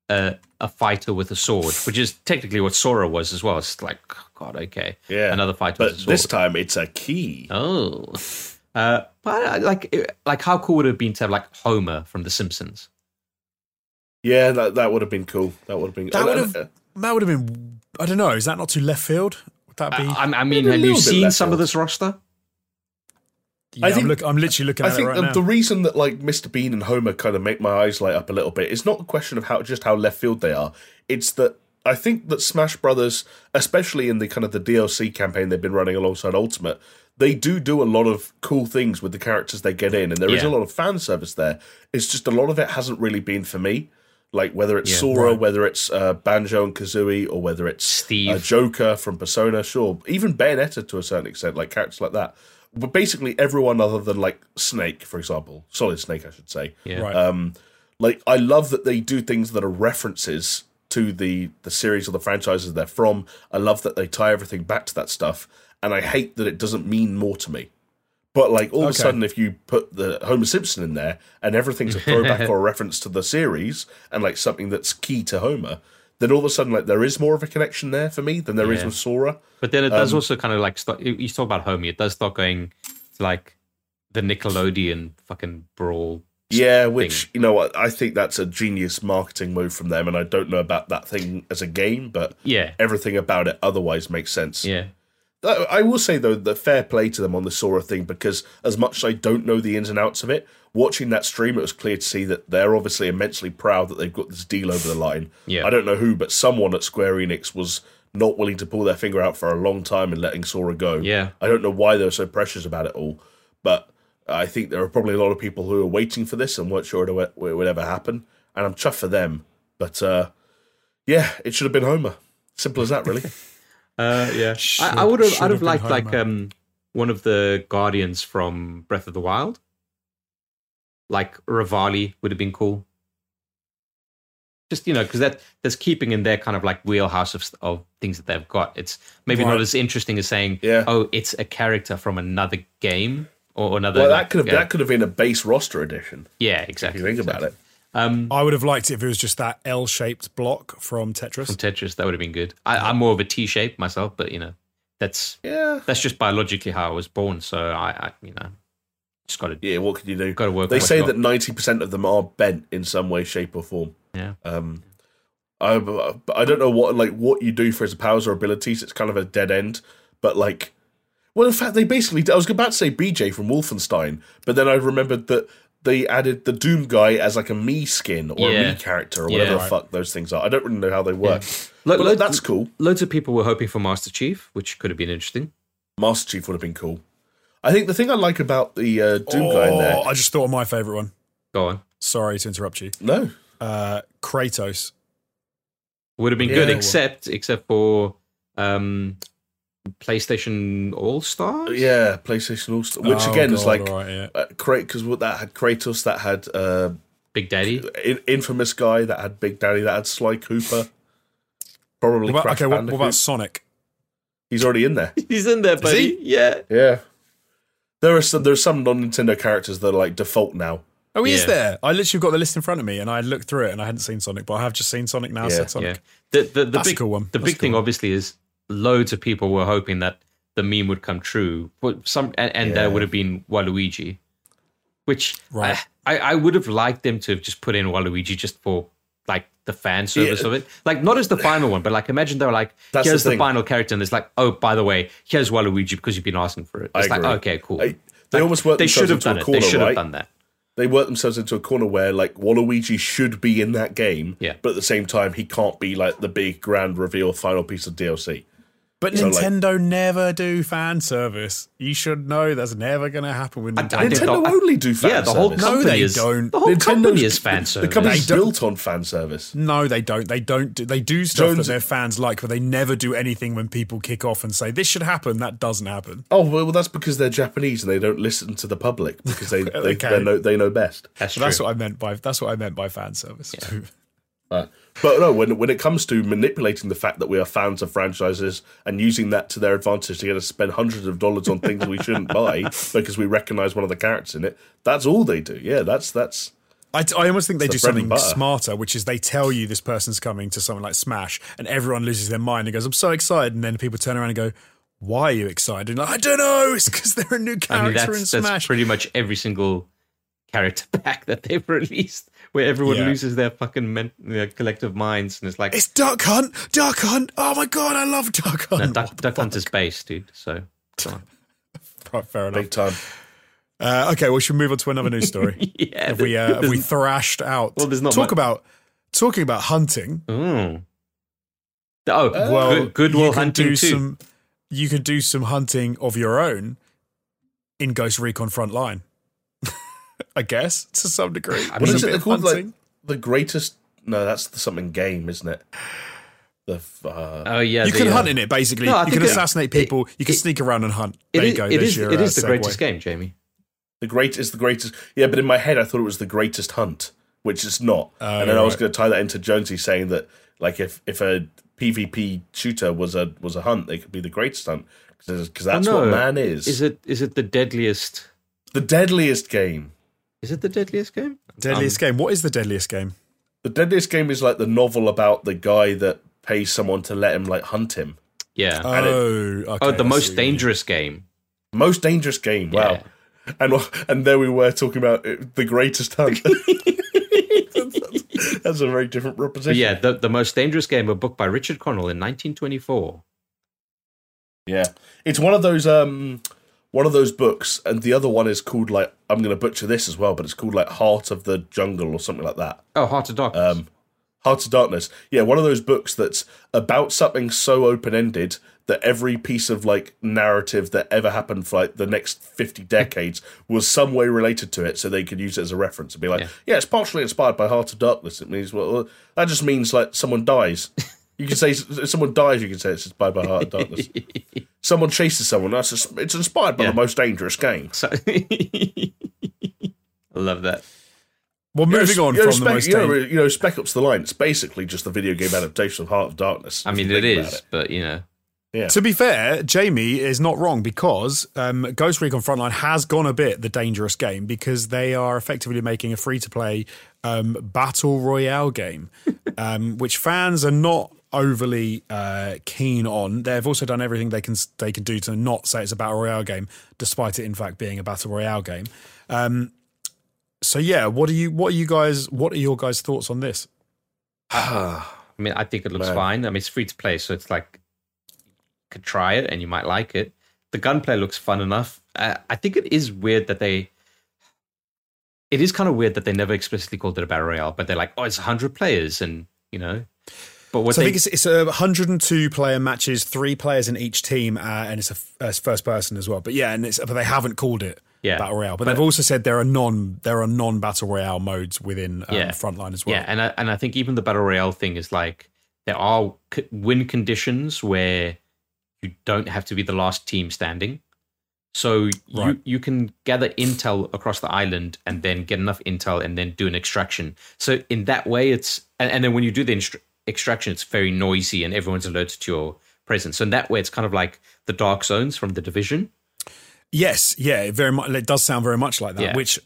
uh, a fighter with a sword, which is technically what Sora was as well. It's like, oh, God, okay, Yeah, another fighter But with a sword. this time it's a key. oh, uh, but like, like, how cool would it have been to have like Homer from The Simpsons? Yeah, that that would have been cool. That would have been. that uh, would uh, have that would have been. I don't know. Is that not too left field? Would that be? I, I mean, have you seen left some of this roster? Yeah, I I think- am look, I'm literally looking I at it think right the, now. the reason that like Mr. Bean and Homer kind of make my eyes light up a little bit is not a question of how just how left field they are. It's that I think that Smash Brothers, especially in the kind of the DLC campaign they've been running alongside Ultimate, they do do a lot of cool things with the characters they get in, and there is Yeah. a lot of fan service there. It's just a lot of it hasn't really been for me. Like whether it's Yeah. Sora, Right. whether it's uh, Banjo and Kazooie, or whether it's Steve. uh, Joker from Persona, sure, even Bayonetta to a certain extent, like characters like that. But basically, everyone other than like Snake, for example, Solid Snake, I should say. Yeah. right. Um, like I love that they do things that are references to the the series or the franchises they're from. I love that they tie everything back to that stuff, and I hate that it doesn't mean more to me. But like all of a sudden, if you put the Homer Simpson in there and everything's a throwback or a reference to the series and like something that's key to Homer, then all of a sudden, like there is more of a connection there for me than there is Yeah. with Sora. But then it does Um, also kind of like start. You talk about Homie. It does start going to like the Nickelodeon fucking brawl. Yeah, which you know what I think that's a genius marketing move from them, and I don't know about that thing as a game, but Yeah, everything about it otherwise makes sense. yeah, I I will say though that fair play to them on the Sora thing because as much as I don't know the ins and outs of it, watching that stream, it was clear to see that they're obviously immensely proud that they've got this deal over the line. Yeah. I don't know who, but someone at Square Enix was not willing to pull their finger out for a long time in letting Sora go. yeah. I don't know why they were so precious about it all, but I think there are probably a lot of people who are waiting for this and weren't sure it would- it would ever happen. And I'm chuffed for them. But uh, yeah, it should have been Homer. Simple as that, really. Uh, yeah. Should- I, I would have. I'd have have been liked like um one of the Guardians from Breath of the Wild. Like Revali would have been cool. Just you know, because that that's keeping in their kind of like wheelhouse of of things that they've got. It's maybe Right. not as interesting as saying, Yeah. "Oh, it's a character from another game or another." well, like, that could have yeah, that could have been a base roster edition yeah, if exactly. you think about it. Um, I would have liked it if it was just that L-shaped block from Tetris. from Tetris, that would have been good. I, I'm more of a T shape myself, but you know, that's Yeah, that's just biologically how I was born. So I, I you know, just got to yeah. What can you do? got to work. They say that ninety percent of them are bent in some way, shape, or form. yeah. Um, I I don't know what like what you do for his powers or abilities. It's kind of a dead end. But like, well, in fact, they basically. I was about to say BJ from Wolfenstein, but then I remembered that they added the Doom guy as like a Mii skin or a Mii character or Yeah. whatever the fuck those things are. I don't really know how they work. Lo- But lo- that's cool. Loads of people were hoping for Master Chief, which could have been interesting. Master Chief would have been cool. I think the thing I like about the uh, Doom guy in there. Oh, I just thought of my favorite one. Go on. Sorry to interrupt you. No, Uh, Kratos. Would have been good, Yeah. except except for um, PlayStation All Stars. yeah, PlayStation All Star, which Oh, again is God, like all right, yeah. uh, because what that had Kratos, that had uh, Big Daddy. in- infamous guy, that had Big Daddy, that had Sly Cooper. Probably What about, Crash okay, what, what about Sonic? He's already in there. He's in there, buddy. Yeah. Yeah, there are some. There's some non Nintendo characters that are like default now. Oh, he is there. I literally got the list in front of me, and I looked through it, and I hadn't seen Sonic, but I have just seen Sonic now. Yeah, said Sonic. Yeah. The the, the That's a big cool one. The That's big thing, cool. obviously, is loads of people were hoping that the meme would come true. But some and, and Yeah. there would have been Waluigi, which Right. I, I I would have liked them to have just put in Waluigi just for like the fan service Yeah. of it. Like not as the final one, but like imagine they were like, That's here's the the, final character, and it's like, oh, by the way, here's Waluigi because you've been asking for it. It's like, okay, cool. I- they almost worked they should themselves have into done a it. corner, They should right? done that. They work themselves into a corner where like Waluigi should be in that game, Yeah. but at the same time he can't be like the big grand reveal final piece of DLC. But So, like- Nintendo never do fan service. You should know that's never going to happen with I Nintendo. Nintendo the- only do fan yeah, the whole service. No, they is don't. the whole Nintendo's- company is fan The service. company's They don't- built on fan service. No, they don't. They don't. Do, they do stuff Jones- that their fans like, but they never do anything when people kick off and say this should happen. That doesn't happen. Oh well, that's because they're Japanese and they don't listen to the public because they they, Okay. they know they know best. That's So true. that's what I meant by that's what I meant by fan service. Uh, but no, when when it comes to manipulating the fact that we are fans of franchises and using that to their advantage to get us to spend hundreds of dollars on things we shouldn't buy because we recognise one of the characters in it, that's all they do. Yeah, that's that's I, I almost think they It's do something smarter, which is they tell you this person's coming to something like Smash, and everyone loses their mind and goes, "I'm so excited," and then people turn around and go, "Why are you excited?" And like, I don't know. It's because they're a new I mean, character in that's, that's Smash. pretty much every single character pack that they've released, where everyone Yeah. loses their fucking men- their collective minds, and it's like, it's Duck Hunt. Duck Hunt. Oh my god, I love Duck Hunt. no, Duck, Duck Hunt is base, dude. So. Right, fair enough. big time. Uh, okay, well, should we move on to another news story? yeah, have we uh, have we thrashed out? Well, there's not talk much- about talking about hunting. Mm. Oh, Well, good, Goodwill you can Hunting do too. some. You can do some hunting of your own in Ghost Recon Frontline. I guess to some degree. I mean, is a it bit they're called? Like the greatest? No, that's the something game, isn't it? The uh, oh yeah, you the, can uh, hunt in it basically. No, you can think it- assassinate it- people. you can it- sneak around and hunt. It There is, you go. it There's is, your, it uh, the segue. greatest game, Jamie. the great is the greatest. Yeah, but in my head I thought it was the greatest hunt, which it's not. and then I was going to tie that into Jonesy saying that like if if a PvP shooter was a was a hunt, they could be the greatest hunt because that's Oh, what man is. Is it is it the deadliest? the deadliest game? Is it the deadliest game? Deadliest game. What is the deadliest game? The deadliest game is like the novel about the guy that pays someone to let him like hunt him. Yeah. Oh, okay, oh, the I most see what you mean. dangerous game. Most dangerous game. Wow. And and there we were talking about it, the greatest hunt. That's a very different proposition. But yeah, the, the most dangerous game, a book by Richard Connell in 1924. Yeah, it's one of those um one of those books, and the other one is called like I'm going to butcher this as well, but it's called like Heart of the Jungle or something like that. Oh, Heart of Darkness. Um, Heart of Darkness. Yeah, one of those books that's about something so open ended that every piece of like narrative that ever happened for like the next 50 decades was some way related to it so they could use it as a reference and be like, Yeah. yeah, it's partially inspired by Heart of Darkness. It means, well, that just means like someone dies. You can say if someone dies, you can say it's inspired by Heart of Darkness. someone chases someone, that's just, it's inspired by Yeah. the most dangerous game. So, I love that. Well, moving on you know, from the most you know, dangerous. you know, Spec Ops: The Line. It's basically just the video game adaptation of Heart of Darkness. I mean, it is, it think about is, but you know, Yeah. To be fair, Jamie is not wrong because um, Ghost Recon Frontline has gone a bit the dangerous game because they are effectively making a free to play um, battle royale game, um, which fans are not overly uh, keen on. They've also done everything they can they can do to not say it's a battle royale game, despite it in fact being a battle royale game. Um, so yeah, what are you what are you guys what are your guys thoughts on this? I mean, I think it looks Man. fine. I mean, it's free to play, so it's like you could try it and you might like it. The gunplay looks fun enough. Uh, I think it is weird that they. It is kind of weird that they never explicitly called it a battle royale, but they're like, "Oh, it's hundred players," and you know. But what So I think it's, it's a 102 player matches, three players in each team, uh, and it's a, it's first person as well. But yeah, and it's but they haven't called it Yeah. battle royale. But, But- they've also said there are non there are non battle royale modes within um, Yeah. Frontline as well. Yeah, and I, and I think even the battle royale thing is like there are c- win conditions where you don't have to be the last team standing. So you Right. you can gather intel across the island and then get enough intel and then do an extraction. So in that way, it's and, and then when you do the extraction, it's very noisy and everyone's alerted to your presence. So in that way, it's kind of like the dark zones from the division. Yes, yeah, it very much. It does sound very much like that. Yeah. Which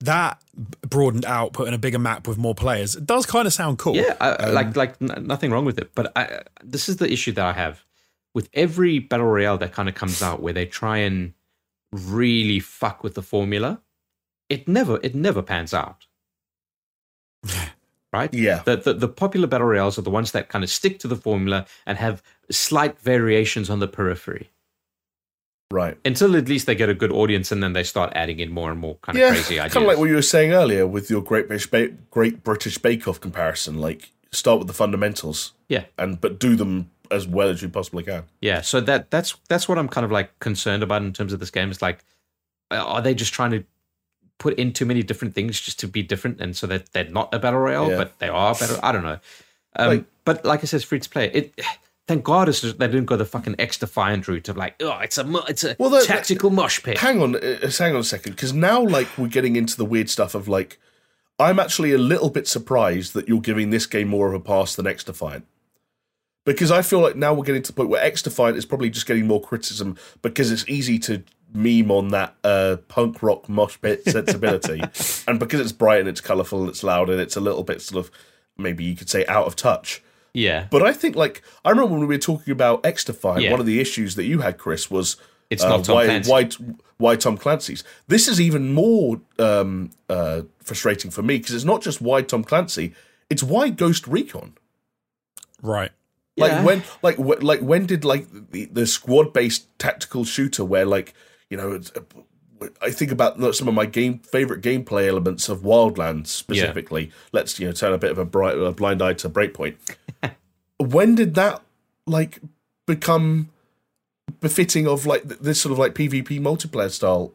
that broadened out, put in a bigger map with more players. It does kind of sound cool. Yeah, I, like um, like n- nothing wrong with it. But I, this is the issue that I have with every battle royale that kind of comes out, where they try and really fuck with the formula. It never it never pans out. Right? Yeah. The, the the popular battle royales are the ones that kind of stick to the formula and have slight variations on the periphery Right. until at least they get a good audience, and then they start adding in more and more kind of crazy ideas. kind of like what you were saying earlier with your Great British ba- Great British Bake Off comparison. Like, start with the fundamentals, yeah, and but do them as well as you possibly can. yeah. So that that's that's what I'm kind of like concerned about in terms of this game. Is like, are they just trying to put in too many different things just to be different, and so that they're not a battle royale, Yeah. but they are battle. I don't know. Um, Like- but like I said, it's free to play. It. Thank God it's just, they didn't go the fucking X Defiant route of like, oh, it's a it's a Well, that- tactical mosh pit. Hang on, uh, hang on a second, because now like we're getting into the weird stuff of like, I'm actually a little bit surprised that you're giving this game more of a pass than X Defiant. Because I feel like now we're getting to the point where X Defiant is probably just getting more criticism because it's easy to meme on that uh, punk rock mosh pit sensibility, and because it's bright and it's colourful and it's loud and it's a little bit sort of maybe you could say out of touch. yeah, But I think like I remember when we were talking about X Defiant, Yeah. one of the issues that you had, Chris, was It's not Tom why, Clancy. why why Tom Clancy's. This is even more um, uh, frustrating for me because it's not just why Tom Clancy, it's why Ghost Recon. Right. Like Yeah. when, like wh- like when did like the, the squad based tactical shooter where like you know. It's, uh, I think about some of my game favorite gameplay elements of Wildlands specifically. Let's you know turn a bit of a, bright, a blind eye to Breakpoint. when did that like become befitting of like this sort of like PvP multiplayer style?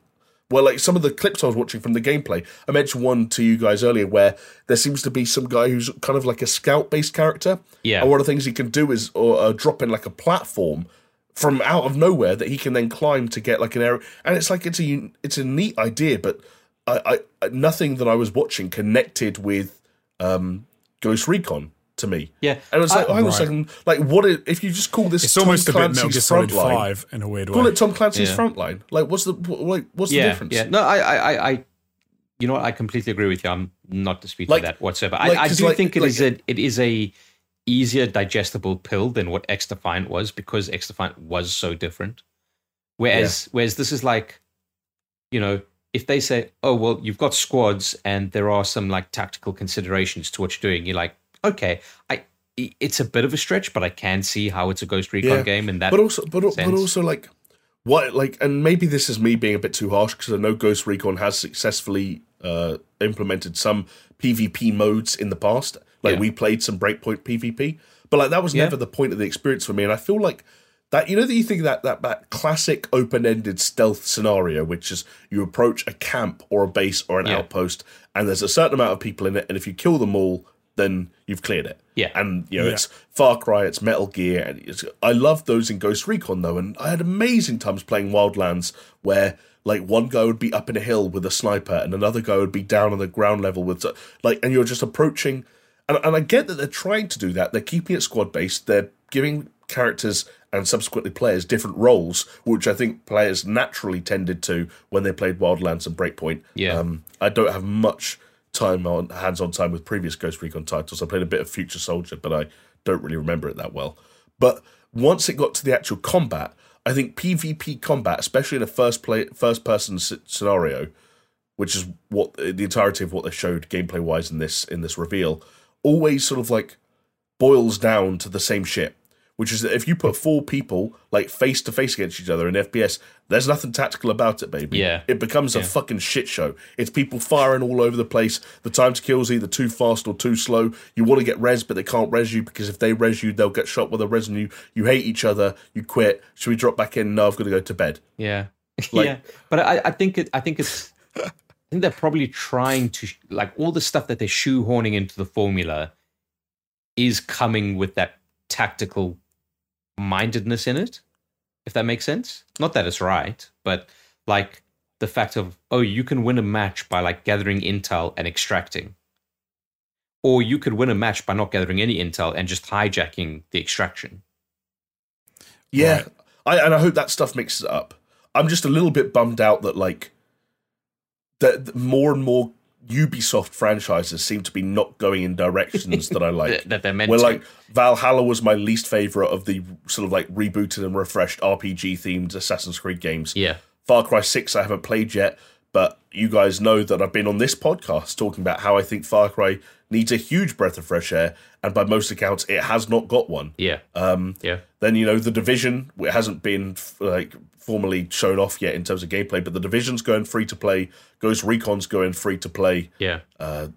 Well, like some of the clips I was watching from the gameplay, I mentioned one to you guys earlier where there seems to be some guy who's kind of like a scout based character. Yeah. And one of the things he can do is or, uh, drop in like a platform from out of nowhere that he can then climb to get like an area. And it's like it's a it's a neat idea, but I, I nothing that I was watching connected with um, Ghost Recon to me. Yeah. and it's like, I- hang on a Right. second, like what if, if you just call this It's Tom almost a bit Metal Gear Clancy's Solid frontline? Five in a weird way. Call it Tom Clancy's Yeah. frontline. Like, what's the like? What's the difference? yeah. No, I, I, I, I, you know what? I completely agree with you. I'm not disputing Like- that whatsoever. like, I, I 'cause do like- think it like- is a, it is a easier digestible pill than what X Defiant was because X Defiant was so different. Whereas, whereas this is like, you know, if they say, "Oh, well, you've got squads and there are some like tactical considerations to what you're doing," you're like, "Okay, I." It's a bit of a stretch, but I can see how it's a Ghost Recon Yeah. game, and that. but also, but, but also, like, what, like, and maybe this is me being a bit too harsh because I know Ghost Recon has successfully uh, implemented some PvP modes in the past. Like, Yeah. we played some Breakpoint PvP, but like that was Yeah. never the point of the experience for me. And I feel like that, you know, that you think that that that classic open-ended stealth scenario, which is you approach a camp or a base or an Yeah. outpost, and there's a certain amount of people in it, and if you kill them all, then you've cleared it. Yeah. and you know Yeah. it's Far Cry, it's Metal Gear, and it's, I love those in Ghost Recon though, and I had amazing times playing Wildlands where like one guy would be up in a hill with a sniper, and another guy would be down on the ground level with like, and you're just approaching, and and I get that they're trying to do that, they're keeping it squad based, they're giving characters and subsequently players different roles, which I think players naturally tended to when they played Wildlands and Breakpoint. Yeah. Um, I don't have much time on hands-on time with previous Ghost Recon titles. I played a bit of Future Soldier, but I don't really remember it that well. But once it got to the actual combat, I think PvP combat, especially in a first play first person s- scenario, which is what the entirety of what they showed gameplay wise in this in this reveal, always sort of like boils down to the same shit. Which is that if you put four people like face to face against each other in FPS, there's nothing tactical about it, baby. Yeah. It becomes a fucking shit show. It's people firing all over the place. The time to kill is either too fast or too slow. You want to get res, but they can't res you because if they res you, they'll get shot with a res on you. You hate each other. You quit. Should we drop back in? No, I've got to go to bed. Yeah, Like- yeah. But I, I think it. I think it's. I think they're probably trying to like all the stuff that they're shoehorning into the formula is coming with that tactical mindedness in it. If that makes sense. Not that it's right, but like the fact of oh, you can win a match by like gathering intel and extracting. Or you could win a match by not gathering any intel and just hijacking the extraction. Yeah, Right. I and I hope that stuff mixes it up. I'm just a little bit bummed out that like that more and more Ubisoft franchises seem to be not going in directions that I like. That- that they're meant Where to. like Valhalla was my least favorite of the sort of like rebooted and refreshed RPG themed Assassin's Creed games. Yeah. Far Cry 6 I haven't played yet, But you guys know that I've been on this podcast talking about how I think Far Cry needs a huge breath of fresh air, and by most accounts, it has not got one. Yeah. Um, yeah. Then you know the division. It hasn't been like formally shown off yet in terms of gameplay, but the division's going free to play. Ghost Recon's going free to play. Yeah. Uh,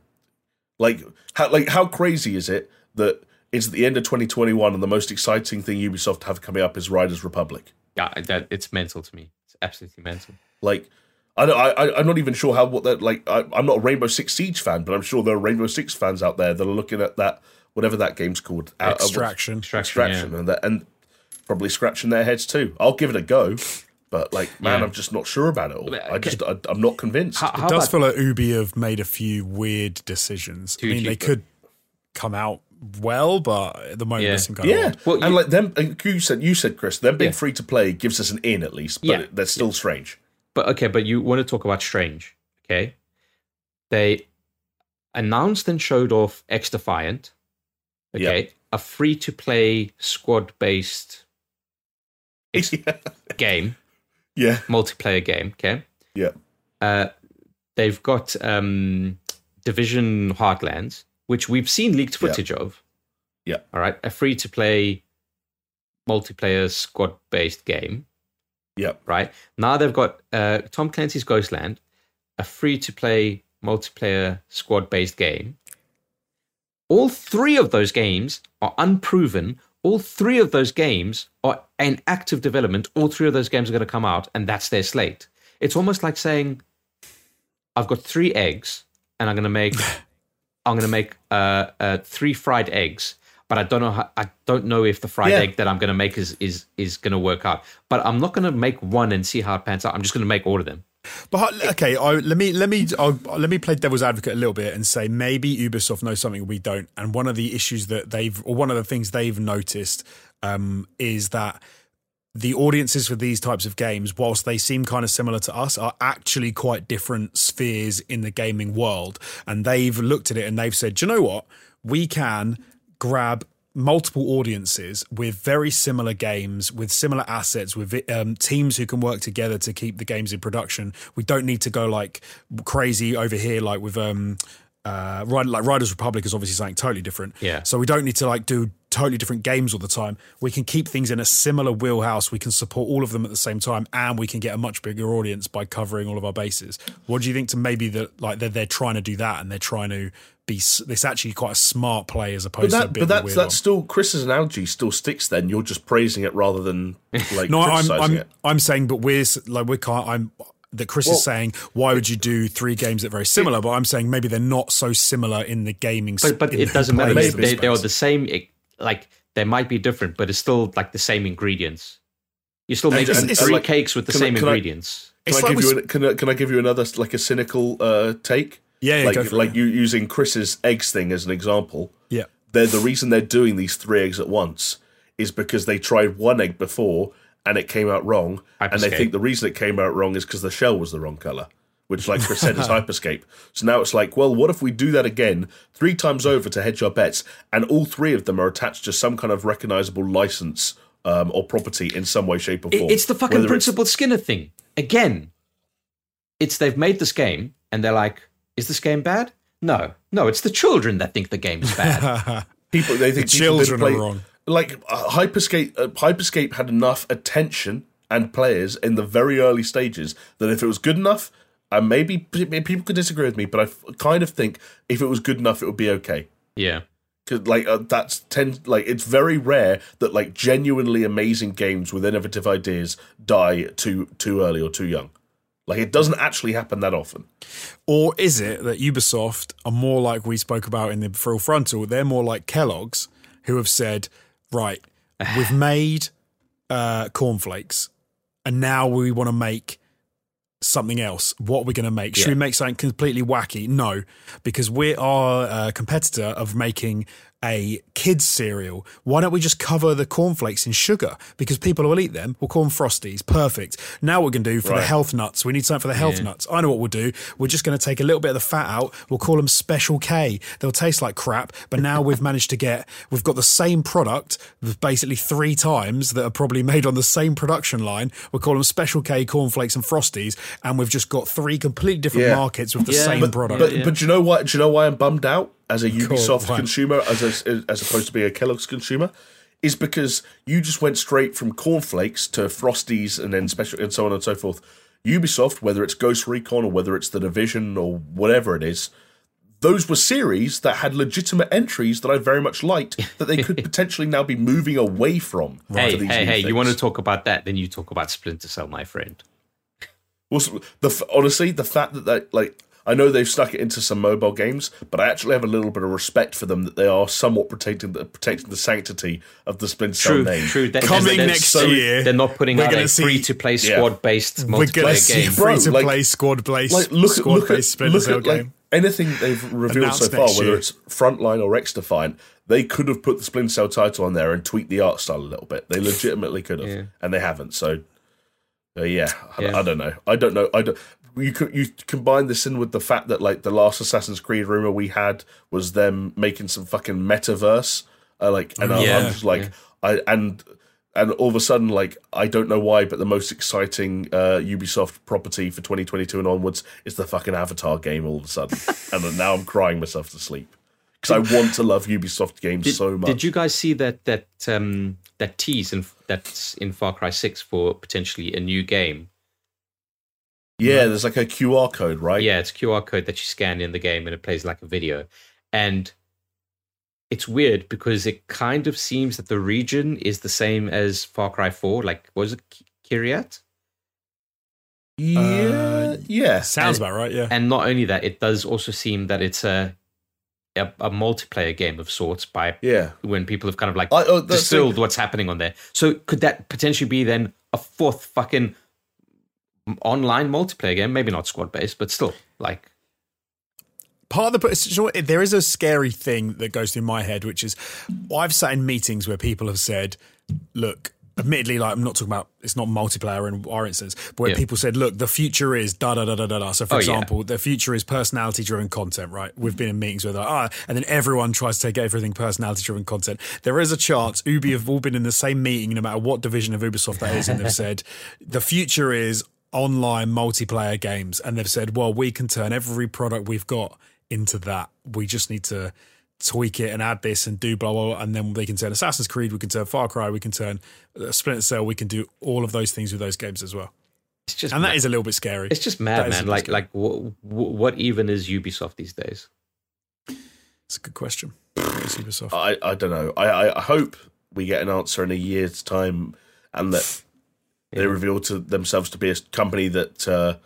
Like how like how crazy is it that it's at the end of 2021 and the most exciting thing Ubisoft have coming up is Riders Republic. Yeah. That it's mental to me. It's absolutely mental. Like I don't, I I'm not even sure how what that like. I, I'm not a Rainbow Six Siege fan, but I'm sure there are Rainbow Six fans out there that are looking at that whatever that game's called uh, uh, what's- Extraction. Extraction. extraction and that and probably scratching their heads too. I'll give it a go, but like man, Yeah. I'm just not sure about it all. But, I just I, I'm not convinced. How, how It does about feel like Ubi have made a few weird decisions. I Too mean, they could come out well, but at the moment Yeah. they seem kind of yeah, odd. Well, and like them, like you said, you said Chris, them being Yeah. free to play gives us an in at least, but Yeah. it, they're still strange. But okay, but you want to talk about Strange, okay? They announced and showed off X Defiant, okay? A free to play squad based yeah, game, yeah, multiplayer game, okay? yeah, Uh, they've got um, Division Heartlands, which we've seen leaked footage of. Yeah. All right. A free to play multiplayer squad based game. Yeah, right? Now they've got uh, Tom Clancy's Ghostland, a free to play multiplayer squad based game. All three of those games are unproven. All three of those games are in active development. All three of those games are going to come out, and that's their slate. It's almost like saying, "I've got three eggs, and I'm going to make, I'm going to make uh, uh, three fried eggs, but I don't know how, I don't know if the fried Yeah. egg that I'm going to make is is is going to work out. But I'm not going to make one and see how it pans out. I'm just going to make all of them. But okay, I, let me let me I'll, let me play devil's advocate a little bit and say maybe Ubisoft knows something we don't. And one of the issues that they've, or one of the things they've noticed, um, is that the audiences for these types of games, whilst they seem kind of similar to us, are actually quite different spheres in the gaming world. And they've looked at it and they've said, "Do you know what? We can grab multiple audiences with very similar games, with similar assets, with um, teams who can work together to keep the games in production. We don't need to go like crazy over here, like with um, uh, like Riders Republic is obviously something totally different. Yeah. So we don't need to like do totally different games all the time. We can keep things in a similar wheelhouse. We can support all of them at the same time, and we can get a much bigger audience by covering all of our bases. What do you think to maybe that like they're they're trying to do that and they're trying to be s- it's actually quite a smart play as but opposed to a that bit but that's weird that's one. still Chris's analogy still sticks. Then you're just praising it rather than like No, I'm criticizing I'm it. I'm saying, but we're like we can't. I'm that Chris Well- is saying. Why would you do three games that are very similar? But I'm saying maybe they're not so similar in the gaming. s- But but it doesn't matter. They, they are space. the same. It- Like they might be different, but it's still like the same ingredients. You still make and- and three like, cakes with the can I- same can I- ingredients. Can It's I like give we you an, can I, can I give you another like a cynical uh, take? Yeah, yeah, like go for it, like yeah. you using Chris's eggs thing as an example. yeah. They're the reason they're doing these three eggs at once is because they tried one egg before and it came out wrong, and they think the reason it came out wrong is because the shell was the wrong color. Which, like Chris said, is hyperscape. So now it's like, well, what if we do that again three times over to hedge our bets, and all three of them are attached to some kind of recognizable license um, or property in some way, shape, or form? it's the fucking Whether principal Skinner thing again. It's they've made this game and they're like, is this game bad? No, no, it's the children that think the game is bad. people they think people children didn't are wrong. Like uh, Hyperscape, uh, Hyperscape had enough attention and players in the very early stages that if it was good enough, and maybe people could disagree with me, but I kind of think if it was good enough, it would be okay. yeah, Cause like uh, that's ten like it's very rare that like genuinely amazing games with innovative ideas die too too early or too young. Like it doesn't actually happen that often. Or is it that Ubisoft are more like we spoke about in the Full Frontal? They're more like Kellogg's, who have said, right, we've made uh, cornflakes, and now we want to make something else. What are we going to make? Should we make something completely wacky? No, because we're our uh, competitor of making a kids cereal. Why don't we just cover the cornflakes in sugar because people will eat them? We'll call them frosties. Perfect. Now what we can do for the health nuts. We need something for the health nuts. I know what we'll do. We're just going to take a little bit of the fat out. We'll call them Special K. They'll taste like crap, but now we've managed to get we've got the same product basically three times that are probably made on the same production line. We'll call them Special K cornflakes and frosties, and we've just got three completely different Yeah. markets with the Yeah. same But- product. But but do you know what? Do you know why I'm bummed out as a Ubisoft why? consumer, as a, as opposed to being a Kellogg's consumer? Is because you just went straight from cornflakes to frosties and then special and so on and so forth. Ubisoft, whether it's Ghost Recon or whether it's the Division or whatever it is, those were series that had legitimate entries that I very much liked that they could potentially now be moving away from. Hey, to these hey, new hey! You want to talk about that? Then you talk about Splinter Cell, my friend. Also, the honestly, the fact that they like, I know they've stuck it into some mobile games, but I actually have a little bit of respect for them that they are somewhat protecting the protecting the sanctity of the Splinter Cell True, name. true. That, Coming that's- next so year, they're not putting out a free-to-play squad-based We're going to multiplayer game. Free to play squad based Like look squad look based Splinter Cell at like game. anything they've revealed so far, whether year. it's Frontline or X Defiant, they could have put the Splinter Cell title on there and tweaked the art style a little bit. They legitimately could have, Yeah. and they haven't. So, uh, yeah, I, Yeah. I don't know. I don't know. I don't. You could you combine this in with the fact that like the last Assassin's Creed rumor we had was them making some fucking metaverse, uh, like, and I'm- Yeah, I'm just like, I and and all of a sudden, like, I don't know why, but the most exciting uh, Ubisoft property for 2022 and onwards is the fucking Avatar game. All of a sudden, and now I'm crying myself to sleep because I want to love Ubisoft games Did, so much. did you guys see that that um, that tease in, that's in Far Cry Six for potentially a new game? Yeah, there's like a QR code, right? Yeah, it's a QR code that you scan in the game and it plays like a video. And it's weird because it kind of seems that the region is the same as Far Cry 4. Like, was it Ki- Kyrat? yeah, Uh, yeah. Sounds about right, yeah. And not only that, it does also seem that it's a a, a multiplayer game of sorts by yeah. when people have kind of like I- oh, that's distilled what's happening on there. So could that potentially be then a fourth fucking online multiplayer game? Maybe not squad based, but still like part of the there is a scary thing that goes through my head, which is I've sat in meetings where people have said, "Look." Admittedly, like I'm not talking about it's not multiplayer in our instance, but where Yeah. people said, "Look, the future is da da da da da da." So, for Oh, yeah. example, the future is personality driven content, right? We've been in meetings where they're ah, and then everyone tries to take everything personality driven content. There is a chance Ubi have all been in the same meeting, no matter what division of Ubisoft that is, and they've said the future is online multiplayer games, and they've said, well, we can turn every product we've got into that. We just need to tweak it and add this and do blah blah, blah and then they can turn Assassin's Creed, we can turn Far Cry, we can turn uh, Splinter Cell, we can do all of those things with those games as well. it's just And that mad. is a little bit scary. it's just mad, is a man. Like scary. like w- w- what even is Ubisoft these days? It's a good question. Ubisoft. I, I don't know. I, I, I hope we get an answer in a year's time and that they reveal to themselves to be a company that uh,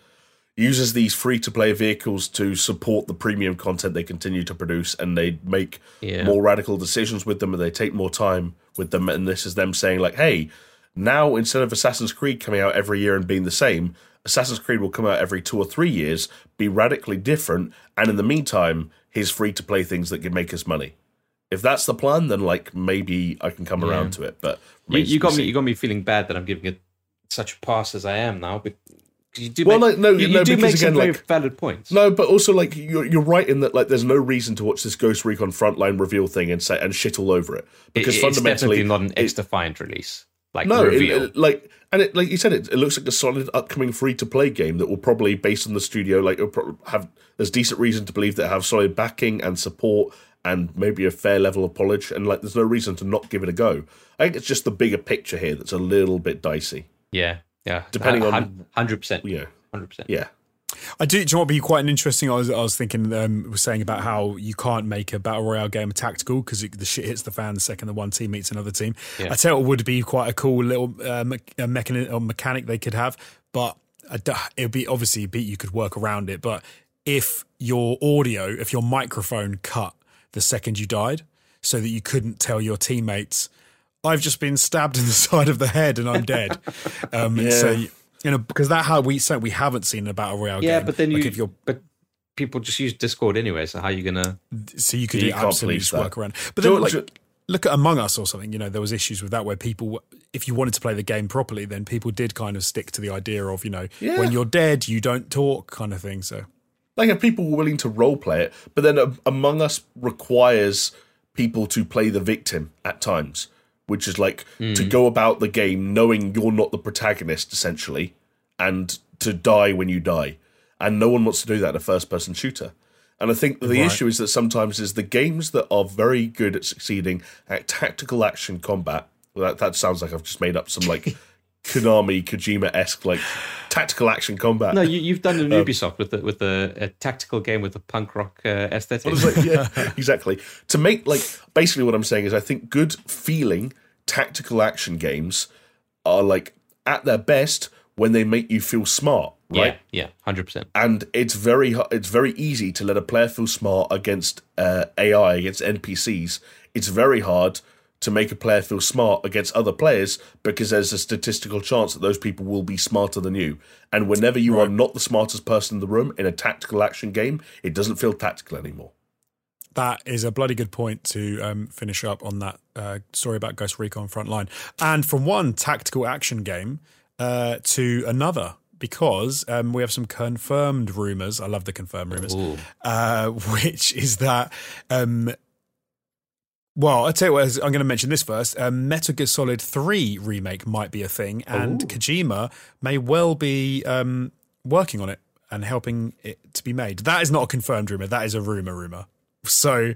uses these free to play vehicles to support the premium content they continue to produce and they make Yeah. more radical decisions with them and they take more time with them. And this is them saying, like, hey, now instead of Assassin's Creed coming out every year and being the same, Assassin's Creed will come out every two or three years, be radically different, and in the meantime, here's free to play things that can make us money. If that's the plan, then like maybe I can come Yeah. around to it. But You, you got me. You got me feeling bad that I'm giving it such a pass as I am now. But you do Well, make, like, no, you, you no, do make some again, very like- valid points. No, but also like you're you're right in that like there's no reason to watch this Ghost Recon Frontline reveal thing and say and shit all over it It- because it's fundamentally definitely not an it- X Defiant release. Like no, it- reveal. it- like and it like you said, it, it looks like a solid upcoming free to play game that will probably based on the studio like have there's decent reason to believe that it have solid backing and support and maybe a fair level of polish and like there's no reason to not give it a go. I think it's just the bigger picture here that's a little bit dicey. Yeah, yeah. Depending on- hundred percent, Yeah, hundred percent. yeah. I do. Do you know what would be quite an interesting? I was, I was thinking, um, was saying about how you can't make a battle royale game tactical because the shit hits the fan the second the one team meets another team. Yeah. I tell you, what would be quite a cool little uh, me- uh, mechanic or mechanic they could have, but it would be obviously be you could work around it. But if your audio, if your microphone cut the second you died, so that you couldn't tell your teammates, I've just been stabbed in the side of the head and I'm dead. Um, Yeah. So you know because that how we so we haven't seen a battle royale Yeah, game. but then you, like if you're but people just use Discord anyway. So how are you gonna? So you could You absolutely just work around. But then, George- like, look at Among Us or something. You know, there was issues with that where people, if you wanted to play the game properly, then people did kind of stick to the idea of you know, Yeah. when you're dead, you don't talk, kind of thing. So like if people were willing to role play it, but then uh, Among Us requires people to play the victim at times, which is like to hmm. go about the game knowing you're not the protagonist essentially, and to die when you die, and no one wants to do that in a first-person shooter. And I think the Right. issue is that sometimes is the games that are very good at succeeding at tactical action combat. Well, that, that sounds like I've just made up some like Konami Kojima esque like tactical action combat. No, you, you've done an Ubisoft with the with the a tactical game with a punk rock uh, aesthetic. Like, yeah, exactly. To make like basically what I'm saying is I think good feeling tactical action games are like at their best when they make you feel smart, right? Yeah, yeah, hundred percent. And it's very it's very easy to let a player feel smart against uh, AI against NPCs. It's very hard to make a player feel smart against other players because there's a statistical chance that those people will be smarter than you. And whenever you are not the smartest person in the room in a tactical action game, it doesn't feel tactical anymore. that is a bloody good point to um, finish up on that uh, story about Ghost Recon Frontline. And from one tactical action game uh, to another. Because um, we have some confirmed rumors. I love the confirmed rumors. Uh, which is that. Um, well, I'll tell you what, I'm going to mention this first. Um, Metal Gear Solid 3 remake might be a thing, and Ooh. Kojima may well be um, working on it and helping it to be made. That is not a confirmed rumor, that is a rumor rumor. So.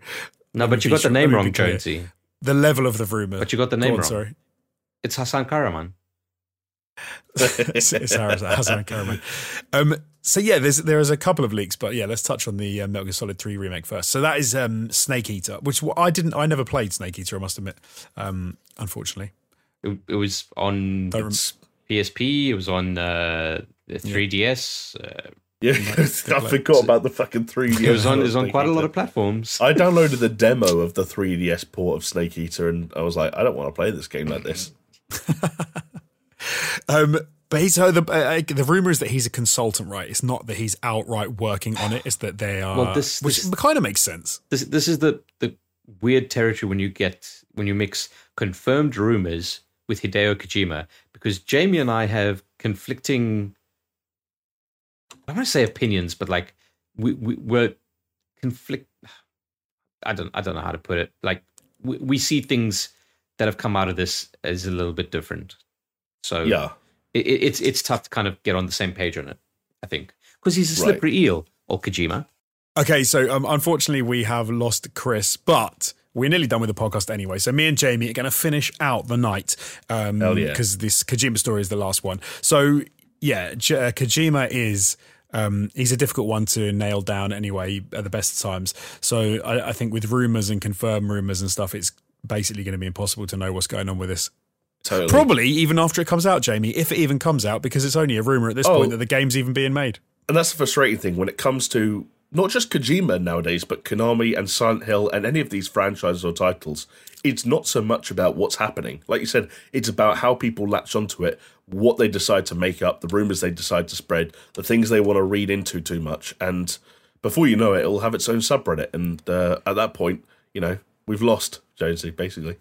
No, but you got the name wrong. Jonesy. The level of the rumor. But you got the name on, wrong. Sorry. It's Hasan Kahraman. it's, it's Harris- Hasan Kahraman. Um, so yeah, there's there is a couple of leaks, but yeah, let's touch on the uh, Metal Gear Solid Three remake first. So that is um, Snake Eater, which I didn't, I never played Snake Eater. I must admit, um, unfortunately. It, it was on Don't rem- PSP. It was on uh, the 3DS. Uh, Yeah, I forgot about the fucking 3DS. it was on. It was on Snake quite a lot of platforms. I downloaded the demo of the 3DS port of Snake Eater, and I was like, I don't want to play this game like this. Um, but he's uh, the uh, the rumor is that he's a consultant, right? It's not that he's outright working on it. It's that they are, Well, this- which this- kind of makes sense. This this is the the weird territory when you get when you mix confirmed rumors with Hideo Kojima because Jamie and I have conflicting. I want to say opinions, but like we, we we're conflict. I don't I don't know how to put it. Like we, we see things that have come out of this as a little bit different. So Yeah. it, it- it's it's tough to kind of get on the same page on it. I think because he's a Right. slippery eel or Kojima. Okay, so um, unfortunately we have lost Chris, but we're nearly done with the podcast anyway. So me and Jamie are going to finish out the night um, Hell yeah. because this Kojima story is the last one. So yeah, J- uh, Kojima is. Um, he's a difficult one to nail down anyway at the best of times. So I, I think with rumors and confirmed rumors and stuff, it's basically going to be impossible to know what's going on with this. Totally. Probably even after it comes out, Jamie, if it even comes out, because it's only a rumor at this Oh. point that the game's even being made. and that's the frustrating thing when it comes to not just Kojima nowadays, but Konami and Silent Hill and any of these franchises or titles. It's not so much about what's happening. Like you said, it's about how people latch onto it, what they decide to make up, the rumors they decide to spread, the things they want to read into too much. And before you know it, it'll have its own subreddit. And uh, at that point, you know, we've lost Jonesy, basically.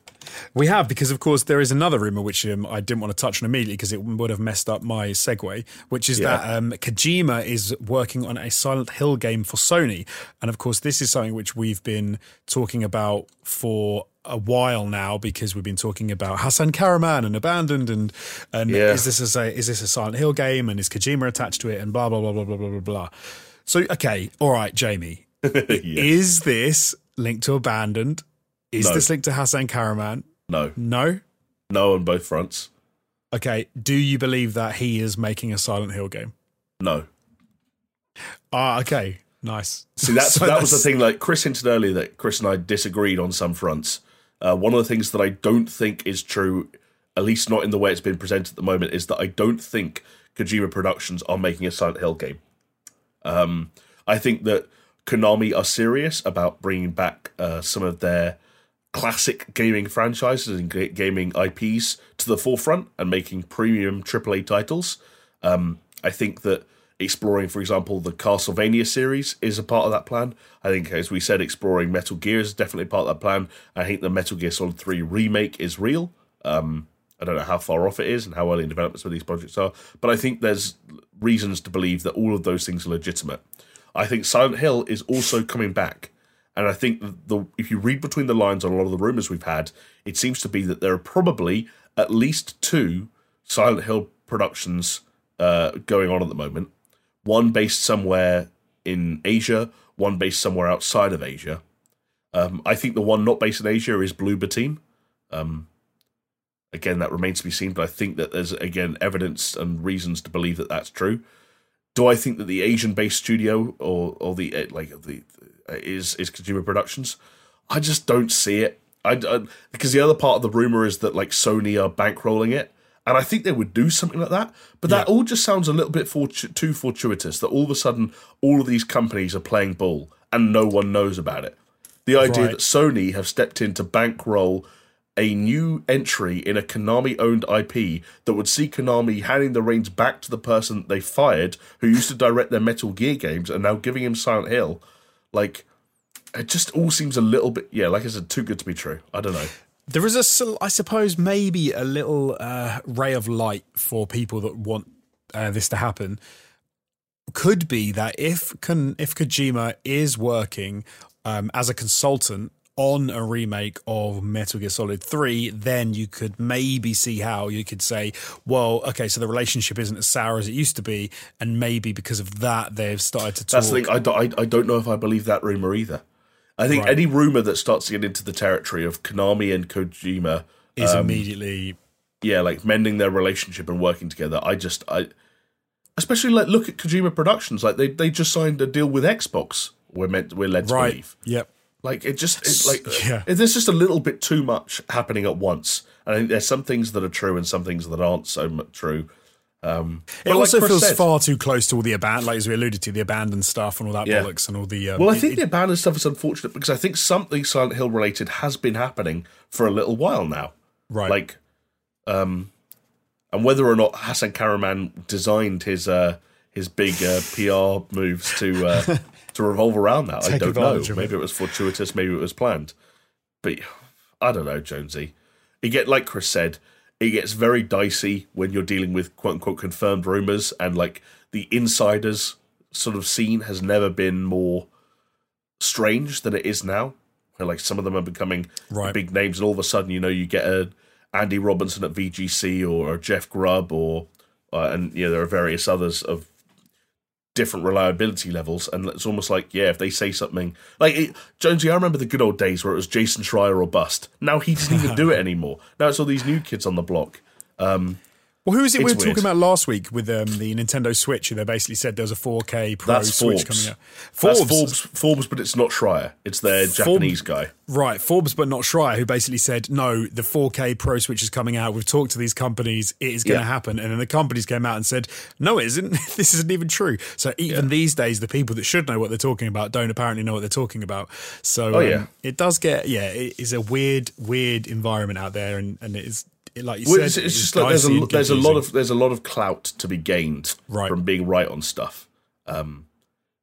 We have, because of course there is another rumor which um, I didn't want to touch on immediately because it would have messed up my segue, which is Yeah. that um, Kojima is working on a Silent Hill game for Sony, and of course this is something which we've been talking about for a while now because we've been talking about Hasan Kahraman and Abandoned and and Yeah. is this a is this a Silent Hill game and is Kojima attached to it and blah blah blah blah blah blah blah blah. So okay, all right, Jamie, yeah. is this linked to Abandoned? Is No. this linked to Hasan Kahraman? No, No. no on both fronts. Okay. Do you believe that he is making a Silent Hill game? No. Ah, okay. Nice. See, that's So that was the thing. Like Chris hinted earlier that Chris and I disagreed on some fronts. Uh, one of the things that I don't think is true, at least not in the way it's been presented at the moment, is that I don't think Kojima Productions are making a Silent Hill game. Um, I think that Konami are serious about bringing back uh, some of their classic gaming franchises and ga- gaming IPs to the forefront and making premium AAA titles. Um, I think that exploring, for example, the Castlevania series is a part of that plan. I think, as we said, exploring Metal Gear is definitely part of that plan. I think the Metal Gear Solid 3 remake is real. Um, I don't know how far off it is and how early in development some of these projects are, but I think there's reasons to believe that all of those things are legitimate. I think Silent Hill is also coming back. And I think the if you read between the lines on a lot of the rumors we've had, it seems to be that there are probably at least two Silent Hill productions uh, going on at the moment. One based somewhere in Asia, one based somewhere outside of Asia. Um, I think the one not based in Asia is Bloober Team. Um, again, that remains to be seen, but I think that there's again evidence and reasons to believe that that's true. Do I think that the Asian-based studio or or the eh, like the is is Kojima Productions? I just don't see it. I, I because the other part of the rumor is that like Sony are bankrolling it, and I think they would do something like that. But that Yeah. all just sounds a little bit fortu- too fortuitous. That all of a sudden all of these companies are playing ball and no one knows about it. The idea Right. that Sony have stepped in to bankroll a new entry in a Konami owned IP that would see Konami handing the reins back to the person they fired who used to direct their Metal Gear games and now giving him Silent Hill. Like, it just all seems a little bit, yeah, like I said, too good to be true. I don't know. There is a, I suppose, maybe a little uh, ray of light for people that want uh, this to happen. Could be that if Kon- if Kojima is working um, as a consultant on a remake of Metal Gear Solid 3, then you could maybe see how you could say, well, okay, so the relationship isn't as sour as it used to be, and maybe because of that they've started to talk. That's the thing. I, don't- I, I don't know if I believe that rumor either. I think Right. any rumor that starts to get into the territory of Konami and Kojima, is um, immediately yeah, like mending their relationship and working together. I just, I, especially like look at Kojima Productions. Like they, they just signed a deal with Xbox. We're meant, we're led to right. believe. Yep. Like it just, it's like Yeah. there's just a little bit too much happening at once. And I think there's some things that are true and some things that aren't so much true. Um, It but like also feels said- far too close to all the abandoned, like as we alluded to, the abandoned stuff and all that Yeah. bollocks and all the. Um, Well, I think it- the abandoned stuff is unfortunate because I think something Silent Hill related has been happening for a little while now. right, Like, um, and whether or not Hasan Kahraman designed his uh, his big uh, PR moves to uh, to revolve around that, I don't know. Maybe it was fortuitous, maybe it was planned, but I don't know, Jonesy. It get like Chris said, it gets very dicey when you're dealing with quote unquote confirmed rumors and like the insiders sort of scene has never been more strange than it is now. Where like some of them are becoming Right. big names, and all of a sudden, you know, you get a Andy Robinson at VGC or a Jeff Grubb, or uh, and you know there are various others of different reliability levels, and it's almost like yeah, if they say something like it, Jonesy, I remember the good old days where it was Jason Schreier or bust. Now he doesn't even do it anymore. Now it's all these new kids on the block. Um, well, who was it we were weird. talking about last week with um, the Nintendo Switch? Who they basically said there was a 4K Pro That's Switch Forbes. coming out. That's Forbes, Forbes, but it's not Schreier. It's their Japanese guy. Right, Forbes, but not Schreier, who basically said, no, the 4K Pro Switch is coming out. We've talked to these companies. It is going to Yeah. happen. And then the companies came out and said, no, it isn't. this isn't even true. So even these days, the people that should know what they're talking about don't apparently know what they're talking about. So Oh, um, yeah. it does get, yeah, it is a weird, weird environment out there. And, and it is, like you Well, said, it's, it's just like there's a there's a lot of there's a lot of clout to be gained Right. from being right on stuff, um,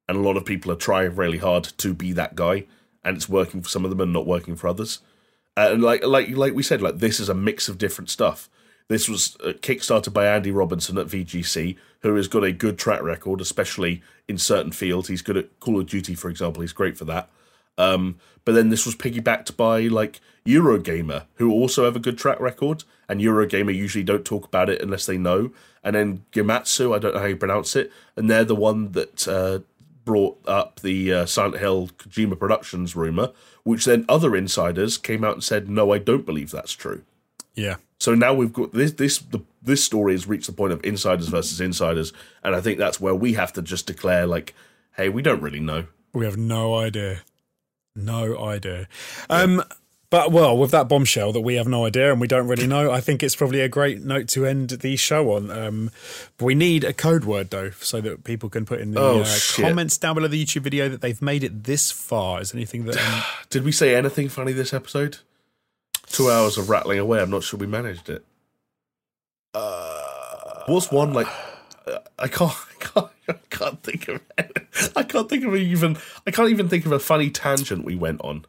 and a lot of people are trying really hard to be that guy, and it's working for some of them and not working for others. Uh, and like like like we said, like this is a mix of different stuff. This was uh, kickstarted by Andy Robinson at VGC, who has got a good track record, especially in certain fields. He's good at Call of Duty, for example. He's great for that. Um, but then this was piggybacked by like Eurogamer, who also have a good track record, and Eurogamer usually don't talk about it unless they know. And then Gematsu, I don't know how you pronounce it, and they're the one that uh, brought up the uh, Silent Hill Kojima Productions rumor, which then other insiders came out and said, "No, I don't believe that's true." Yeah. So now we've got this this the, this story has reached the point of insiders versus insiders, and I think that's where we have to just declare like, "Hey, we don't really know." We have no idea. No idea. Um, but well, with that bombshell that we have no idea and we don't really know, I think it's probably a great note to end the show on. Um, but we need a code word though, so that people can put in the Oh, uh, comments down below the YouTube video that they've made it this far. Is anything that? Um, Did we say anything funny this episode? Two hours of rattling away. I'm not sure we managed it. uh, What's one like? uh, I can't. I can't I can't think of it. I can't think of even. I can't even think of a funny tangent we went on.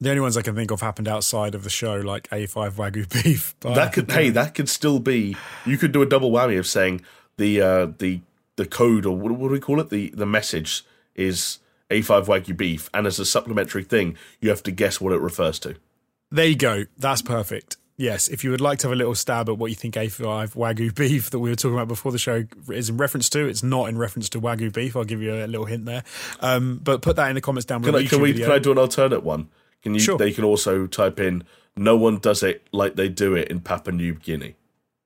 The only ones I can think of happened outside of the show, like A5 Wagyu beef. But That could hey, that could still be. You could do a double whammy of saying the uh, the the code or what, what do we call it? The the message is A5 Wagyu beef, and as a supplementary thing, you have to guess what it refers to. there you go. That's perfect. Yes, if you would like to have a little stab at what you think A5 Wagyu beef that we were talking about before the show is in reference to, it's not in reference to Wagyu beef. I'll give you a little hint there. Um, but put that in the comments down below. Can I, can we? Can I do an alternate one? Can you? Sure. They can also type in. No one does it like they do it in Papua New Guinea,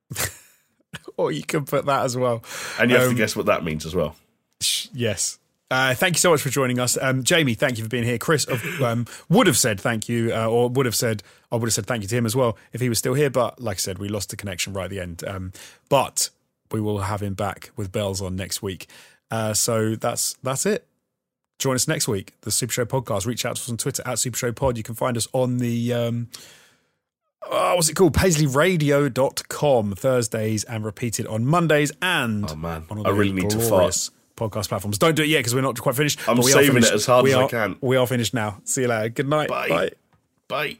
or you can put that as well. and you have Um, to guess what that means as well. Yes. Uh, thank you so much for joining us, um, Jamie. Thank you for being here. Chris um, would have said thank you, uh, or would have said I would have said thank you to him as well if he was still here. But like I said, we lost the connection right at the end. Um, but we will have him back with bells on next week. Uh, so that's that's it. Join us next week. The Super Show podcast. Reach out to us on Twitter at Super Show Pod. You can find us on the um, oh, what's it called? PaisleyRadio.com Thursdays and repeated on Mondays and Oh, man. I really need to glorious podcast platforms. Don't do it yet because we're not quite finished. I'm but we are saving it as hard we as I are- can. We are finished now. See you later. Good night. Bye. Bye. Bye.